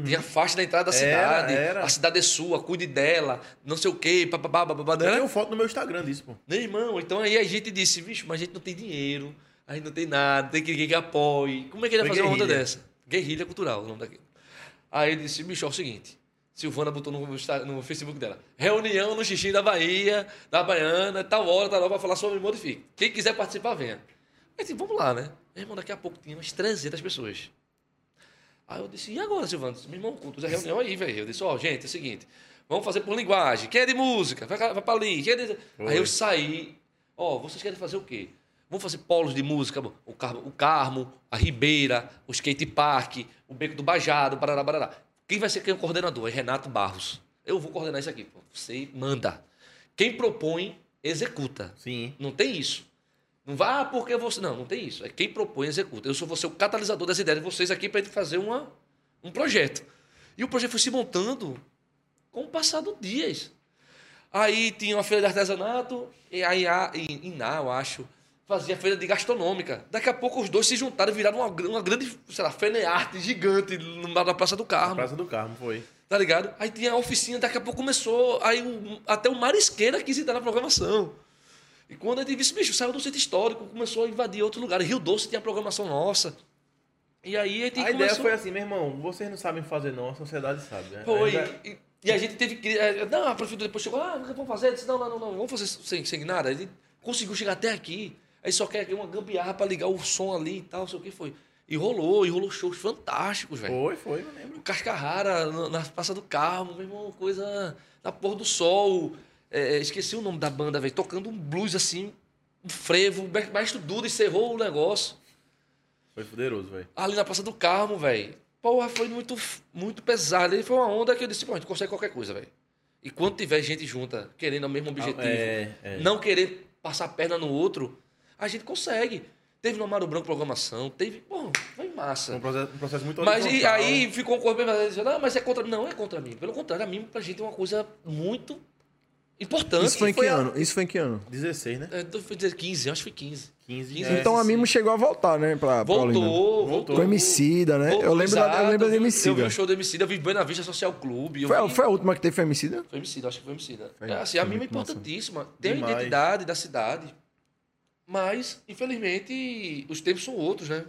S3: Tem a faixa da entrada da
S1: Uhum. Era,
S3: cidade.
S1: era.
S3: A cidade é sua, cuide dela, não sei o quê, papapá, papapá.
S1: Eu
S3: Né?
S1: tenho foto no meu Instagram disso, pô.
S3: Meu irmão, então aí a gente disse, bicho, mas a gente não tem dinheiro, a gente não tem nada, tem que ninguém que apoie. Como é que ele ia fazer uma onda
S1: guerrilha.
S3: dessa? Guerrilha cultural, o nome daquilo. Aí ele disse, bicho, é o seguinte, Silvana botou no, no Facebook dela, reunião no xixi da Bahia, da Baiana, tal hora, tal hora, vai falar sobre Modifique. Quem quiser participar, venha. Aí disse, vamos lá, né? Meu irmão, daqui a pouco tinha umas 300 pessoas. Aí eu disse, e agora, Silvano? Disse, Meu irmão, conduz a reunião aí, velho. Eu disse, ó, gente, é o seguinte, vamos fazer por linguagem. Quem é de música? Vai, vai pra ali. Quem é de... Aí eu saí, ó, vocês querem fazer o quê? Vamos fazer polos de música, o Carmo, o, Carmo, a Ribeira, o Skate Park, o Beco do Bajado, barará, barará. Quem vai ser quem é o coordenador? É Renato Barros. Eu vou coordenar isso aqui. Pô. Você manda. Quem propõe, executa.
S1: Sim.
S3: Não tem isso. Não vá ah, porque você. Não, não tem isso. É quem propõe, executa. Eu sou você o catalisador das ideias de vocês aqui para fazer uma, um projeto. E o projeto foi se montando com o passar dos dias. Aí tinha uma feira de artesanato, e aí a- em Iná, eu acho, fazia feira de gastronômica. Daqui a pouco os dois se juntaram e viraram uma, uma grande, sei lá, fenearte gigante na Praça do Carmo.
S1: Praça do Carmo, foi.
S3: Tá ligado? Aí tinha a oficina, daqui a pouco começou. Aí o- até o Marisqueira quis entrar na programação. E quando a gente disse, bicho, saiu do centro histórico, começou a invadir outros lugares. Rio Doce tinha a programação nossa. E aí a gente
S1: A ideia
S3: começou...
S1: foi assim, meu irmão, vocês não sabem fazer não, a sociedade sabe. né?
S3: Foi.
S1: Ainda-
S3: E, e a gente teve que. é, Não, a prefeitura depois chegou, ah, vamos fazer. Eu disse, não, não, não, não, vamos fazer sem, sem nada. Ele conseguiu chegar até aqui. Aí só quer uma gambiarra pra ligar o som ali e tal, não sei o que foi. E rolou, e rolou shows fantásticos, velho.
S1: Foi, foi, eu lembro.
S3: O Cascarrara, na Praça do Carmo, meu irmão, coisa na pôr do sol. É, esqueci o nome da banda, velho. Tocando um blues assim, um frevo. O Maestro Duda encerrou o negócio.
S1: Foi poderoso, velho.
S3: Ali na Praça do Carmo, velho. Porra, foi muito, muito pesado. Ele foi uma onda que eu disse, pô, a gente consegue qualquer coisa, velho. E quando tiver gente junta, querendo o mesmo objetivo,
S1: é, é.
S3: não querer passar a perna no outro, a gente consegue. Teve no Amaro Branco programação, teve. Pô, foi massa.
S1: Foi um processo, um processo muito
S3: Mas e aí ficou um corpo bem dizendo, não, mas é contra mim. Não, é contra mim. Pelo contrário, a mim, pra gente é uma coisa muito importante.
S2: Isso foi em que
S3: Foi a-
S2: ano? Isso foi em que ano?
S1: 16, né?
S3: É, eu fui dizer 15, acho que foi 15.
S1: 15.
S3: 15,
S1: é.
S2: Então a. Mimo chegou a voltar, né? Pra, pra Olinda.
S3: Voltou,
S1: Voltou.
S3: voltou.
S2: Com Emicida, né? Eu lembro da- eu lembro da
S3: Eu vi
S2: Emicida.
S3: o show do Emicida, eu vi Buena Vista Social Clube.
S2: Foi, a-
S3: vi-
S2: foi a última que teve foi Emicida?
S3: Foi Emicida, acho que foi Emicida.
S2: Foi-
S3: É, assim, a
S2: foi
S3: mima é importantíssima. Tem a
S1: Demais.
S3: identidade da cidade. Mas, infelizmente, os tempos são outros, né?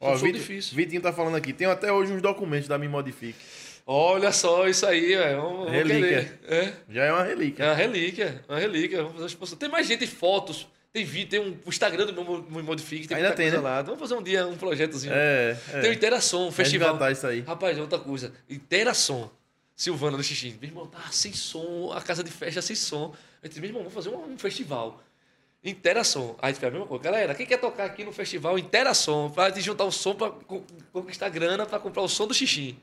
S1: Ó,
S3: São
S1: Vit-
S3: difíceis.
S1: Vitinho tá falando aqui. Tem até hoje uns documentos da Me Modifique.
S3: Olha só isso aí, velho. Vamos, vamos
S1: Relíquia.
S3: É.
S1: Já é uma
S3: É
S1: relíquia.
S3: uma relíquia, uma relíquia. Vamos fazer uma exposição. Tem mais gente, fotos, tem vídeo, tem um o Instagram do meu Me Modifique, tem
S1: Ainda tem, né?
S3: lá. Vamos fazer um dia um projetozinho.
S1: É, é.
S3: Tem o Interação, um festival.
S1: Resgatar isso aí.
S3: Rapaz, outra coisa. Interação. Silvana do Xixi. Meu irmão, tá sem som, a casa de festa sem som. Eu disse, meu irmão, vamos fazer um, um festival. Interação. Aí fica a mesma coisa. Galera, quem quer tocar aqui no festival Interação? Pra te juntar o som pra co- conquistar grana pra comprar o som do xixi.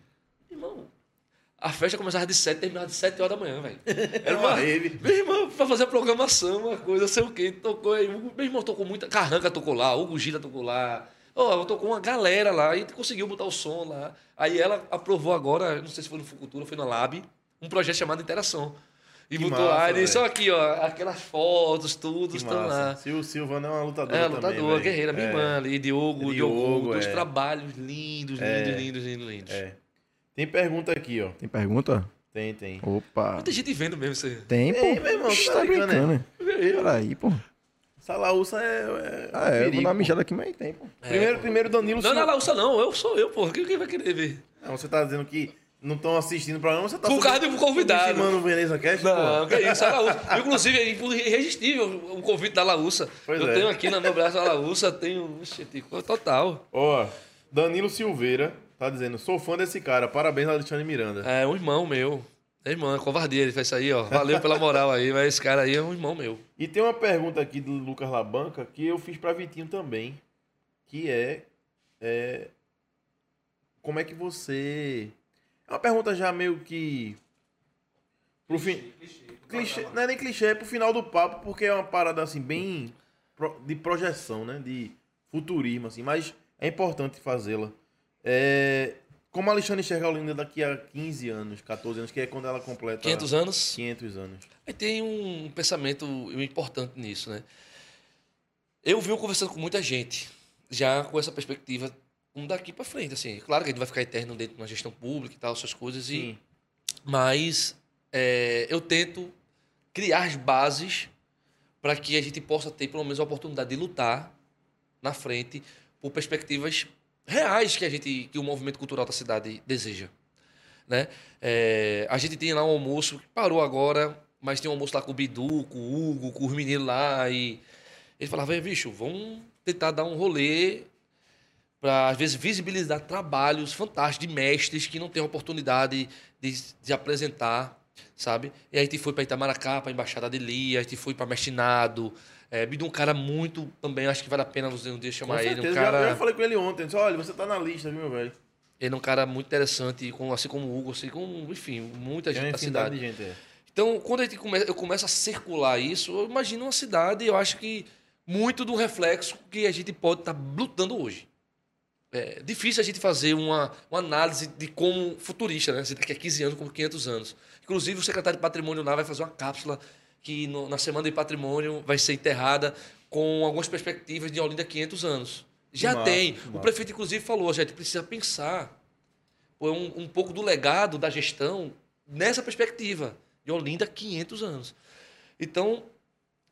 S3: Irmão, a festa começava de 7 terminava de 7 horas da manhã, velho. Era
S1: uma rave.
S3: Meu irmão, pra fazer a programação, uma coisa, sei o quê. Tocou aí. Meu irmão tocou muita. Carranca tocou lá, Hugo Gira tocou lá. Oh, tocou uma galera lá e conseguiu botar o som lá. Aí ela aprovou agora, não sei se foi no ou foi na Lab, um projeto chamado Interação. E
S1: Que
S3: botou
S1: massa,
S3: lá, e disse,
S1: velho.
S3: ó, aqui, ó, aquelas fotos, tudo, estão lá.
S1: Sil Silvana é uma lutadora
S3: É,
S1: também,
S3: lutadora,
S1: velho.
S3: guerreira, minha
S1: É,
S3: irmã ali, Diogo,
S1: Diogo,
S3: Diogo, dois
S1: é.
S3: trabalhos lindos, lindos,
S1: É.
S3: lindos, lindos, lindos.
S1: É. Tem pergunta aqui, ó.
S2: Tem pergunta?
S1: Tem, tem.
S2: Opa.
S3: Muita gente vendo mesmo isso aí.
S2: Tem, pô.
S1: Ei, meu irmão,
S2: tá
S1: tá brincando,
S2: né? Peraí, pô.
S1: Salaúça é. é
S2: Ah, é, eu vou
S1: perigo,
S2: dar uma
S1: pô.
S2: mijada aqui, mas tem, pô.
S1: Primeiro, primeiro Danilo
S3: Não,
S1: Sil-
S3: não, Laúça não, eu sou eu. Quem, quem vai querer ver?
S1: Não, você tá dizendo que não estão assistindo o programa, você tá
S3: Por causa de um convidado.
S1: Mano, o Veneza Cast,
S3: Não, que isso, a Laúça. Inclusive, é irresistível o convite da Laúça.
S1: Pois
S3: eu
S1: é.
S3: tenho aqui no meu braço a Laúça, tenho. Ixi, tico, total.
S1: Ó, Danilo Silveira tá dizendo, sou fã desse cara, parabéns Alexandre Miranda.
S3: É um irmão meu. É irmão, é covardia, ele fez isso aí, ó. Valeu pela moral aí, mas esse cara aí é um irmão meu.
S1: E tem uma pergunta aqui do Lucas Labanca que eu fiz pra Vitinho também, que é, é como é que você é uma pergunta já meio que pro fim clichê, não é nem clichê, é pro final do papo, porque é uma parada assim bem de projeção, né, de futurismo assim, mas é importante fazê-la. É, como a Alexandre enxerga a Olinda daqui a 15 anos, 14 anos, que é quando ela completa
S3: 500 anos.
S1: 500 anos.
S3: Aí tem um pensamento importante nisso, né? Eu venho conversando com muita gente, já com essa perspectiva, um daqui pra frente, assim. Claro que a gente vai ficar eterno dentro de uma gestão pública e tal, essas coisas, e,
S1: Sim.
S3: mas é, eu tento criar as bases para que a gente possa ter pelo menos a oportunidade de lutar na frente por perspectivas reais que a gente que o movimento cultural da cidade deseja né É, a gente tem lá um almoço que parou agora mas tem um almoço lá com o Bidu com o Hugo com os meninos lá e ele falava "Ei, bicho vamos tentar dar um rolê para às vezes visibilizar trabalhos fantásticos de mestres que não têm oportunidade de, de apresentar, sabe? E aí a gente foi para Itamaracá, para a Embaixada de Lia, a gente foi para Mestinado. É, é um cara muito também, acho que vale a pena um dia chamar ele. Um cara,
S1: já, falei com ele ontem. Disse, olha, você tá na lista, viu, meu velho?
S3: ele é um cara muito interessante, com, assim como o Hugo, assim como, enfim, muita gente
S1: uma
S3: da cidade.
S1: de gente. É.
S3: Então, quando a gente come, eu começo a circular isso, eu imagino uma cidade, eu acho que muito do reflexo que a gente pode estar lutando hoje. É difícil a gente fazer uma, uma análise de como futurista, né? Daqui a 15 anos, como 500 anos. Inclusive, o secretário de Patrimônio lá vai fazer uma cápsula que no- na Semana de Patrimônio vai ser enterrada com algumas perspectivas de Olinda 500 anos. Já
S1: massa,
S3: tem. O prefeito, inclusive, falou: a gente precisa pensar um, um pouco do legado da gestão nessa perspectiva de Olinda 500 anos. Então,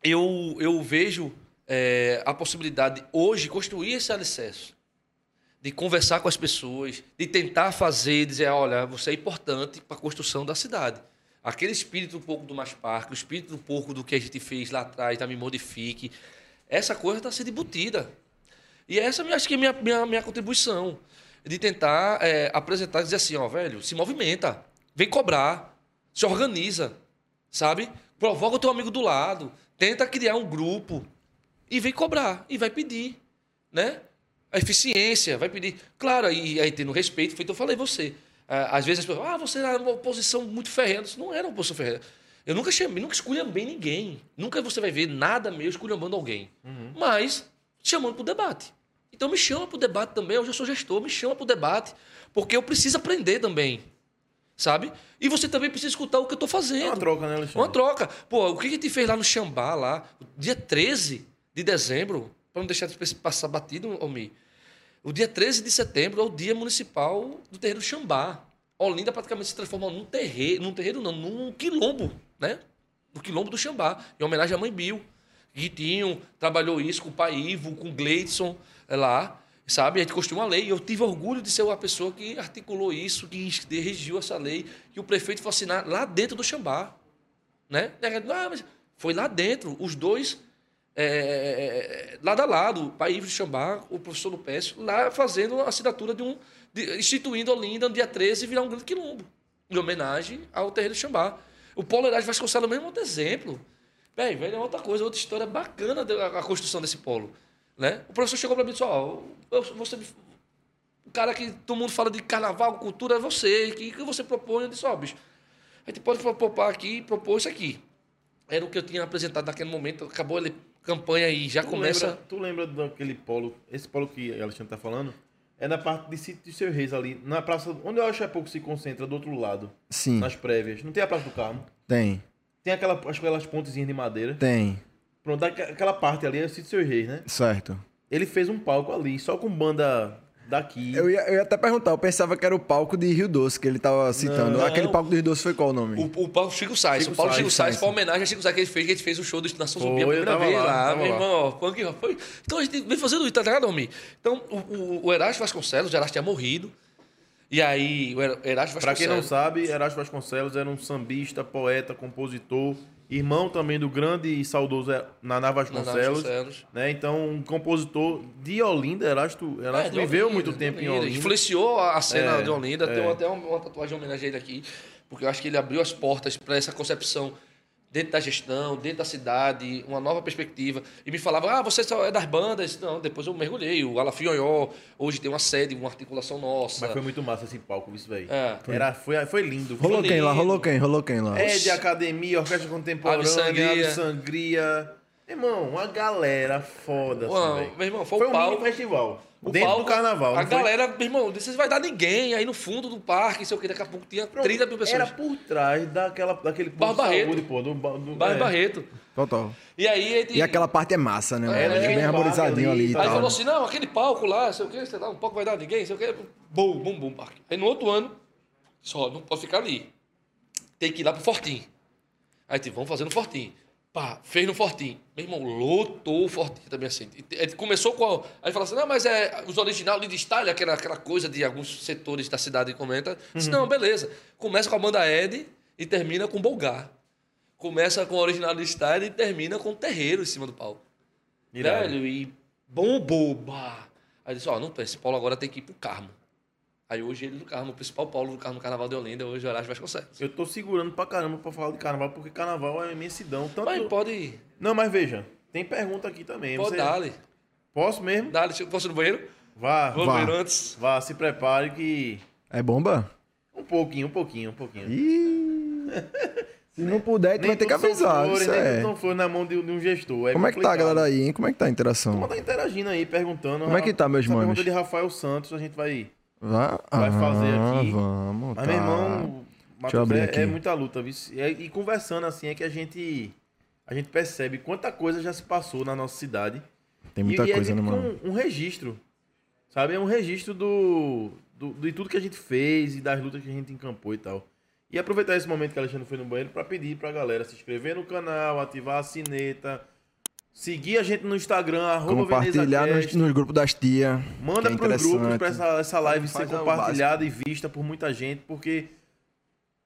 S3: eu, eu vejo é, a possibilidade de hoje construir esse alicerce, de conversar com as pessoas, de tentar fazer, dizer, olha, você é importante para a construção da cidade. Aquele espírito um pouco do Mais Parque, o espírito um pouco do que a gente fez lá atrás, da Me Modifique, essa coisa está sendo embutida. E essa acho que é a minha, minha, minha contribuição, de tentar é, apresentar dizer assim, ó, velho, se movimenta, vem cobrar, se organiza, sabe? Provoca o teu amigo do lado, tenta criar um grupo e vem cobrar, e vai pedir, né? A eficiência, vai pedir. Claro, e aí tendo respeito, feito eu falei você. Às vezes as pessoas, ah, você era uma oposição muito ferrenha. Disse, Não era uma oposição ferrenha. Eu nunca chamei, nunca esculhambei ninguém. Nunca você vai ver nada meu esculhambando alguém. Mas chamando para o debate. Então me chama para o debate também. Hoje eu sou gestor, me chama para o debate. Porque eu preciso aprender também. Sabe? E você também precisa escutar o que eu estou fazendo.
S1: É uma troca, né, Alexandre?
S3: Uma troca. Pô, o que a gente fez lá no Xambá, lá, dia 13 de dezembro, para não deixar de passar batido, Almir. O dia 13 de setembro é o dia municipal do terreiro Xambá. Olinda praticamente se transformou num terreiro, num terreiro não, num quilombo, né? No quilombo do Xambá, em homenagem à mãe Bill. Guitinho trabalhou isso com o pai Ivo, com o Gleidson é lá, sabe? A gente construiu uma lei. Eu tive orgulho de ser uma pessoa que articulou isso, que regiu essa lei, que o prefeito foi assinar lá dentro do Xambá. Né? Ah, mas foi lá dentro, os dois é, lado a lado, o pai Ivo de Xambá, o professor Lupécio, lá fazendo a assinatura de um. De, instituindo Olinda no dia 13 virar um grande quilombo, em homenagem ao terreiro de Xambá. O Paulo Herás Vasconcelos mesmo é outro exemplo. Bem, velho, é outra coisa, outra história bacana da a construção desse polo. Né? O professor chegou para mim e disse: Ó, você, o cara que todo mundo fala de carnaval, cultura, é você. O que, que você propõe? Eu disse: Ó, bicho, a gente pode propor aqui, propor isso aqui. Era o que eu tinha apresentado naquele momento. Acabou a campanha e já
S1: Tu
S3: começa.
S1: Lembra, tu lembra daquele polo, esse polo que o Alexandre tá falando? É na parte de sítio de Seu Reis ali, na praça, onde eu acho é pouco se concentra, do outro lado,
S2: Sim,
S1: nas prévias. Não tem a Praça do Carmo?
S2: tem,
S1: Tem aquela, acho que aquelas pontezinhas de madeira.
S2: tem,
S1: Pronto, aqu- aquela parte ali é o sítio de Seu Reis, né?
S2: certo.
S1: Ele fez um palco ali, só com banda daqui.
S2: Eu ia, eu ia até perguntar, eu pensava que era o palco de Rio Doce que ele tava citando.
S3: Não.
S2: Aquele palco do Rio Doce foi qual o nome?
S3: O, o Paulo Chico Sainz.
S1: Chico
S3: o
S1: Sainz,
S3: Chico Sainz
S2: Sainz.
S3: foi uma homenagem a Chico Sainz que ele fez, que a gente fez o show do Nação Zumbi a primeira vez
S1: lá,
S3: lá, meu
S1: lá.
S3: irmão. que foi? Então a gente vem fazendo isso, tá ligado, homem? Então, o, o, o Erasto Vasconcelos, o Erasto tinha morrido. E aí, o Era- Erasto
S1: Pra quem não
S3: Vasconcelos.
S1: sabe, Erasto Vasconcelos era um sambista, poeta, compositor, irmão também do grande e saudoso Naná Vasconcelos.
S3: Vasconcelos.
S1: Né? Então, um compositor de Olinda, Erasto, Erasto
S3: É, de
S1: viveu
S3: Olinda,
S1: muito tempo em
S3: Olinda.
S1: Olinda.
S3: Influenciou a cena
S1: É,
S3: de Olinda.
S1: é.
S3: Tem até uma, uma tatuagem em homenagem a ele aqui, porque eu acho que ele abriu as portas para essa concepção dentro da gestão, dentro da cidade, uma nova perspectiva. E me falava, ah, você só é das bandas. Não, depois eu mergulhei. O Alafionhó, hoje tem uma sede, uma articulação nossa.
S1: Mas foi muito massa esse palco, isso, velho.
S3: É.
S1: Era, foi, foi lindo.
S2: Rolou
S1: Foi
S2: quem lá?
S1: lindo.
S2: Rolou quem? Rolou quem lá?
S1: É de academia, orquestra contemporânea,
S3: Ave Sangria.
S1: Ave Sangria. Irmão, uma galera foda, assim,
S3: Uau,
S1: velho.
S3: meu irmão, foi
S1: foi
S3: o
S1: um
S3: palco.
S1: mini festival.
S3: O
S1: dentro
S3: palco,
S1: do carnaval.
S3: A
S1: não foi?
S3: galera, meu irmão, disse, vai dar ninguém. Aí no fundo do parque, sei o que, daqui a pouco tinha 30 mil pessoas.
S1: Era por trás daquela, daquele posto
S3: Barra
S1: de
S3: Barreto.
S1: saúde, pô. Do, do, é.
S3: Barreto.
S2: Total.
S3: E aí... ele-
S2: E aquela parte é massa, né?
S3: É,
S2: mano?
S3: é,
S2: bem arborizadinho
S1: ali,
S2: ali e
S1: tá.
S3: Aí
S2: tal.
S3: falou assim, não, aquele palco lá, sei o quê, sei lá, um palco vai dar ninguém, sei o quê. Bum, bum, bum, parque. Aí no outro ano, só, não pode ficar ali. Tem que ir lá pro Fortim. Aí tipo, vamos fazer no Fortim. Pá, fez no Fortim. Meu irmão, lotou o Fortim também assim. Ele começou com. A... Aí fala assim, não, mas é os original de Style, aquela, aquela coisa de alguns setores da cidade comenta. Disse, não, beleza. Começa com a banda Ed e termina com Bolgar. Começa com o original de Style e termina com o terreiro em cima do palco.
S1: Irado.
S3: Velho, e bombou. Bah. Aí disse, ó, não, esse Paulo agora tem que ir pro Carmo. Aí hoje ele do Carmo, o principal Paulo do Carmo Carnaval de Olinda, hoje é o Horácio Vasconcelos.
S1: Eu tô segurando pra caramba pra falar de carnaval, porque carnaval é imensidão. Tanto...
S3: Mas pode,
S1: Não, mas veja, tem pergunta aqui também.
S3: pode
S1: Você...
S3: dar-lhe.
S1: Posso mesmo?
S3: Dá-lhe, posso ir no banheiro?
S1: Vá,
S3: Vou no
S2: Vá.
S3: banheiro antes.
S1: vá, se prepare que...
S2: É bomba?
S1: Um pouquinho, um pouquinho, um pouquinho.
S2: Ih. Se não puder, tu vai ter que avisar.
S1: flores,
S2: Isso
S1: nem
S2: é.
S1: são flores na mão de, de um gestor. É
S2: Como é que tá,
S1: complicado.
S2: galera aí, hein? Como é que tá a interação?
S1: Como tá interagindo aí, perguntando.
S2: Como é que tá, meus manos?
S1: pergunta de Rafael Santos, a gente vai...
S2: Vai,
S1: Vai fazer aqui.
S2: Vamos,
S1: Mas,
S2: tá.
S1: meu irmão, Matheus, é, é muita luta, viu? E, e conversando assim, é que a gente... a gente percebe quanta coisa já se passou na nossa cidade.
S2: Tem muita
S1: e,
S2: coisa,
S1: e é
S2: né,
S1: tipo
S2: mano?
S1: Um, um registro. Sabe? É um registro do, do, de tudo que a gente fez e das lutas que a gente encampou e tal. E aproveitar esse momento que a Alexandre foi no banheiro pra pedir pra galera se inscrever no canal, ativar a sineta, seguir a gente no Instagram, arroba
S2: Compartilhar nos, nos grupos das tia.
S1: Manda
S2: é
S1: pros grupos
S2: interessante.
S1: pra essa, essa live ser compartilhada e vista por muita gente, porque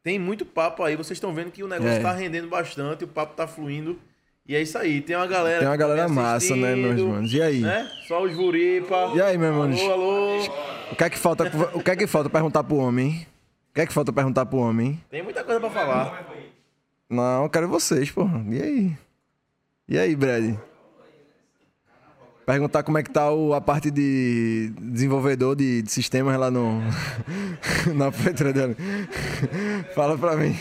S1: tem muito papo aí. Vocês estão vendo que o negócio
S2: É.
S1: tá rendendo bastante, o papo tá fluindo. E é isso aí. Tem uma galera.
S2: Tem uma
S1: tá
S2: galera
S1: me
S2: massa, né, meus manos? E aí?
S1: Né? Só os Vuripa.
S2: E aí, meus manos?
S1: Alô, alô.
S2: O que é que falta, o que é que falta perguntar pro homem? O que é que falta perguntar pro homem?
S1: Tem muita coisa pra falar.
S2: Não, eu quero vocês, porra. E aí? E aí, Brad? Perguntar como é que tá o, a parte de desenvolvedor de, de sistemas lá no. na dele. Fala pra mim.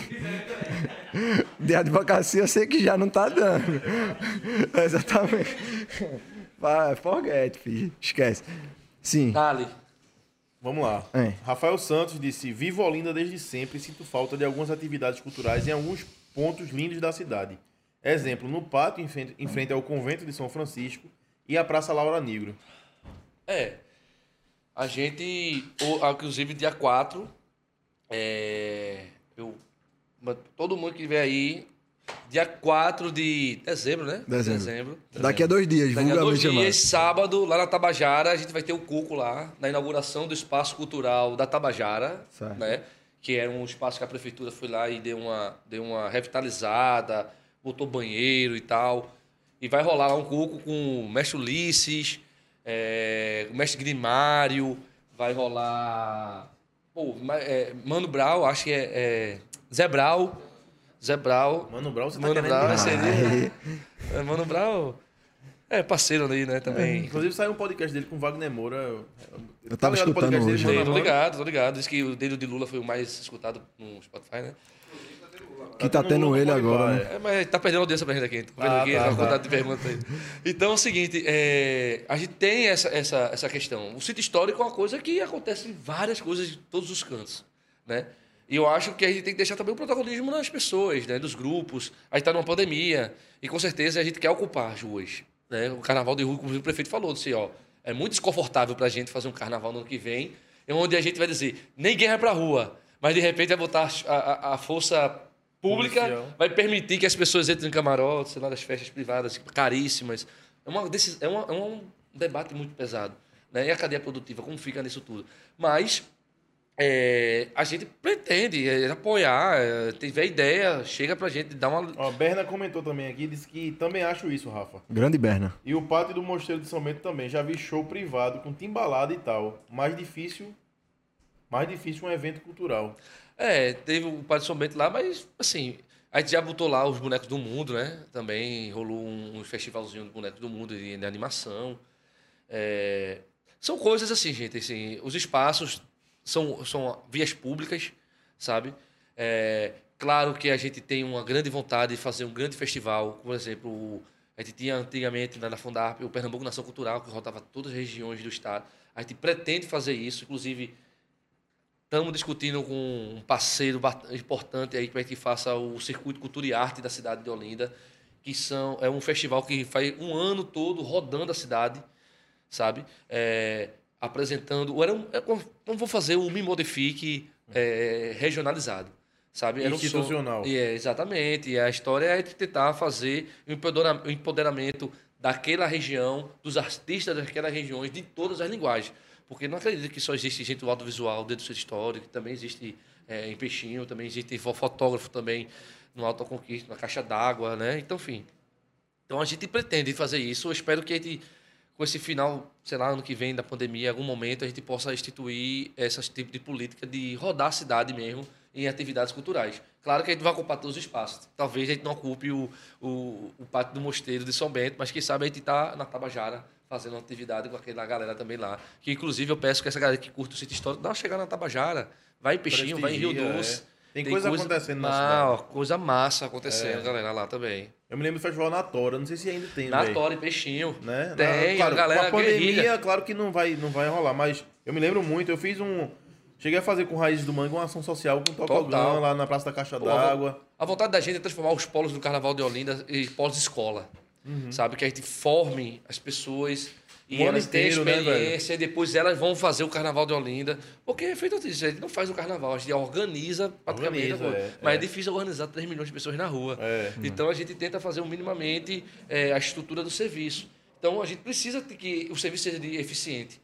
S2: De advocacia eu sei que já não tá dando. Exatamente. Vai, forget, filho. Esquece. Sim.
S3: Dali.
S1: Vamos lá.
S2: É.
S1: Rafael Santos disse: Vivo Olinda desde sempre e sinto falta de algumas atividades culturais em alguns pontos lindos da cidade. Exemplo, no pátio em frente, em frente ao convento de São Francisco e a Praça Laura Negro.
S3: É. A gente, inclusive dia 4, é, eu, todo mundo que estiver aí, dia 4 de dezembro, né?
S2: Dezembro. Daqui a dois dias,
S3: Daqui a dois
S2: vulgarmente
S3: dias,
S2: chamado.
S3: sábado, lá na Tabajara, a gente vai ter o Cuco lá, na inauguração do Espaço Cultural da Tabajara,
S2: Certo.
S3: né? Que era um espaço que a prefeitura foi lá e deu uma, deu uma revitalizada, botou banheiro e tal. E vai rolar lá um Cuco com o Mestre Ulisses, é, o Mestre Grimário, vai rolar... Pô, é, Mano Brau, acho que é, é Zé Brau, Zé Brau,
S1: Mano Brown, você tá
S3: Mano
S1: querendo
S3: Brau é seria. É, Mano Brau é parceiro ali, né? Também.
S1: Inclusive saiu um podcast dele com Wagner Moura.
S2: Eu tava
S1: ligado o podcast
S2: escutando
S1: dele,
S2: hoje.
S1: Mano
S3: Sei, tô ligado, tô ligado. Diz que o dele de Lula foi o mais escutado no Spotify, né?
S2: Que tá
S1: no
S2: tendo ele agora, né?
S3: É, mas tá perdendo audiência pra gente aqui. Vendo
S1: Ah,
S3: aqui
S1: tá,
S3: a
S1: tá.
S3: de perguntas aí. Então é o seguinte, é, a gente tem essa, essa, essa questão. O sítio histórico é uma coisa que acontece em várias coisas de todos os cantos, né? E eu acho que a gente tem que deixar também o protagonismo nas pessoas, né? Dos grupos. A gente tá numa pandemia e com certeza a gente quer ocupar as ruas, né? O carnaval de rua, como o prefeito falou, disse, ó, é muito desconfortável pra gente fazer um carnaval no ano que vem, onde a gente vai dizer, ninguém vai pra rua, mas de repente vai botar a, a, a força pública
S1: Policial.
S3: vai permitir que as pessoas entrem em camarotes, sei lá, das festas privadas caríssimas. É, uma, é, uma- é um debate muito pesado. Né? E a cadeia produtiva, como fica nisso tudo? Mas é, a gente pretende é, apoiar, é, tiver ideia, chega pra gente dar uma.
S1: Ó, Berna comentou também aqui, disse que também acho isso, Rafa.
S2: Grande Berna.
S1: E o pátio do Mosteiro de São Bento também. Já vi show privado com timbalada e tal. Mais difícil. Mais difícil um evento cultural.
S3: É, teve o Bento lá, mas assim, a gente já botou lá os bonecos do mundo, né? Também rolou um, um festivalzinho de bonecos do mundo de, de animação. É, são coisas assim, gente, assim, os espaços são, são vias públicas, sabe? É, claro que a gente tem uma grande vontade de fazer um grande festival, por exemplo, a gente tinha antigamente na Fundarp o Pernambuco Nação Cultural, que rodava todas as regiões do estado. A gente pretende fazer isso, inclusive Estamos discutindo com um parceiro importante aí para que faça o Circuito Cultura e Arte da cidade de Olinda, que são, é um festival que faz um ano todo rodando a cidade, sabe? É, apresentando. Era um, é como- como vou fazer o Me Modifique é, regionalizado, sabe? Era um som-
S1: Institucional.
S3: É, exatamente. E a história é tentar fazer o empoderamento daquela região, dos artistas daquelas regiões, de todas as linguagens. Porque não acredito que só existe gente do audiovisual dentro do seu histórico, também existe é, em Peixinho, também existe fo- fotógrafo também no Alto Conquista, na Caixa d'Água, né? Então, enfim. Então a gente pretende fazer isso. Eu espero que a gente, com esse final, sei lá, ano que vem da pandemia, em algum momento a gente possa instituir esse tipo de política de rodar a cidade mesmo em atividades culturais. Claro que a gente vai ocupar todos os espaços. Talvez a gente não ocupe o, o, o pátio do Mosteiro de São Bento, mas quem sabe a gente está na Tabajara fazendo uma atividade com aquela galera também lá. Que inclusive eu peço que essa galera que curte o sítio histórico, dá uma chegada na Tabajara. Vai em Peixinho, vai em Rio
S1: Prestigia,
S3: Doce.
S1: é. Tem coisa acontecendo na
S3: Não,
S1: cidade.
S3: coisa massa acontecendo, galera, lá também.
S1: Eu me lembro do festival na Tora, não sei se ainda tem,
S3: Na. Tora e Peixinho.
S1: Né?
S3: Tem,
S1: Na- claro,
S3: a galera
S1: com a pandemia,
S3: guerrilha.
S1: claro que não vai, não vai rolar, mas eu me lembro muito, eu fiz um... Cheguei a fazer com Raízes do Mangue uma ação social com o Tocogão lá na Praça da Caixa d'Água.
S3: A vontade da gente é transformar os polos do Carnaval de Olinda em polos escola. Sabe? Que a gente forme as pessoas e elas
S1: inteiro, né,
S3: experiência e depois elas vão fazer o Carnaval de Olinda. Porque é feito isso, a gente não faz o Carnaval, a gente organiza praticamente.
S1: Organiza, é,
S3: Mas é.
S1: é.
S3: difícil organizar 3 milhões de pessoas na rua.
S1: É.
S3: Então a gente tenta fazer minimamente é, a estrutura do serviço. Então a gente precisa que o serviço seja eficiente.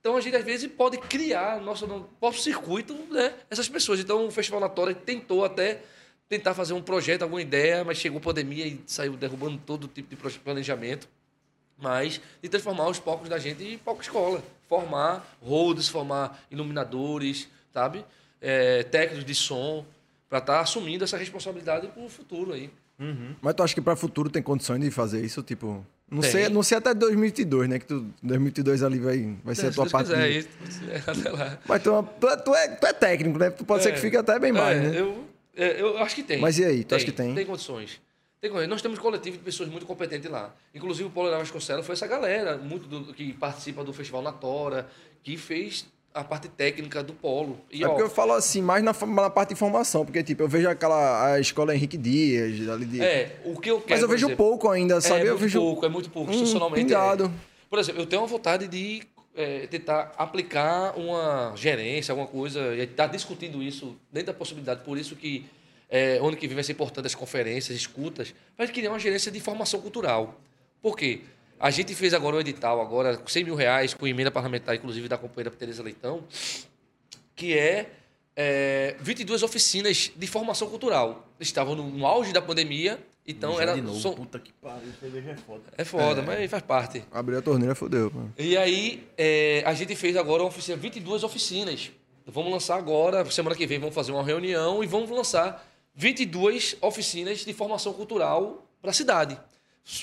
S3: Então a gente às vezes pode criar nosso próprio circuito, né? Essas pessoas. Então o Festival Natória tentou até tentar fazer um projeto, alguma ideia, mas chegou a pandemia e saiu derrubando todo tipo de planejamento. Mas de transformar os palcos da gente em palco escola. Formar roads, formar iluminadores, sabe? É, técnicos de som, para estar assumindo essa responsabilidade para o futuro aí.
S2: Mas tu acha que para futuro tem condições de fazer isso? Tipo, não
S3: Tem.
S2: sei, não sei até 2022, né? Que tu, 2022 ali vai, vai ser a
S3: Se
S2: tua parte.
S3: quiser,
S2: de-
S3: aí, até lá.
S2: Mas tu, é tu, é, tu, é, é técnico, né? Tu pode ser que
S3: É.
S2: fique até bem mais,
S3: É,
S2: né?
S3: Eu, é, eu acho que tem.
S2: Mas e aí, tu acha que tem?
S3: Tem condições. Tem condições. Nós temos um coletivo de pessoas muito competentes lá. Inclusive o Paulo Vasconcelos foi essa galera muito do- que participa do Festival na Tora, que fez a parte técnica do polo. E,
S2: É
S3: ó,
S2: porque eu falo assim, mais na, na parte de informação, porque, tipo, eu vejo aquela a escola Henrique Dias, ali de.
S3: é, o que eu quero.
S2: Mas eu vejo
S3: exemplo,
S2: pouco ainda, sabe?
S3: É
S2: eu
S3: muito
S2: vejo.
S3: pouco, é muito pouco.
S2: um
S3: é. Por exemplo, eu tenho uma vontade de é, tentar aplicar uma gerência, alguma coisa, e estar discutindo isso dentro da possibilidade. Por isso que é, ano que vem vai ser importante as conferências, escutas, para criar uma gerência de formação cultural. Por quê? A gente fez agora um edital, agora, com 100 mil reais, com emenda parlamentar, inclusive da companheira Tereza Leitão, que é, é 22 oficinas de formação cultural. Estavam no, no auge da pandemia, então
S1: Já
S3: era.
S1: de novo,
S3: são-
S1: puta que pariu, cerveja é foda.
S3: é foda, mas faz parte.
S2: Abriu a torneira, fodeu. mano.
S3: E aí, é, a gente fez agora uma oficina, 22 oficinas. Vamos lançar agora, semana que vem, vamos fazer uma reunião e vamos lançar 22 oficinas de formação cultural para a cidade.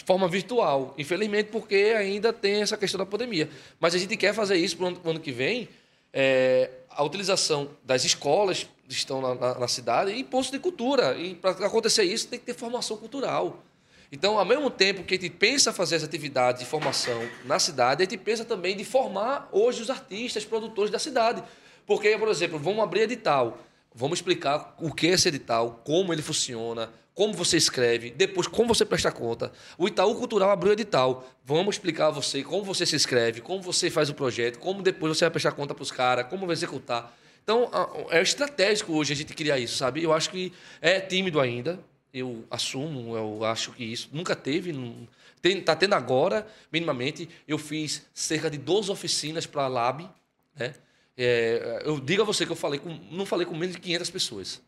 S3: Forma virtual. Infelizmente, porque ainda tem essa questão da pandemia. Mas a gente quer fazer isso para o ano, ano que vem. é, a utilização das escolas que estão na, na- na cidade e postos de cultura. E para acontecer isso, tem que ter formação cultural. Então, ao mesmo tempo que a gente pensa fazer essa atividade de formação na cidade, a gente pensa também de formar hoje os artistas, produtores da cidade. Porque, por exemplo, vamos abrir edital, vamos explicar o que é esse edital, como ele funciona, como você escreve, depois como você presta conta. O Itaú Cultural abriu edital. Vamos explicar a você como você se inscreve, como você faz o projeto, como depois você vai prestar conta para os caras, como vai executar. Então, é estratégico hoje a gente criar isso, sabe? Eu acho que é tímido ainda, eu assumo, eu acho que isso nunca teve, não, tem, tá tendo agora, minimamente. Eu fiz cerca de 12 oficinas para a Lab, né? É, eu digo a você que eu falei com, não falei com menos de 500 pessoas.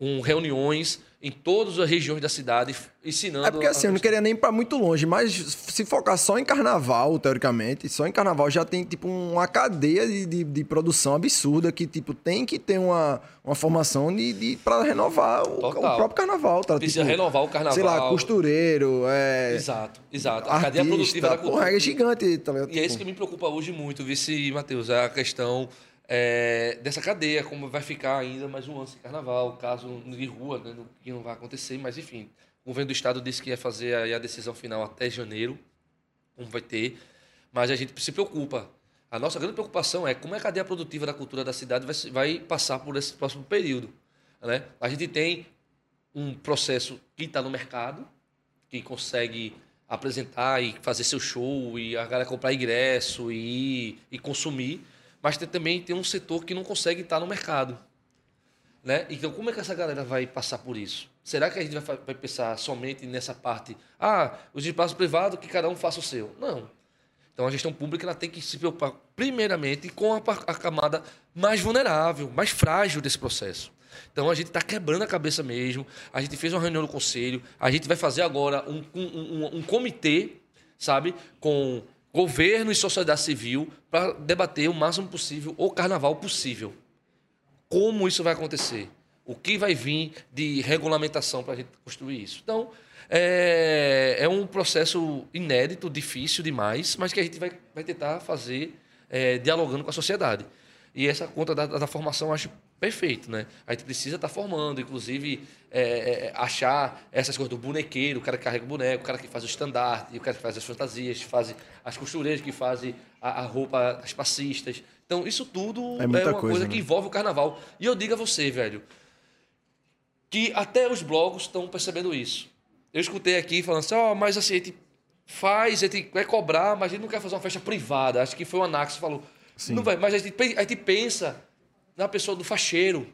S3: Com reuniões em todas as regiões da cidade, ensinando.
S2: É porque assim, eu não queria nem ir pra muito longe, mas se focar só em carnaval, teoricamente, só em carnaval já tem, tipo, uma cadeia de, de, de produção absurda que, tipo, tem que ter uma, uma formação de, de, pra renovar o, o próprio carnaval, tá?
S3: Precisa
S2: Tipo,
S3: renovar o carnaval.
S2: Sei lá, costureiro, é.
S3: Exato, exato. A cadeia
S2: Artista,
S3: produtiva da cultura.
S2: porra, é gigante, tá ligado?
S3: E é isso
S2: Tipo,
S3: que me preocupa hoje muito, vice Matheus, é a questão é, dessa cadeia, como vai ficar ainda mais um ano sem carnaval, caso de rua, né, que não vai acontecer, mas enfim. O governo do estado disse que ia fazer aí a decisão final até janeiro, como vai ter, mas a gente se preocupa. A nossa grande preocupação é como é a cadeia produtiva da cultura da cidade vai, vai passar por esse próximo período. Né? A gente tem um processo que está no mercado, que consegue apresentar e fazer seu show e a galera comprar ingresso e, e consumir, mas também tem um setor que não consegue estar no mercado. Né? Então, como é que essa galera vai passar por isso? Será que a gente vai, vai pensar somente nessa parte, ah, os espaços privados, que cada um faça o seu? Não. Então, a gestão pública ela tem que se preocupar, primeiramente, com a, a camada mais vulnerável, mais frágil desse processo. Então, a gente está quebrando a cabeça mesmo. A gente fez uma reunião no conselho. A gente vai fazer agora um, um, um- um comitê, sabe, com governo e sociedade civil, para debater o máximo possível o carnaval possível como isso vai acontecer, o que vai vir de regulamentação para a gente construir isso. Então, é, é um processo inédito, difícil demais, mas que a gente vai, vai tentar fazer é, dialogando com a sociedade. E essa conta da, da formação acho perfeito, né? A gente precisa estar formando, inclusive é, é, achar essas coisas do bonequeiro, o cara que carrega o boneco, o cara que faz o estandarte, o cara que faz as fantasias, faz as costureiras que fazem a, a roupa das passistas. Então, isso tudo
S2: É
S3: é, uma
S2: coisa,
S3: coisa
S2: né?
S3: que envolve o carnaval. E eu digo a você, velho, que até os blogos estão percebendo isso. Eu escutei aqui falando assim, ó, mas assim, a gente faz, a gente vai cobrar, mas a gente não quer fazer uma festa privada. Acho que foi o Anax que falou.
S2: Sim.
S3: Não vai, mas a gente, a gente pensa na pessoa do facheiro,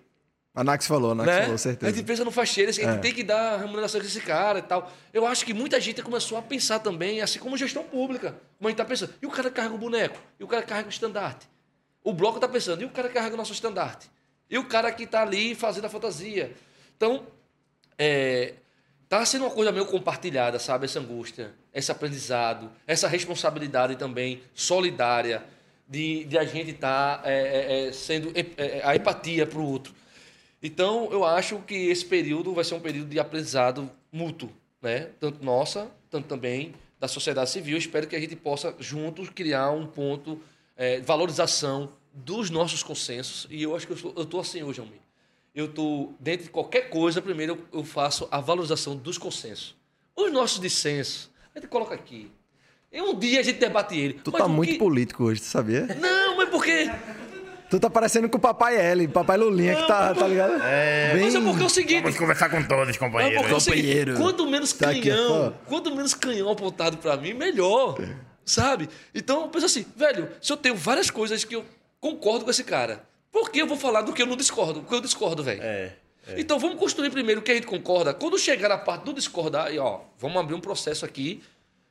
S2: A Nax falou, a Nax
S3: né?
S2: falou,
S3: A
S2: certeza.
S3: gente pensa no facheiro, assim, a gente
S2: É.
S3: tem que dar remuneração pra esse cara e tal. Eu acho que muita gente começou a pensar também, assim como gestão pública. Como a gente tá pensando. E o cara carrega o boneco? E o cara carrega o estandarte? O bloco tá pensando, e o cara carrega o nosso estandarte? E o cara que tá ali fazendo a fantasia? Então, é, tá sendo uma coisa meio compartilhada, sabe? Essa angústia, esse aprendizado, essa responsabilidade também solidária de, de a gente estar sendo é, é, a empatia para o outro. Então, eu acho que esse período vai ser um período de aprendizado mútuo, né? Tanto nossa, tanto também da sociedade civil. Espero que a gente possa juntos criar um ponto é, valorização dos nossos consensos. E eu acho que eu estou, estou assim hoje, Almir eu tô dentro de qualquer coisa, primeiro eu faço a valorização dos consensos. Os nossos dissensos, a gente coloca aqui. E um dia a gente debate ele.
S2: Tu
S3: Mas
S2: tá muito
S3: que-
S2: político hoje, tu sabia?
S3: Não, mas porque.
S2: Tu tá parecendo com o papai L, papai Lulinha, que tá, tá ligado? É. Bem...
S3: Mas é porque é o seguinte.
S1: Vamos conversar com todos,
S3: Não,
S1: companheiros.
S3: porque é o seguinte,
S2: Companheiro.
S3: quanto menos
S2: Tá aqui,
S3: canhão,
S2: ó.
S3: quanto menos canhão apontado pra mim, melhor. Sabe? Então, eu penso assim, velho, se eu tenho várias coisas que eu concordo com esse cara, por que eu vou falar do que eu não discordo? Porque eu discordo, velho.
S1: É.
S3: Então vamos construir primeiro o que a gente concorda. Quando chegar na parte do discordar, aí, ó, vamos abrir um processo aqui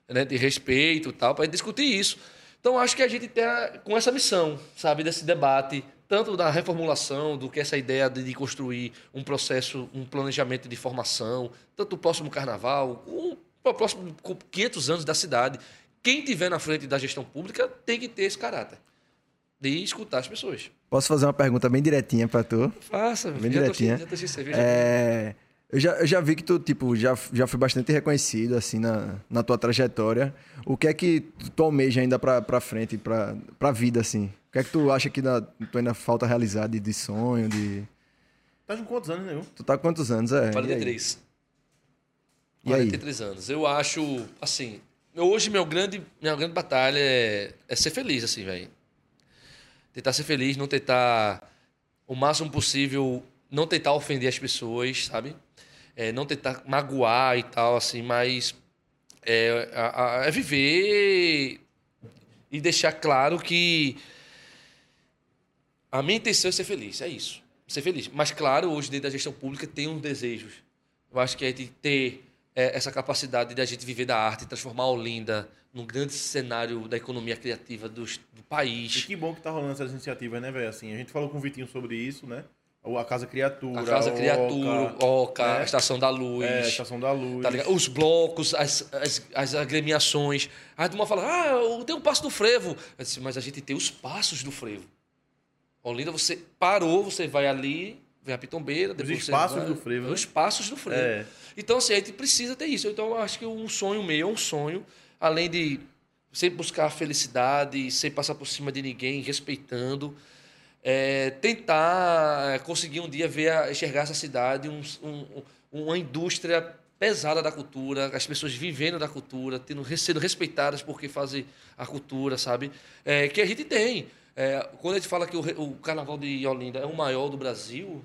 S3: né, de respeito e tal, para discutir isso. Então acho que a gente está com essa missão, sabe, desse debate, tanto da reformulação, do que essa ideia de, de construir um processo, um planejamento de formação, tanto o próximo carnaval, o, o próximo 500 anos da cidade. Quem tiver na frente da gestão pública tem que ter esse caráter de escutar as pessoas.
S2: Posso fazer uma pergunta bem direitinha pra tu?
S3: Faça,
S2: Bem
S3: já tô
S2: direitinha.
S3: cheio- já tô de cerveja.
S2: É, eu, já, eu já vi que tu, tipo, já, já foi bastante reconhecido, assim, na, na tua trajetória. O que é que tu almeja ainda pra, pra frente, pra, pra vida, assim? O que é que tu acha que ainda, tu ainda falta realizar de, de sonho, de...
S1: Tá com quantos anos, nenhum?
S2: Tu tá com quantos anos, é? E aí?
S3: 43.
S2: E aí?
S3: 43 anos. Eu acho, assim, hoje meu grande, minha grande batalha é, é ser feliz, assim, velho. Tentar ser feliz, não tentar o máximo possível, não tentar ofender as pessoas, sabe? É, não tentar magoar e tal, assim, mas é, a- a- é viver e deixar claro que a minha intenção é ser feliz, é isso. Ser feliz. Mas, claro, hoje, dentro da gestão pública, tem uns desejos. Eu acho que a gente ter é, essa capacidade de a gente viver da arte, transformar Olinda num grande cenário da economia criativa do
S1: E
S3: país.
S1: que bom que tá rolando essas iniciativas, né, velho? Assim, a gente falou com o Vitinho sobre isso, né? A Casa Criatura.
S3: A Casa Criatura,
S1: Oca,
S3: Oca,
S1: né?
S3: a Estação da Luz.
S1: É, a Estação da Luz.
S3: Tá? Os blocos, as, as, as agremiações. Aí a turma fala, ah, eu tenho o passo do frevo. Disse, mas a gente tem os passos do frevo. Olinda, você parou, você vai ali, vem a pitombeira, depois você
S1: espaços
S3: vai-
S1: do frevo, né?
S3: Os passos do frevo.
S1: É.
S3: Então, assim, a gente precisa ter isso. Então, eu acho que um sonho meu é um sonho, além de sempre buscar a felicidade, sem passar por cima de ninguém, respeitando, é, tentar conseguir um dia ver, enxergar essa cidade, um- um- uma indústria pesada da cultura, as pessoas vivendo da cultura, tendo, sendo respeitadas porque fazem a cultura, sabe? É, que a gente tem. É, quando a gente fala que o, o Carnaval de Olinda é o maior do Brasil,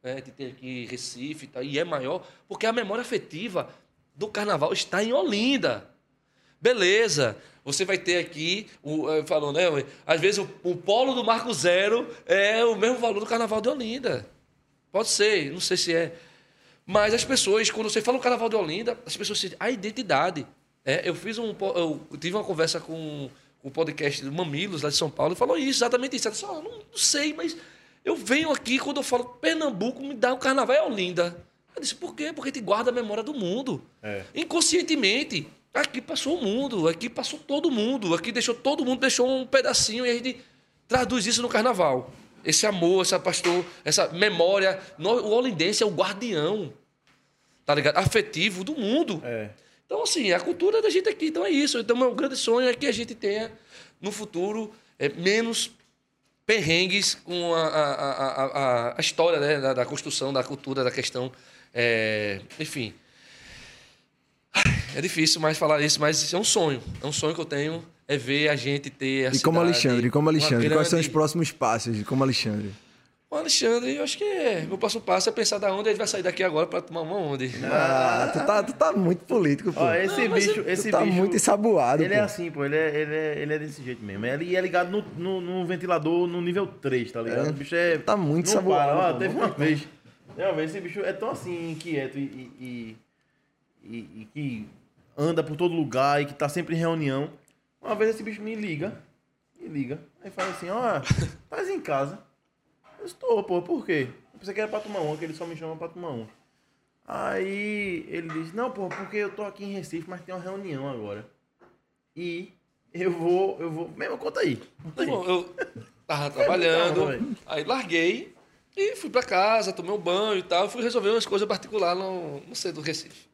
S3: né? a gente tem aqui Recife tal, e é maior, porque a memória afetiva do Carnaval está em Olinda. Beleza. Você vai ter aqui, o, eh, falou, né? Às vezes o, o polo do Marco Zero é o mesmo valor do Carnaval de Olinda. Pode ser, não sei se é. Mas as pessoas, quando você fala o Carnaval de Olinda, as pessoas sentem a identidade. É, eu fiz um, eu tive uma conversa com o podcast do Mamilos lá de São Paulo e falou isso, exatamente isso. Ela disse, "Ah, não, não sei, mas eu venho aqui quando eu falo Pernambuco, me dá o Carnaval é Olinda. Eu disse, por quê? Porque gente guarda a memória do mundo.
S1: É.
S3: Inconscientemente. Aqui passou o mundo, aqui passou todo mundo, aqui deixou todo mundo, deixou um pedacinho e a gente traduz isso no carnaval. Esse amor, essa pastor, essa memória. O holindense é o guardião, tá ligado? Afetivo do mundo.
S1: É.
S3: Então, assim, a cultura da gente aqui, então é isso. Então, meu grande sonho é que a gente tenha, no futuro, é, menos perrengues com a, a, a, a, a história né, da, da construção, da cultura, da questão. é, enfim. É difícil mais falar isso, mas é um sonho. É um sonho que eu tenho, é ver a gente ter a
S2: E como
S3: cidade,
S2: Alexandre, e como Alexandre, quais são os
S3: grande-
S2: próximos passos de como Alexandre?
S3: O Alexandre, eu acho que é. Meu próximo passo é pensar da onde a gente vai sair daqui agora pra tomar uma onde.
S2: Ah, tu tá, tu tá muito político, pô.
S1: Ó, esse
S3: Não,
S1: bicho,
S3: eu-
S1: esse
S2: tu tá
S1: bicho,
S2: muito ensaboado,
S1: Ele
S2: pô.
S1: é assim, pô, ele é, ele é, ele é desse jeito mesmo. Ele é ligado no, no, no ventilador no nível 3, tá ligado?
S2: É.
S1: O bicho é.
S2: Tá muito
S1: não
S2: saboado,
S1: para. Ó, teve uma vez. Uma vez, esse bicho é tão assim, inquieto e, e, e, e- e que anda por todo lugar e que tá sempre em reunião. Uma vez esse bicho me liga. Me liga. Aí fala assim, ó, estás em casa. Eu estou, pô, por quê? Eu pensei que era pra tomar uma, que ele só me chama pra tomar uma. Aí ele disse, não, pô, porque eu tô aqui em Recife, mas tem uma reunião agora. E eu vou, eu vou. Mesmo, conta aí. Conta aí.
S3: Bom, eu tava trabalhando, aí larguei e fui pra casa, tomei um banho e tal. Fui resolver umas coisas particulares no, no centro do Recife.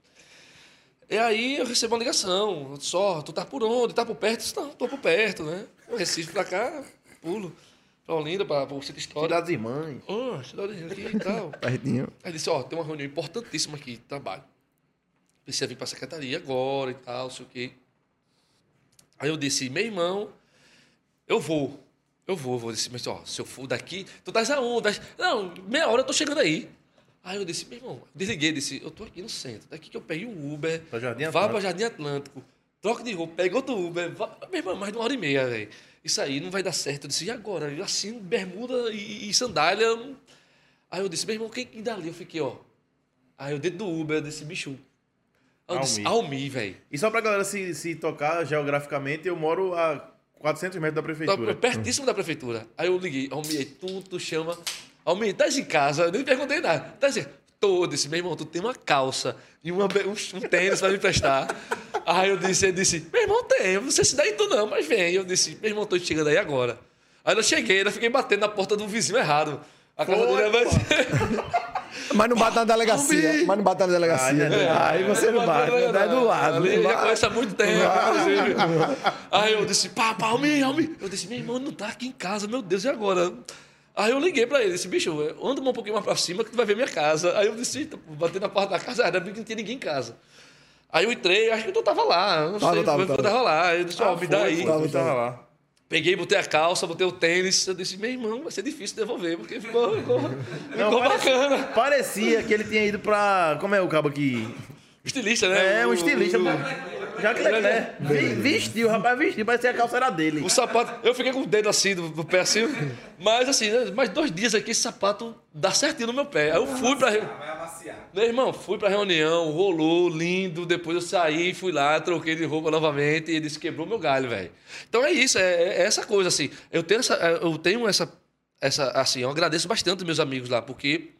S3: E aí eu recebo uma ligação, só, tu tá por onde? Tá por perto? Eu disse, Não, tô por perto, né? O Recife pra cá, pulo. Pra Olinda, pra, pra centro histórico.
S1: Cidades Irmãs.
S3: Ah, cidadezinha aqui e tal.
S2: Pertinho.
S3: Aí disse, ó, tem uma reunião importantíssima aqui de trabalho. Precisa vir pra secretaria agora e tal, sei o quê. Aí eu disse, meu irmão, eu vou. Eu vou, eu vou. Eu disse, mas ó, se eu for daqui, tu tá aonde? Não, meia hora eu tô chegando aí. Aí eu disse, meu irmão, desliguei, disse, eu tô aqui no centro. Daqui que eu peguei um Uber,
S1: Pra Jardim
S3: vá pra Jardim Atlântico, troca de roupa, pega outro Uber, vá... meu irmão, mais de uma hora e meia, velho. Isso aí não vai dar certo. Eu disse, e agora? Eu assim, bermuda e, e sandália. Aí eu disse, meu irmão, quem que dali? Eu fiquei, ó. Aí eu dentro do Uber, eu disse, bicho. Aí eu disse,
S1: Almi.
S3: Velho.
S1: E só pra galera se, se tocar geograficamente, eu moro a 400 metros da
S3: Tá
S1: prefeitura.
S3: pertíssimo da prefeitura. Aí eu liguei, Almi, aí tu, tu chama. Almi, tá em casa? Eu nem perguntei nada. Tá assim, tô. Eu disse, meu irmão, tu tem uma calça e uma, um, um tênis pra me emprestar. Aí eu disse, ele disse, meu irmão, tem. Eu Não sei se dá em tu não, mas vem. Eu disse, meu irmão, tô chegando aí agora. Aí eu cheguei, ainda fiquei batendo na porta do vizinho errado. A casa
S1: Foi,
S3: dele é mais...
S2: Mas não bate na delegacia.
S3: Almi.
S2: Mas não bate na delegacia.
S1: Ah,
S2: né? Aí você não bate, né? é do lado.
S3: Ali, ele já
S2: Lá-
S3: conhece há muito tempo, inclusive. Aí eu disse, pá, pá, Almi, Almi. Eu disse, meu irmão, não tá aqui em casa, meu Deus, e agora? Aí eu liguei pra ele, disse, bicho, anda um pouquinho mais pra cima que tu vai ver minha casa. Aí eu disse, "Eita, bati na porta da casa, era bem que não tinha ninguém em casa. Aí eu entrei, acho que tu tava lá, não
S2: Tava,
S3: sei,
S2: tava,
S3: eu
S2: tava.
S3: tava lá. Eu disse, ó, me dá aí.
S2: Tava,
S1: tava
S2: tava.
S1: lá.
S3: Peguei, botei a calça, botei o tênis. Eu disse, meu irmão, vai ser difícil devolver, porque ficou, ficou, ficou
S1: parecia-
S3: bacana.
S1: Parecia que ele tinha ido pra. Como é o cabo aqui?
S3: Estilista, né?
S1: É, um
S3: O-
S1: estilista.
S3: o-
S1: Jacques Leclerc. Vi- Vestiu, o rapaz vestiu, parecia que a calça era dele.
S3: O sapato, eu fiquei com o dedo assim do, do pé assim, mas assim, né, mais dois dias aqui esse sapato dá certinho no meu pé. Aí eu fui pra.
S4: Vai amaciar.
S3: Meu irmão, fui pra reunião, rolou, lindo. Depois eu saí, fui lá, troquei de roupa novamente e ele disse quebrou meu galho, velho. Então é isso, é, é essa coisa assim. Eu tenho essa, eu tenho essa, essa assim, eu agradeço bastante meus amigos lá, porque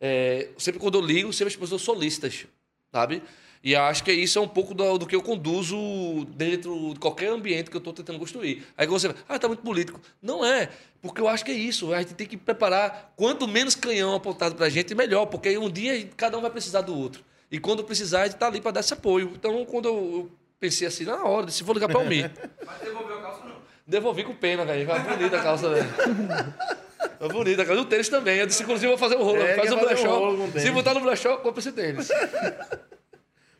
S3: é, sempre quando eu ligo, sempre as pessoas solistas, sabe? E acho que isso é um pouco do, do que eu conduzo dentro de qualquer ambiente que eu estou tentando construir. Aí você vai, ah, tá muito político. Não é, porque eu acho que é isso. A gente tem que preparar. Quanto menos canhão apontado pra gente, melhor, porque aí um dia cada um vai precisar do outro. E quando precisar, a gente tá ali para dar esse apoio. Então, quando eu, eu pensei assim, na hora, disse, vou ligar para o Mi.
S4: Mas devolveu a calça não?
S3: Devolvi com pena, velho. Bonita a calça, velho. Foi bonita a calça. E o tênis também. Eu disse, inclusive, vou fazer um rolo.
S1: É,
S3: Faz um
S1: um
S3: brechó.
S1: tênis.
S3: Se botar no brechó, compra esse tênis.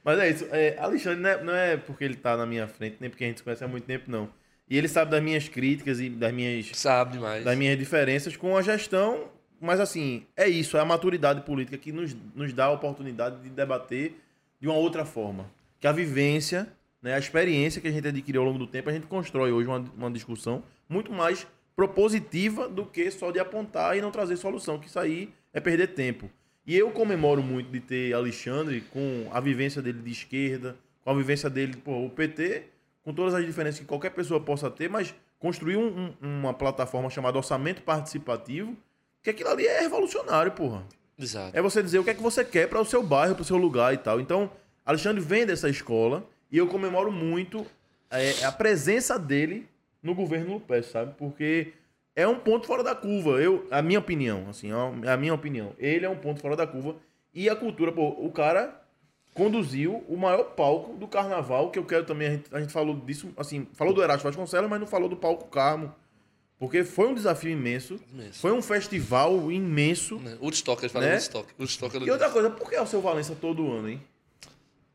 S1: Mas é isso. É, Alexandre não é, não é porque ele tá na minha frente, nem porque a gente se conhece há muito tempo, não. E ele sabe das minhas críticas e das minhas,
S3: Sabe demais.
S1: das minhas diferenças com a gestão. Mas assim, é isso, é a maturidade política que nos, nos dá a oportunidade de debater de uma outra forma. Que a vivência, né, a experiência que a gente adquiriu ao longo do tempo, a gente constrói hoje uma, uma discussão muito mais propositiva do que só de apontar e não trazer solução, que isso aí é perder tempo. E eu comemoro muito de ter Alexandre com a vivência dele de esquerda, com a vivência dele, pô, o PT, com todas as diferenças que qualquer pessoa possa ter, mas construir um- um- uma plataforma chamada orçamento participativo, que aquilo ali é revolucionário, porra.
S3: Exato.
S1: É você dizer o que é que você quer para o seu bairro, para o seu lugar e tal. Então, Alexandre vem dessa escola e eu comemoro muito é, a presença dele no governo Lupes, sabe? Porque é um ponto fora da curva. Eu, a minha opinião, assim, é a minha opinião. Ele é um ponto fora da curva e a cultura, pô, o cara conduziu o maior palco do carnaval, que eu quero também, a gente, a gente falou disso, assim, falou do Erasto Vasconcelos, mas não falou do palco Carmo. Porque foi um desafio imenso,
S3: Imenso.
S1: foi um festival imenso.
S3: Né? Woodstock, ele fala
S1: Né?
S3: Woodstock. Woodstock
S1: E outra coisa, por que é o seu Valença todo ano, hein?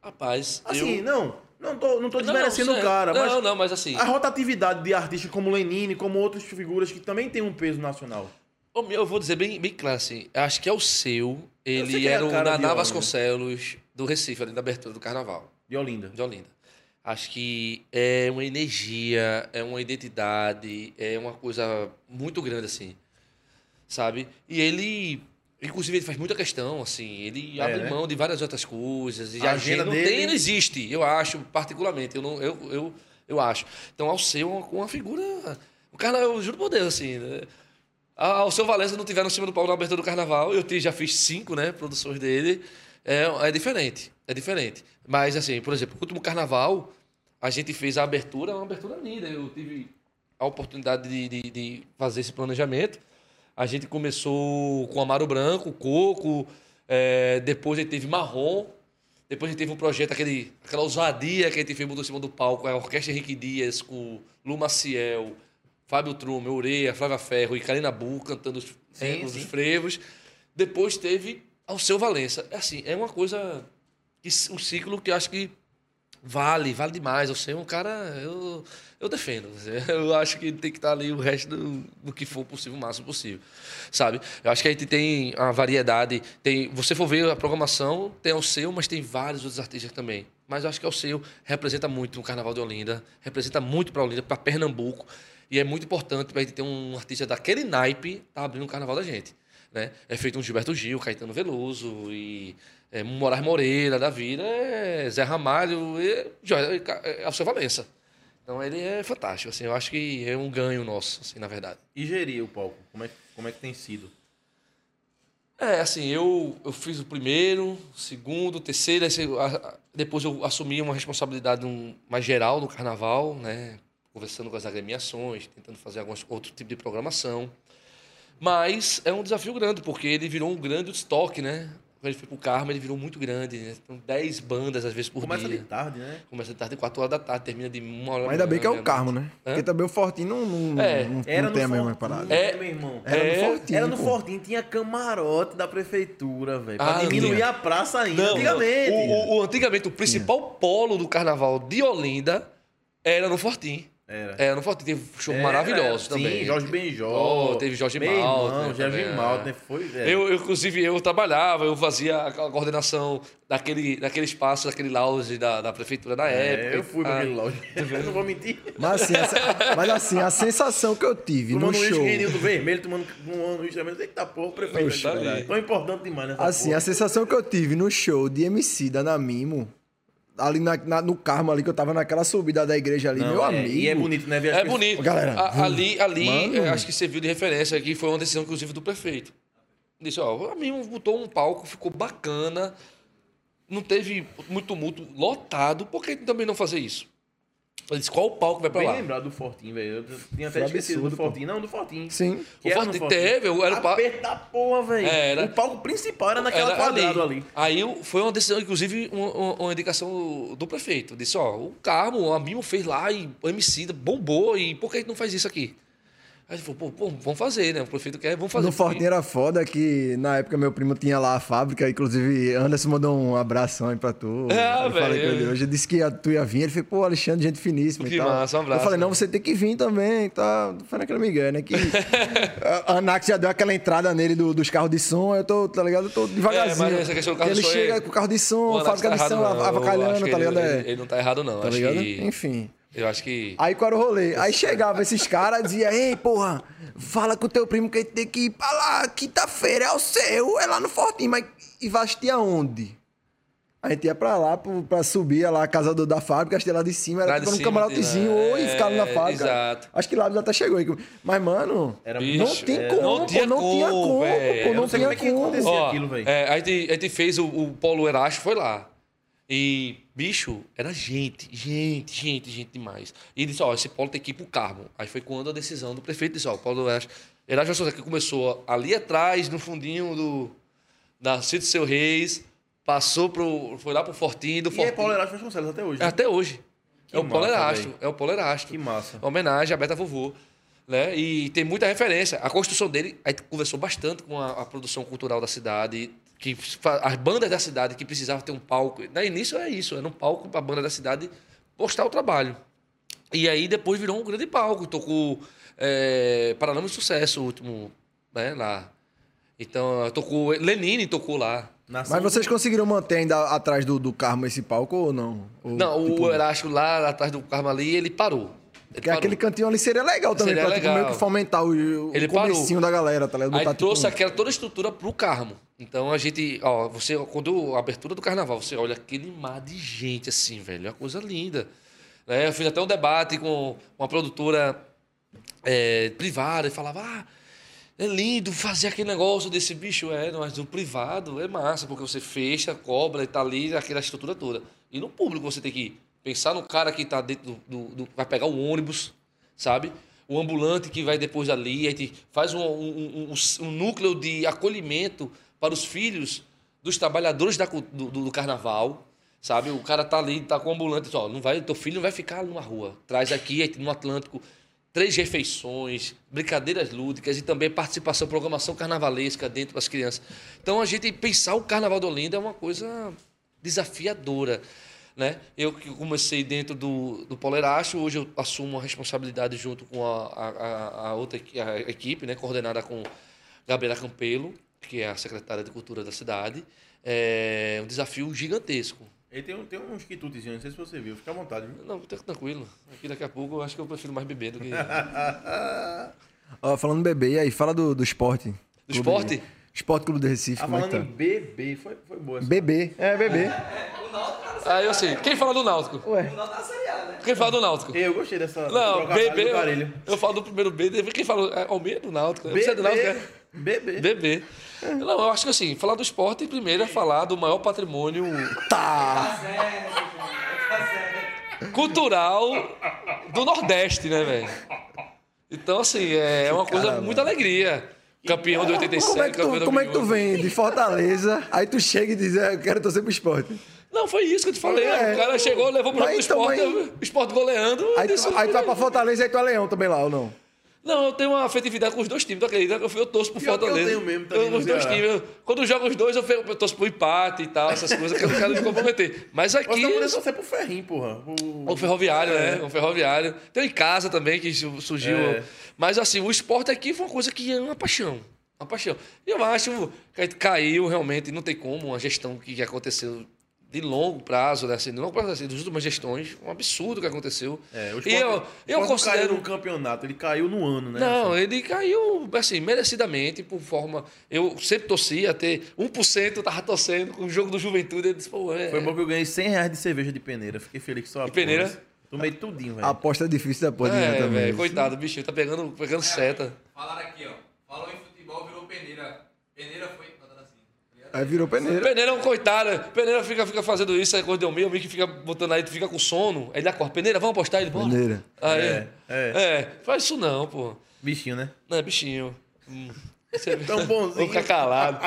S3: Rapaz,
S1: Assim,
S3: eu...
S1: não, não tô, não tô
S3: Não,
S1: desmerecendo
S3: não,
S1: o cara,
S3: não,
S1: mas
S3: não, mas assim...
S1: a rotatividade de artistas como Lenine, como outras figuras que também tem um peso nacional.
S3: O eu vou dizer bem, bem claro assim. Acho que é o seu. Ele
S1: é
S3: era o
S1: cara de
S3: Naná. Vasconcelos do Recife, ali da abertura do carnaval.
S1: De Olinda.
S3: de Olinda. Acho que é uma energia, é uma identidade, é uma coisa muito grande, assim. Sabe? E ele, inclusive, ele faz muita questão, assim. Ele
S1: É,
S3: abre
S1: né?
S3: mão de várias outras coisas. E
S1: A agenda
S3: não
S1: dele-
S3: tem, não existe, eu acho, particularmente. Eu, não, eu, eu, eu acho. Então, ao ser uma, uma figura. O cara, eu juro por Deus, assim. Né? Ao seu Valença não tiver no cima do pau na abertura do carnaval. Eu já fiz cinco, né? Produções dele. É, é diferente. É diferente. Mas, assim, por exemplo, o último carnaval, a gente fez a abertura, uma abertura linda. Eu tive a oportunidade de, de, de fazer esse planejamento. A gente começou com Amaro Branco, Coco, é, depois a gente teve Marrom, depois a gente teve um projeto, aquele, aquela ousadia que a gente fez botou em cima do palco, a Orquestra Henrique Dias, com Lu Maciel, Fábio Trume, Ureia, Flávia Ferro e Karina Bu cantando os,
S1: Sim,
S3: os
S1: sim.
S3: frevos. Depois teve Alceu Valença. É Assim, é uma coisa, que, um ciclo que eu acho que vale, vale demais. Eu sei um cara, eu, eu defendo. Eu acho que tem que estar ali o resto do, do que for possível, o máximo possível. Sabe? Eu acho que a gente tem a variedade. Tem, você for ver a programação, tem o seu, mas tem vários outros artistas também. Mas eu acho que o seu representa muito o Carnaval de Olinda, representa muito para Olinda, para Pernambuco. E é muito importante para a gente ter um artista daquele naipe tá abrindo o carnaval da gente. Né? É feito um Gilberto Gil, Caetano Veloso e é, Moraes Moreira da vida, é Zé Ramalho e Jo- é Alceu Valença. Então ele é fantástico, assim, eu acho que é um ganho nosso, assim, na verdade.
S1: E gerir o palco? Como é, como é que tem sido?
S3: É, assim, eu, eu fiz o primeiro, o segundo, o terceiro, depois eu assumi uma responsabilidade um, mais geral no carnaval, né? Conversando com as agremiações, tentando fazer alguns outro tipo de programação. Mas é um desafio grande, porque ele virou um grande estoque, né? Quando ele foi pro Carmo, ele virou muito grande, né? São 10 bandas, às vezes, por
S1: Começa
S3: dia.
S1: de tarde, né?
S3: Começa de tarde, 4 horas da tarde, termina de uma hora
S2: Mas
S3: da
S2: ainda bem que é o Carmo, né?
S3: Hã?
S2: Porque também o Fortinho não, não,
S3: É,
S2: não,
S1: Era
S2: não tem a mesma
S1: Fortinho,
S2: parada.
S3: É.
S1: meu irmão.
S2: Era
S3: É,
S2: no Fortinho.
S1: Era no. Fortinho, tinha camarote da prefeitura, velho. Pra
S3: Ah,
S1: diminuir a praça ainda,
S3: Não,
S1: antigamente.
S3: O, o- o- antigamente, o principal polo do carnaval de Olinda era no Fortim.
S1: Era.
S3: Era no Fortim. Teve shows
S1: Era,
S3: maravilhosos
S1: sim,
S3: também.
S1: Jorge Benjó.
S3: Oh, teve Jorge
S1: irmão, Jorge
S3: também,
S1: Maltner
S3: é.
S1: foi, velho.
S3: Eu, eu, inclusive, eu trabalhava, eu fazia a coordenação daquele, daquele espaço, daquele lounge da, da prefeitura na época.
S1: É, eu fui pra
S3: Ah,
S1: aquele loja. não vou mentir.
S2: Mas assim, a, mas assim, a sensação que eu tive no
S1: Tomando um
S2: show.
S1: uísque do vermelho, tomando um uísque também. Eita porra, o prefeito. Velho.
S3: verdade.
S1: Tão importante demais nessa
S2: Assim,
S1: porra.
S2: a sensação que eu tive no show de MC da Namimo, ali na, na- no Carmo ali, que eu tava naquela subida da igreja ali,
S1: Não,
S2: meu
S1: é,
S2: amigo.
S1: E é bonito, né? ver as
S3: É
S1: pessoas-
S3: bonito.
S2: Galera,
S3: A- ali, ali
S2: mano.
S3: é, acho que serviu de referência aqui, foi uma decisão, inclusive, do prefeito. Disse, ó, a mim botou um palco, ficou bacana, não teve muito tumulto, lotado, por que também não fazer isso? Disse, qual o palco vai pra
S1: Bem
S3: lá?
S1: lembrado do Fortinho, velho. Eu tinha até
S2: Foi
S1: esquecido
S2: absurdo,
S1: do
S2: pô.
S1: Fortinho. Não, do Fortinho.
S2: Sim.
S1: Que
S3: O
S1: era no
S3: Fortinho teve, era o
S1: Aperto da porra, velho.
S3: Era.
S1: O palco principal era naquela
S3: Era
S1: quadrado ali.
S3: Aí o- foi uma decisão, inclusive, uma, uma- uma indicação do, do prefeito. Disse, ó, o Carmo, a Mimo fez lá e o MC bombou, e por que a gente não faz isso aqui? Aí ele falou, pô, pô, vamos fazer, né? O prefeito quer, vamos fazer.
S2: No Fortinho era foda que na época meu primo tinha lá a fábrica, inclusive Anderson mandou um abração aí pra tu.
S3: Ah,
S2: eu falei com ele hoje, disse que tu ia vir, ele falou, pô, Alexandre, gente finíssima
S3: Que
S2: e tal.
S3: massa, um abraço,
S2: eu falei, não, você tem que vir também, tá? Foi naquela migué, né? Que a Anax já deu aquela entrada nele do- dos carros de som, eu tô, tá ligado? Eu tô devagarzinho.
S3: É, mas essa questão do carro
S2: ele
S3: de som
S2: chega
S3: é-
S2: com o carro de som, fábrica
S3: tá
S2: de som, avacalhando, tá ligado?
S3: Ele,
S2: É.
S3: ele, não tá errado, não.
S2: Tá
S3: acho
S2: ligado?
S3: que.
S2: Enfim.
S3: Eu acho que.
S2: Aí qual era o rolê? Aí chegava esses caras e dizia, ei, porra, fala com o teu primo que a gente tem que ir pra lá, quinta-feira é o seu, é lá no Fortinho, mas e vai assistir aonde? A gente ia pra lá, pra subir lá a casa do- da fábrica, assistir lá de cima,
S3: Lá
S2: era
S3: de
S2: tipo um camarotezinho,
S3: é,
S2: ou ficar ali na fábrica.
S3: exato.
S2: Acho que lá até chegou aí. Mas, mano,
S1: Era
S2: não
S3: Bicho,
S2: tem
S3: é,
S2: como,
S3: não
S2: pô,
S3: tinha
S2: não tinha
S3: como,
S2: como,
S3: velho.
S2: pô, não
S1: não sei
S2: tinha
S1: como é que
S2: como.
S1: aconteceu.
S3: Ó,
S1: aquilo, velho.
S3: é, a, gente, a gente fez o, o Polo Erasto, foi lá. E, bicho, era gente, gente, gente, gente demais. E disse, ó, esse polo tem que ir pro Carmo. Aí foi quando a decisão do prefeito disse, ó, o Polo Erasto... Erasto Souza que começou ali atrás, no fundinho do, da Cito Seu Reis, passou pro... Foi lá pro Fortinho, do
S1: E é
S3: Fortinho...
S1: Paulo Erasmo Vasconcelos até hoje. né?
S3: Até hoje.
S1: Que
S3: é o Erasto.
S1: velho.
S3: É o Polo Erasto.
S1: Que massa.
S3: Uma homenagem à Beta Vovô. Né? E tem muita referência. A construção dele, a gente conversou bastante com a, a produção cultural da cidade, que as bandas da cidade que precisavam ter um palco. No início é isso, era um palco para a banda da cidade postar o trabalho. E aí depois virou um grande palco. Tocou é, Paralama de Sucesso, o último, né, lá. Então, tocou. Lenine tocou lá.
S1: Nação
S2: Mas vocês conseguiram manter ainda atrás do, do Carmo esse palco ou não? Ou,
S3: Não,
S2: tipo,
S3: o Elástico lá atrás do Carmo ali, ele parou. Ele
S2: aquele cantinho ali seria legal também,
S3: Seria
S2: pra tipo,
S3: legal.
S2: meio que fomentar o, o
S3: Ele
S2: comecinho
S3: parou.
S2: da galera, tá ligado?
S3: Aí
S2: Botar,
S3: trouxe
S2: tipo,
S3: aquela toda a estrutura pro Carmo. Então a gente, ó, você, quando a abertura do carnaval, você olha aquele mar de gente assim, velho, é uma coisa linda. Né? Eu fiz até um debate com uma produtora é, privada e falava, ah, é lindo fazer aquele negócio desse bicho, é, mas no privado é massa, porque você fecha, cobra e tá ali, aquela estrutura toda. E no público você tem que pensar no cara que tá dentro do, do- do- vai pegar o ônibus, sabe? O ambulante que vai depois ali, a gente faz um, um- um- um núcleo de acolhimento para os filhos dos trabalhadores da do, do- do carnaval, sabe? O cara tá ali, tá com o ambulante, diz, ó, não vai, teu filho não vai ficar numa rua. Traz aqui no Atlântico três refeições, brincadeiras lúdicas e também participação, programação carnavalesca dentro das crianças. Então a gente pensar o Carnaval de Olinda é uma coisa desafiadora. Né? Eu que comecei dentro do, do Poleracho, hoje eu assumo a responsabilidade junto com a, a, a- outra a equipe, né? coordenada com Gabriela Campelo, que é a secretária de Cultura da cidade. É um desafio gigantesco.
S1: Ele tem, um- tem uns quitutezinhos, não sei se você viu. Fica à vontade, viu?
S3: Não, fica tranquilo. Aqui daqui a pouco eu acho que eu prefiro mais beber do que.
S2: Ó, falando bebê, e aí, fala do, do esporte.
S3: Do
S2: Clube-
S3: esporte?
S2: Esporte Clube do Recife,
S1: Ah,
S2: como é que
S1: falando
S2: tá?
S1: em bebê, foi, foi boa essa.
S2: Bebê, é, bebê.
S3: Aí eu sei. Quem fala do Náutico?
S2: Ué,
S3: Quem fala do Náutico?
S1: Eu gostei dessa.
S3: Não,
S1: do
S3: Eu, eu falo do primeiro B, quem fala é Almeida do Náutico. Você é do Náutico,
S1: Bebê.
S3: é?
S1: Bebê.
S3: Bebê. Não, eu acho que assim, falar do esporte primeiro é falar do maior patrimônio
S2: tá.
S3: cultural do Nordeste, né, velho? Então, assim, é uma coisa
S2: Caramba.
S3: muita alegria. Campeão de 87,
S2: Como é, que tu, como é que tu
S3: 2008.
S2: vem de Fortaleza, aí tu chega e diz, é, eu quero torcer pro esporte.
S3: Não, foi isso que eu te falei.
S2: É.
S3: O cara chegou, levou pro
S2: então,
S3: esporte,
S2: mas-
S3: o esporte goleando.
S2: Aí tu, aí tu vai pra Fortaleza e aí tu é leão também lá, ou não?
S3: Não, eu tenho uma afetividade com os dois times, tu acredita? Eu, eu torço pro
S1: Pior que eu
S3: Fortaleza.
S1: tenho mesmo também
S3: os dois
S1: Ceará.
S3: times. Eu- quando eu jogo os dois, eu, torço pro empate e tal, essas coisas que eu não quero me comprometer. Mas
S1: Você
S3: aqui.
S1: tá podendo torcer pro Ferrinho, porra. O...
S3: O ferroviário, né? O ferroviário. Tem o em casa também, que su- surgiu.
S1: É.
S3: Mas assim, o esporte aqui foi uma coisa que é uma paixão. Uma paixão. E eu acho que a gente caiu realmente, não tem como, uma gestão que aconteceu de longo prazo, né? Assim, de longo prazo, assim, das últimas gestões, um absurdo que aconteceu.
S1: É, o
S3: e eu, eu considero.
S1: caiu no campeonato, ele caiu no ano, né?
S3: Não,
S1: Assim.
S3: ele caiu, assim, merecidamente, por forma. Eu sempre torcia a ter 1%, tava torcendo com o jogo do Juventude. Eu disse, pô, é.
S1: Foi bom que eu ganhei 100 reais de cerveja de peneira. Fiquei feliz que só a
S3: De peneira?
S1: porra. Tomei tudinho, velho.
S2: A aposta é difícil da porra
S3: É,
S2: também.
S3: velho, coitado, bicho, tá pegando, pegando seta.
S4: Falaram aqui, ó. Falou em futebol, virou peneira. Peneira foi botando assim. tá ligado?
S2: Aí virou peneira.
S3: Peneira é um coitado. Peneira fica, fica fazendo isso, aí quando deu meio, meio que fica botando aí, fica com sono. Aí ele acorda. Peneira, vamos apostar ele, bora.
S2: Peneira.
S3: Aí,
S1: É,
S3: é,
S1: é.
S3: faz isso não, pô.
S1: Bichinho, né?
S3: Não é bichinho. Hum. Você-
S1: Tão bonzinho.
S3: Vou ficar calado.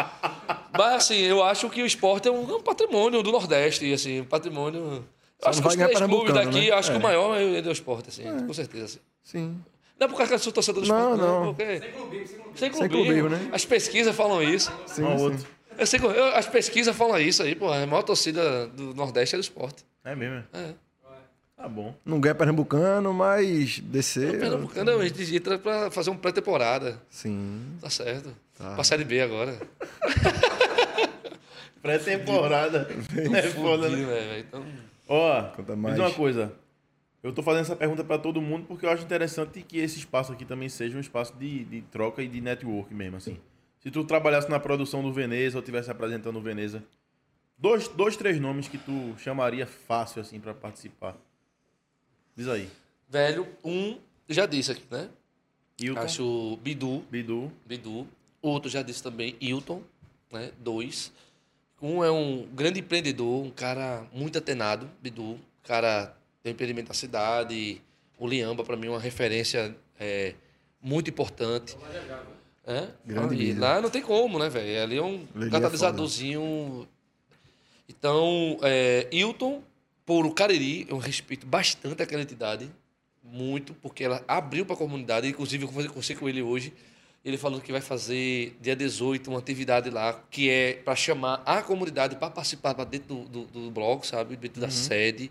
S3: Mas assim, eu acho que o esporte é um, é um patrimônio do Nordeste, assim, um patrimônio. Eu acho
S2: não
S3: que os três clubes daqui,
S2: né?
S3: acho que
S2: É.
S3: o maior é do esporte, assim, com certeza. Assim.
S2: Sim.
S3: Não é por causa que eu sou torcedor do
S2: Não,
S3: esporte, não.
S2: não.
S3: Porque...
S4: Sem clubismo, sem clubismo.
S3: Sem clubismo.
S2: clubismo, né?
S3: As pesquisas falam isso.
S2: Sim,
S1: Um
S2: sim.
S1: outro.
S3: Eu sei que eu- as pesquisas falam isso aí, pô. A maior torcida do Nordeste é do esporte.
S1: É mesmo?
S3: É.
S1: Tá bom.
S2: Não ganha pernambucano, mas descer.
S3: Pernambucano, a gente entra pra fazer uma pré-temporada.
S2: Sim.
S3: Tá certo. Pra Série B agora.
S1: Pré-temporada. É foda,
S3: Fudido,
S1: né?
S3: velho. Então,
S1: Ó,
S2: Conta mais.
S1: diz uma coisa. Eu tô fazendo essa pergunta pra todo mundo porque eu acho interessante que esse espaço aqui também seja um espaço de, de troca e de network mesmo, assim. Se tu trabalhasse na produção do Veneza ou estivesse apresentando o Veneza, dois, dois, três nomes que tu chamaria fácil, assim, pra participar. Diz aí.
S3: velho, um, já disse aqui, né?
S1: Hilton,
S3: Acho Bidu,
S1: Bidu,
S3: Bidu. Outro já disse também, Hilton, né? Dois. Um é um grande empreendedor, um cara muito atenado, Bidu. Cara tem empreendimento na cidade. O Liamba, para mim, é uma referência é, muito importante. É?
S2: Grande
S3: e lá não tem como, né, velho? Ali é um
S2: Ele é
S3: catalisadorzinho. Então, é, Hilton, por o Cariri, eu respeito bastante aquela entidade. Muito, porque ela abriu para a comunidade. Inclusive, eu conversei com ele hoje. Ele falou que vai fazer dia 18 uma atividade lá, que é para chamar a comunidade para participar pra dentro do, do, do blog, sabe? Dentro da sede.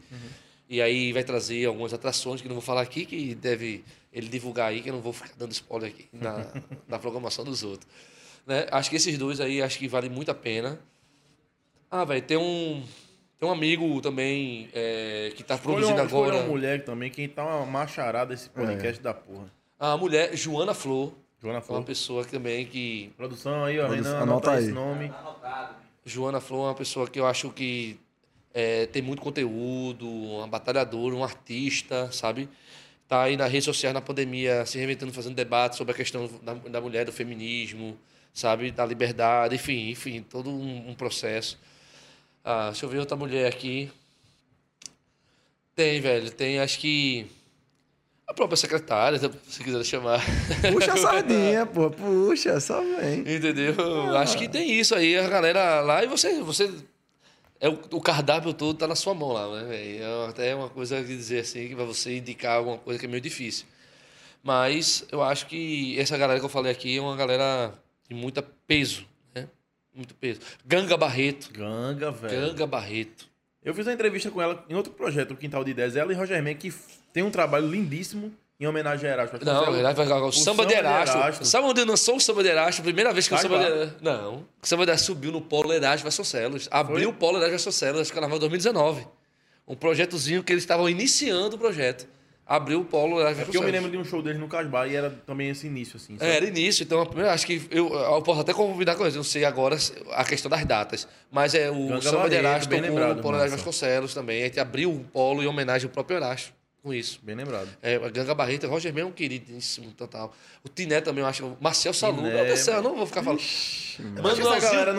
S3: E aí vai trazer algumas atrações que eu não vou falar aqui, que deve ele divulgar aí, que eu não vou ficar dando spoiler aqui na, na programação dos outros. Né? Acho que esses dois aí, acho que vale muito a pena. Ah, velho, tem um, tem um amigo também é, que tá
S1: Escolha
S3: produzindo
S1: uma,
S3: agora.
S1: uma mulher também, quem tá uma macharada esse podcast da porra.
S3: A mulher, Joana Flor.
S1: Joana
S3: É uma
S1: Flor.
S3: pessoa que também que
S1: Produção aí, ó, Renan,
S2: anota
S1: anota
S2: aí.
S1: esse nome.
S3: Joana Flor é uma pessoa que eu acho que é, tem muito conteúdo, uma batalhadora, um artista, sabe? Tá aí nas redes sociais na pandemia, se reinventando, fazendo debate sobre a questão da, da mulher, do feminismo, sabe? Da liberdade, enfim, enfim, todo um, um processo. Ah, deixa eu ver outra mulher aqui. Tem, velho, tem, acho que. A própria secretária, se quiser chamar.
S2: Puxa a sardinha, pô. Puxa, só vem.
S3: Entendeu? Acho que tem isso aí, a galera lá e você. você é o, o cardápio todo tá na sua mão lá, né, velho? É até uma coisa que dizer assim, que pra você indicar alguma coisa que é meio difícil. Mas eu acho que essa galera que eu falei aqui é uma galera de muito peso, né? Muito peso. Ganga Barreto.
S1: Ganga, velho.
S3: Ganga Barreto.
S1: Eu fiz uma entrevista com ela em outro projeto, o Quintal de Ideias. Ela e Roger Men, que tem um trabalho lindíssimo em homenagem a que
S3: Não, vai jogar o, samba de Erasto. Sabe onde lançou o samba de Erasto? Primeira vez que o samba de
S1: lá.
S3: Erasto. Não. O samba de Erasto subiu no Polo Erasto Vasconcelos. Abriu o Polo Erasto Vasconcelos, acho que carnaval 2019. Um projetozinho que eles estavam iniciando o projeto. Abriu o Polo Erasto
S1: É porque eu me
S3: Vasconcelos.
S1: lembro de um show deles no Casbar e era também esse início, assim.
S3: É, era início, então acho que eu, eu posso até convidar com eles, não sei agora a questão das datas, mas é o
S1: Ganga
S3: samba de
S1: Barreto,
S3: Erasto
S1: bem
S3: tocou no Polo
S1: massa.
S3: Vasconcelos também. A gente abriu o polo em homenagem ao próprio Erasto com isso.
S1: Bem lembrado.
S3: É, a Ganga Barreto, Roger Men é queridíssimo total. O Tiné também, eu acho. Marcel Salu,
S1: Tiné,
S3: meu Deus do céu, eu não vou ficar falando.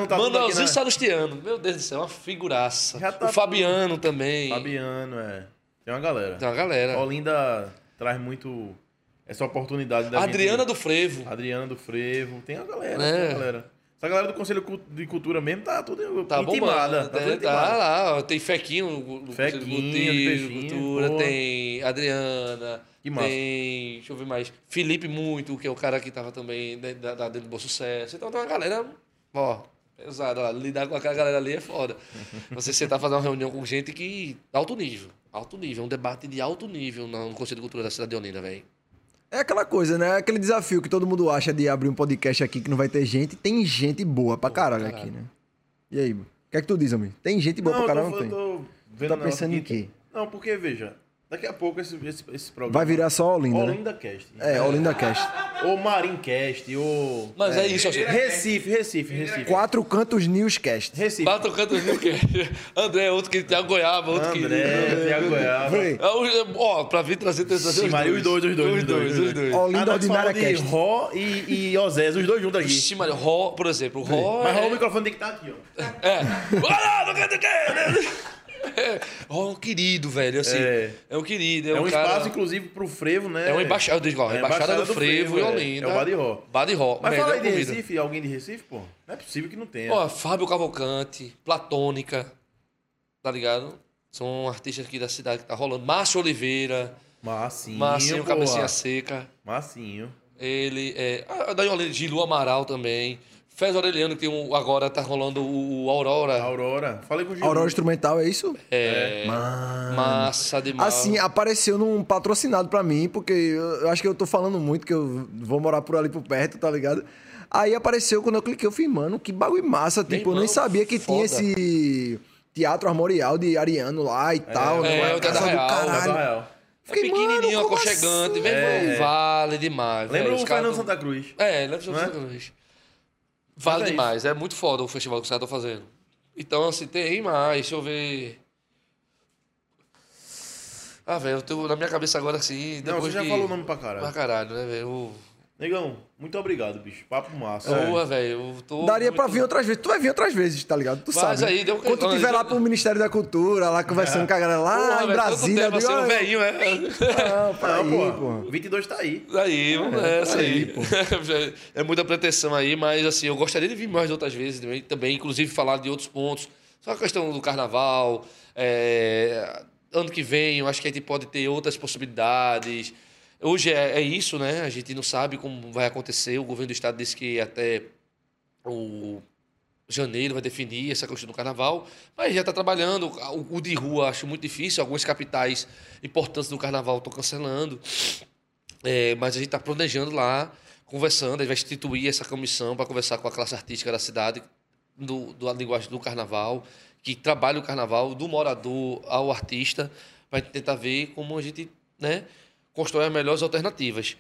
S1: Tá tudo
S3: Manuelzinho
S1: na-
S3: Salustiano, meu Deus do céu, uma figuraça.
S1: Já tá
S3: o Fabiano também.
S1: Fabiano, é. Tem uma galera.
S3: Tem uma galera.
S1: Olinda traz muito essa oportunidade da
S3: Adriana do Frevo.
S1: Adriana do Frevo. Tem a galera,
S3: É.
S1: tem a galera. Essa galera do Conselho de Cultura mesmo tá tudo
S3: Tá
S1: intimada.
S3: bombando.
S1: Tá tudo
S3: né?
S1: intimada.
S3: Tá lá, tem Fequinho
S1: Fequinho,
S3: de Cultura, tem Adriana, tem, deixa eu ver mais, Felipe Muito, que é o cara que tava também dentro da, da- dentro do Bom Sucesso. Então tem uma galera, ó, pesada lá. Lidar com aquela galera ali é foda. Você sentar fazer uma reunião com gente que, alto nível, alto nível, um debate de alto nível no Conselho de Cultura da cidade de Olinda, velho.
S2: É aquela coisa, né? Aquele desafio que todo mundo acha de abrir um podcast aqui que não vai ter gente. Tem gente boa pra caralho,
S3: caralho.
S2: aqui, né? E aí, o que é que tu diz, amigo? Tem gente boa
S1: Não,
S2: pra caralho,
S1: tô,
S2: não tem?
S1: eu tô vendo
S2: Tá pensando em quê?
S1: Não, porque, veja, daqui a pouco esse, esse, esse programa...
S2: Vai virar só Olinda, né?
S1: Olinda Cast.
S2: É, Olinda Cast.
S1: Ou Marim Cast, ou...
S3: Mas é, isso, assim.
S1: Recife, Recife, Recife.
S2: Quatro Cantos Newscast.
S1: Recife.
S3: Quatro cantos que André, outro que tem a Goiaba, outro que.
S1: André, Thiago Goiaba.
S2: Vem.
S3: É, o- Ó, pra vir trazer, trazer
S1: Sim, Maria, os dois, os dois,
S3: Os dois, os dois.
S2: Olinda
S1: Ah,
S2: Ordinária Cast.
S1: Ró e, e Osés, os dois juntos aqui.
S3: Ixi, Maria, Ró, por exemplo, Ró.
S1: Mas Ró, o
S3: é,
S1: microfone tem que estar aqui, ó.
S3: é. Olha, não quer dizer é. É um querido, velho, assim.
S1: É.
S3: É, um querido. É,
S1: É um
S3: um cara...
S1: espaço, inclusive, pro frevo, né?
S3: É uma embaixada, eu digo, ó,
S1: É,
S3: embaixada, do Frevo, e
S1: é.
S3: Olinda.
S1: É o Bade Ró.
S3: Bade Ró.
S1: Mas fala aí de
S3: comida.
S1: Recife, alguém de Recife, pô? Não é possível que não tenha.
S3: Ó, Fábio Cavalcante, Platônica, tá ligado? São artistas aqui da cidade que tá rolando. Márcio Oliveira,
S1: Massinho,
S3: Marcinho
S1: porra.
S3: Cabecinha Seca.
S1: Massinho.
S3: Ele é. A da Gilu Amaral também. Fez Aureliano, que tem um, agora tá rolando o, o Aurora.
S1: Aurora. Falei com o Gil.
S2: Aurora Instrumental, é isso?
S3: É. Massa demais.
S2: Assim, apareceu num patrocinado pra mim, porque eu eu acho que eu tô falando muito, que eu vou morar por ali por perto, tá ligado? Aí apareceu, quando eu cliquei, eu falei, mano, que bagulho massa. Tipo, eu nem
S3: irmão,
S2: sabia que tinha
S3: foda.
S2: esse teatro armorial de Ariano lá e tal.
S3: é,
S2: né?
S3: o Teatro
S2: Casa do
S3: Real,
S1: Casa
S2: caralho.
S1: Real.
S3: é
S2: Fiquei,
S3: pequenininho,
S2: mano,
S3: aconchegante.
S2: assim?
S3: Vem,
S1: É.
S3: Vale demais.
S1: Lembra
S3: velho.
S1: o Fernando Santa Cruz?
S3: É, lembra o Fernando
S1: é?
S3: Santa Cruz. Vale
S1: é
S3: demais. É muito foda o festival que os caras estão fazendo. Então, assim, tem mais. Deixa eu ver. Ah, velho, eu tô na minha cabeça agora assim.
S1: Não,
S3: Depois
S1: você já
S3: que...
S1: falou o nome pra
S3: Pra
S1: caralho.
S3: caralho, né, velho?
S1: Negão, muito obrigado, bicho. Papo massa.
S3: Boa, velho. eu tô
S2: Daria pra vir outras vezes. Tu vai vir outras vezes, tá ligado? Tu
S3: Mas
S2: sabe.
S3: aí, deu-
S2: Quando tu estiver
S3: já-
S2: lá pro Ministério da Cultura, lá conversando com a galera lá
S3: Porra,
S2: em
S3: velho,
S2: Brasília.
S3: tempo
S2: digo, "Ah,
S3: velhinho, é?
S2: Não, pra
S1: Não,
S2: aí,
S1: pô.
S2: pô.
S1: 22 tá aí.
S3: Aí, vamos nessa
S2: aí,
S3: aí. é muita pretensão aí, mas assim, eu gostaria de vir mais outras vezes também, também inclusive falar de outros pontos. Só a questão do carnaval. é, ano que vem, eu acho que a gente pode ter outras possibilidades. Hoje é, é isso, né? A gente não sabe como vai acontecer. O governo do estado disse que até o janeiro vai definir essa questão do carnaval, mas já está trabalhando. O, o de rua acho muito difícil, algumas capitais importantes do carnaval estão cancelando. É, mas a gente está planejando lá, conversando, a gente vai instituir essa comissão para conversar com a classe artística da cidade, do, do, da linguagem do carnaval, que trabalha o carnaval, do morador ao artista, para tentar ver como a gente né, constrói as melhores alternativas.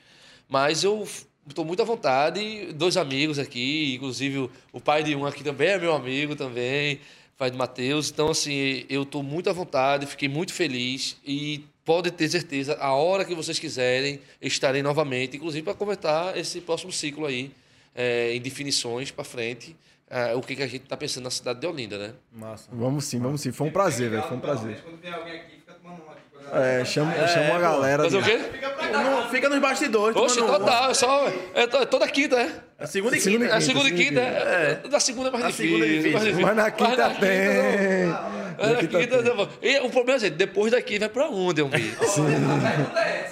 S3: Mas eu estou muito à vontade, dois amigos aqui, inclusive o, pai de um aqui também é meu amigo também, pai de Matheus. Então, assim, eu estou muito à vontade, fiquei muito feliz e pode ter certeza, a hora que vocês quiserem, estarei novamente, inclusive para comentar esse próximo ciclo aí, é, em definições para frente, é, o que, que a gente está pensando na cidade de Olinda, né?
S1: Massa.
S2: Vamos sim, vamos sim. Foi um prazer, velho. Foi um prazer.
S4: Quando vier alguém aqui, fica tomando um aqui. com a galera.
S2: É, chama, chama a galera.
S3: Fazer o quê?
S1: Não, fica nos bastidores.
S3: Oxe, total, é só. É to- é toda quinta, é?
S1: É segunda e
S2: Segunda e
S1: quinta.
S3: É segunda e
S2: segunda e
S3: quinta, é. Da segunda é mais
S1: A
S3: difícil.
S1: segunda é difícil.
S2: Mas na
S3: Mas
S2: quinta
S3: na
S2: tem.
S3: não.
S2: Quinta
S3: quinta,
S2: tem.
S3: não. E o problema é, gente, depois daqui vai pra onde, eu vi?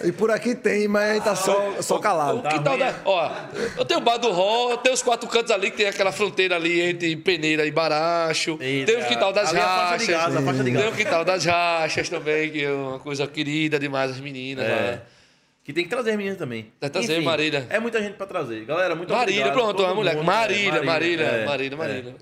S2: E por aqui tem, mas a gente tá só, só calado.
S3: O que tal da. Ó, eu tenho o Bar do Ró, tem os quatro cantos ali, que tem aquela fronteira ali entre Peneira e Baracho.
S1: Eita,
S3: tem o quintal das
S1: ali é a faixa de
S3: rachas.
S1: gás, a faixa de
S3: Tem
S1: gás.
S3: o quintal das rachas também, que é uma coisa querida demais, as meninas
S1: É.
S3: lá.
S1: Que tem que trazer as meninas também.
S3: Tem que trazer, Marília.
S1: É muita gente pra trazer. Galera, muito
S3: Marília,
S1: obrigado.
S3: pronto, uma mulher. Marília,
S1: É,
S3: Marília,
S1: é,
S3: Marília,
S1: é.
S3: Marília.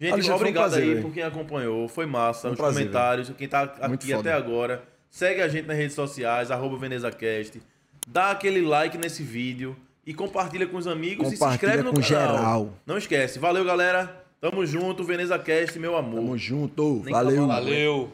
S1: Gente,
S2: Alexandre, foi um
S1: obrigado
S2: prazer,
S1: aí por quem acompanhou. Foi massa.
S2: Um
S1: Os
S2: prazer,
S1: comentários. Quem tá
S2: Muito
S1: aqui
S2: foda.
S1: até agora. Segue a gente nas redes sociais, arroba VenezaCast. Dá aquele like nesse vídeo. E compartilha com os amigos e se inscreve no canal.
S2: geral.
S1: Não esquece. Valeu, galera. Tamo junto. VenezaCast, meu amor.
S2: Tamo junto.
S1: Nem
S2: Valeu.
S3: Valeu.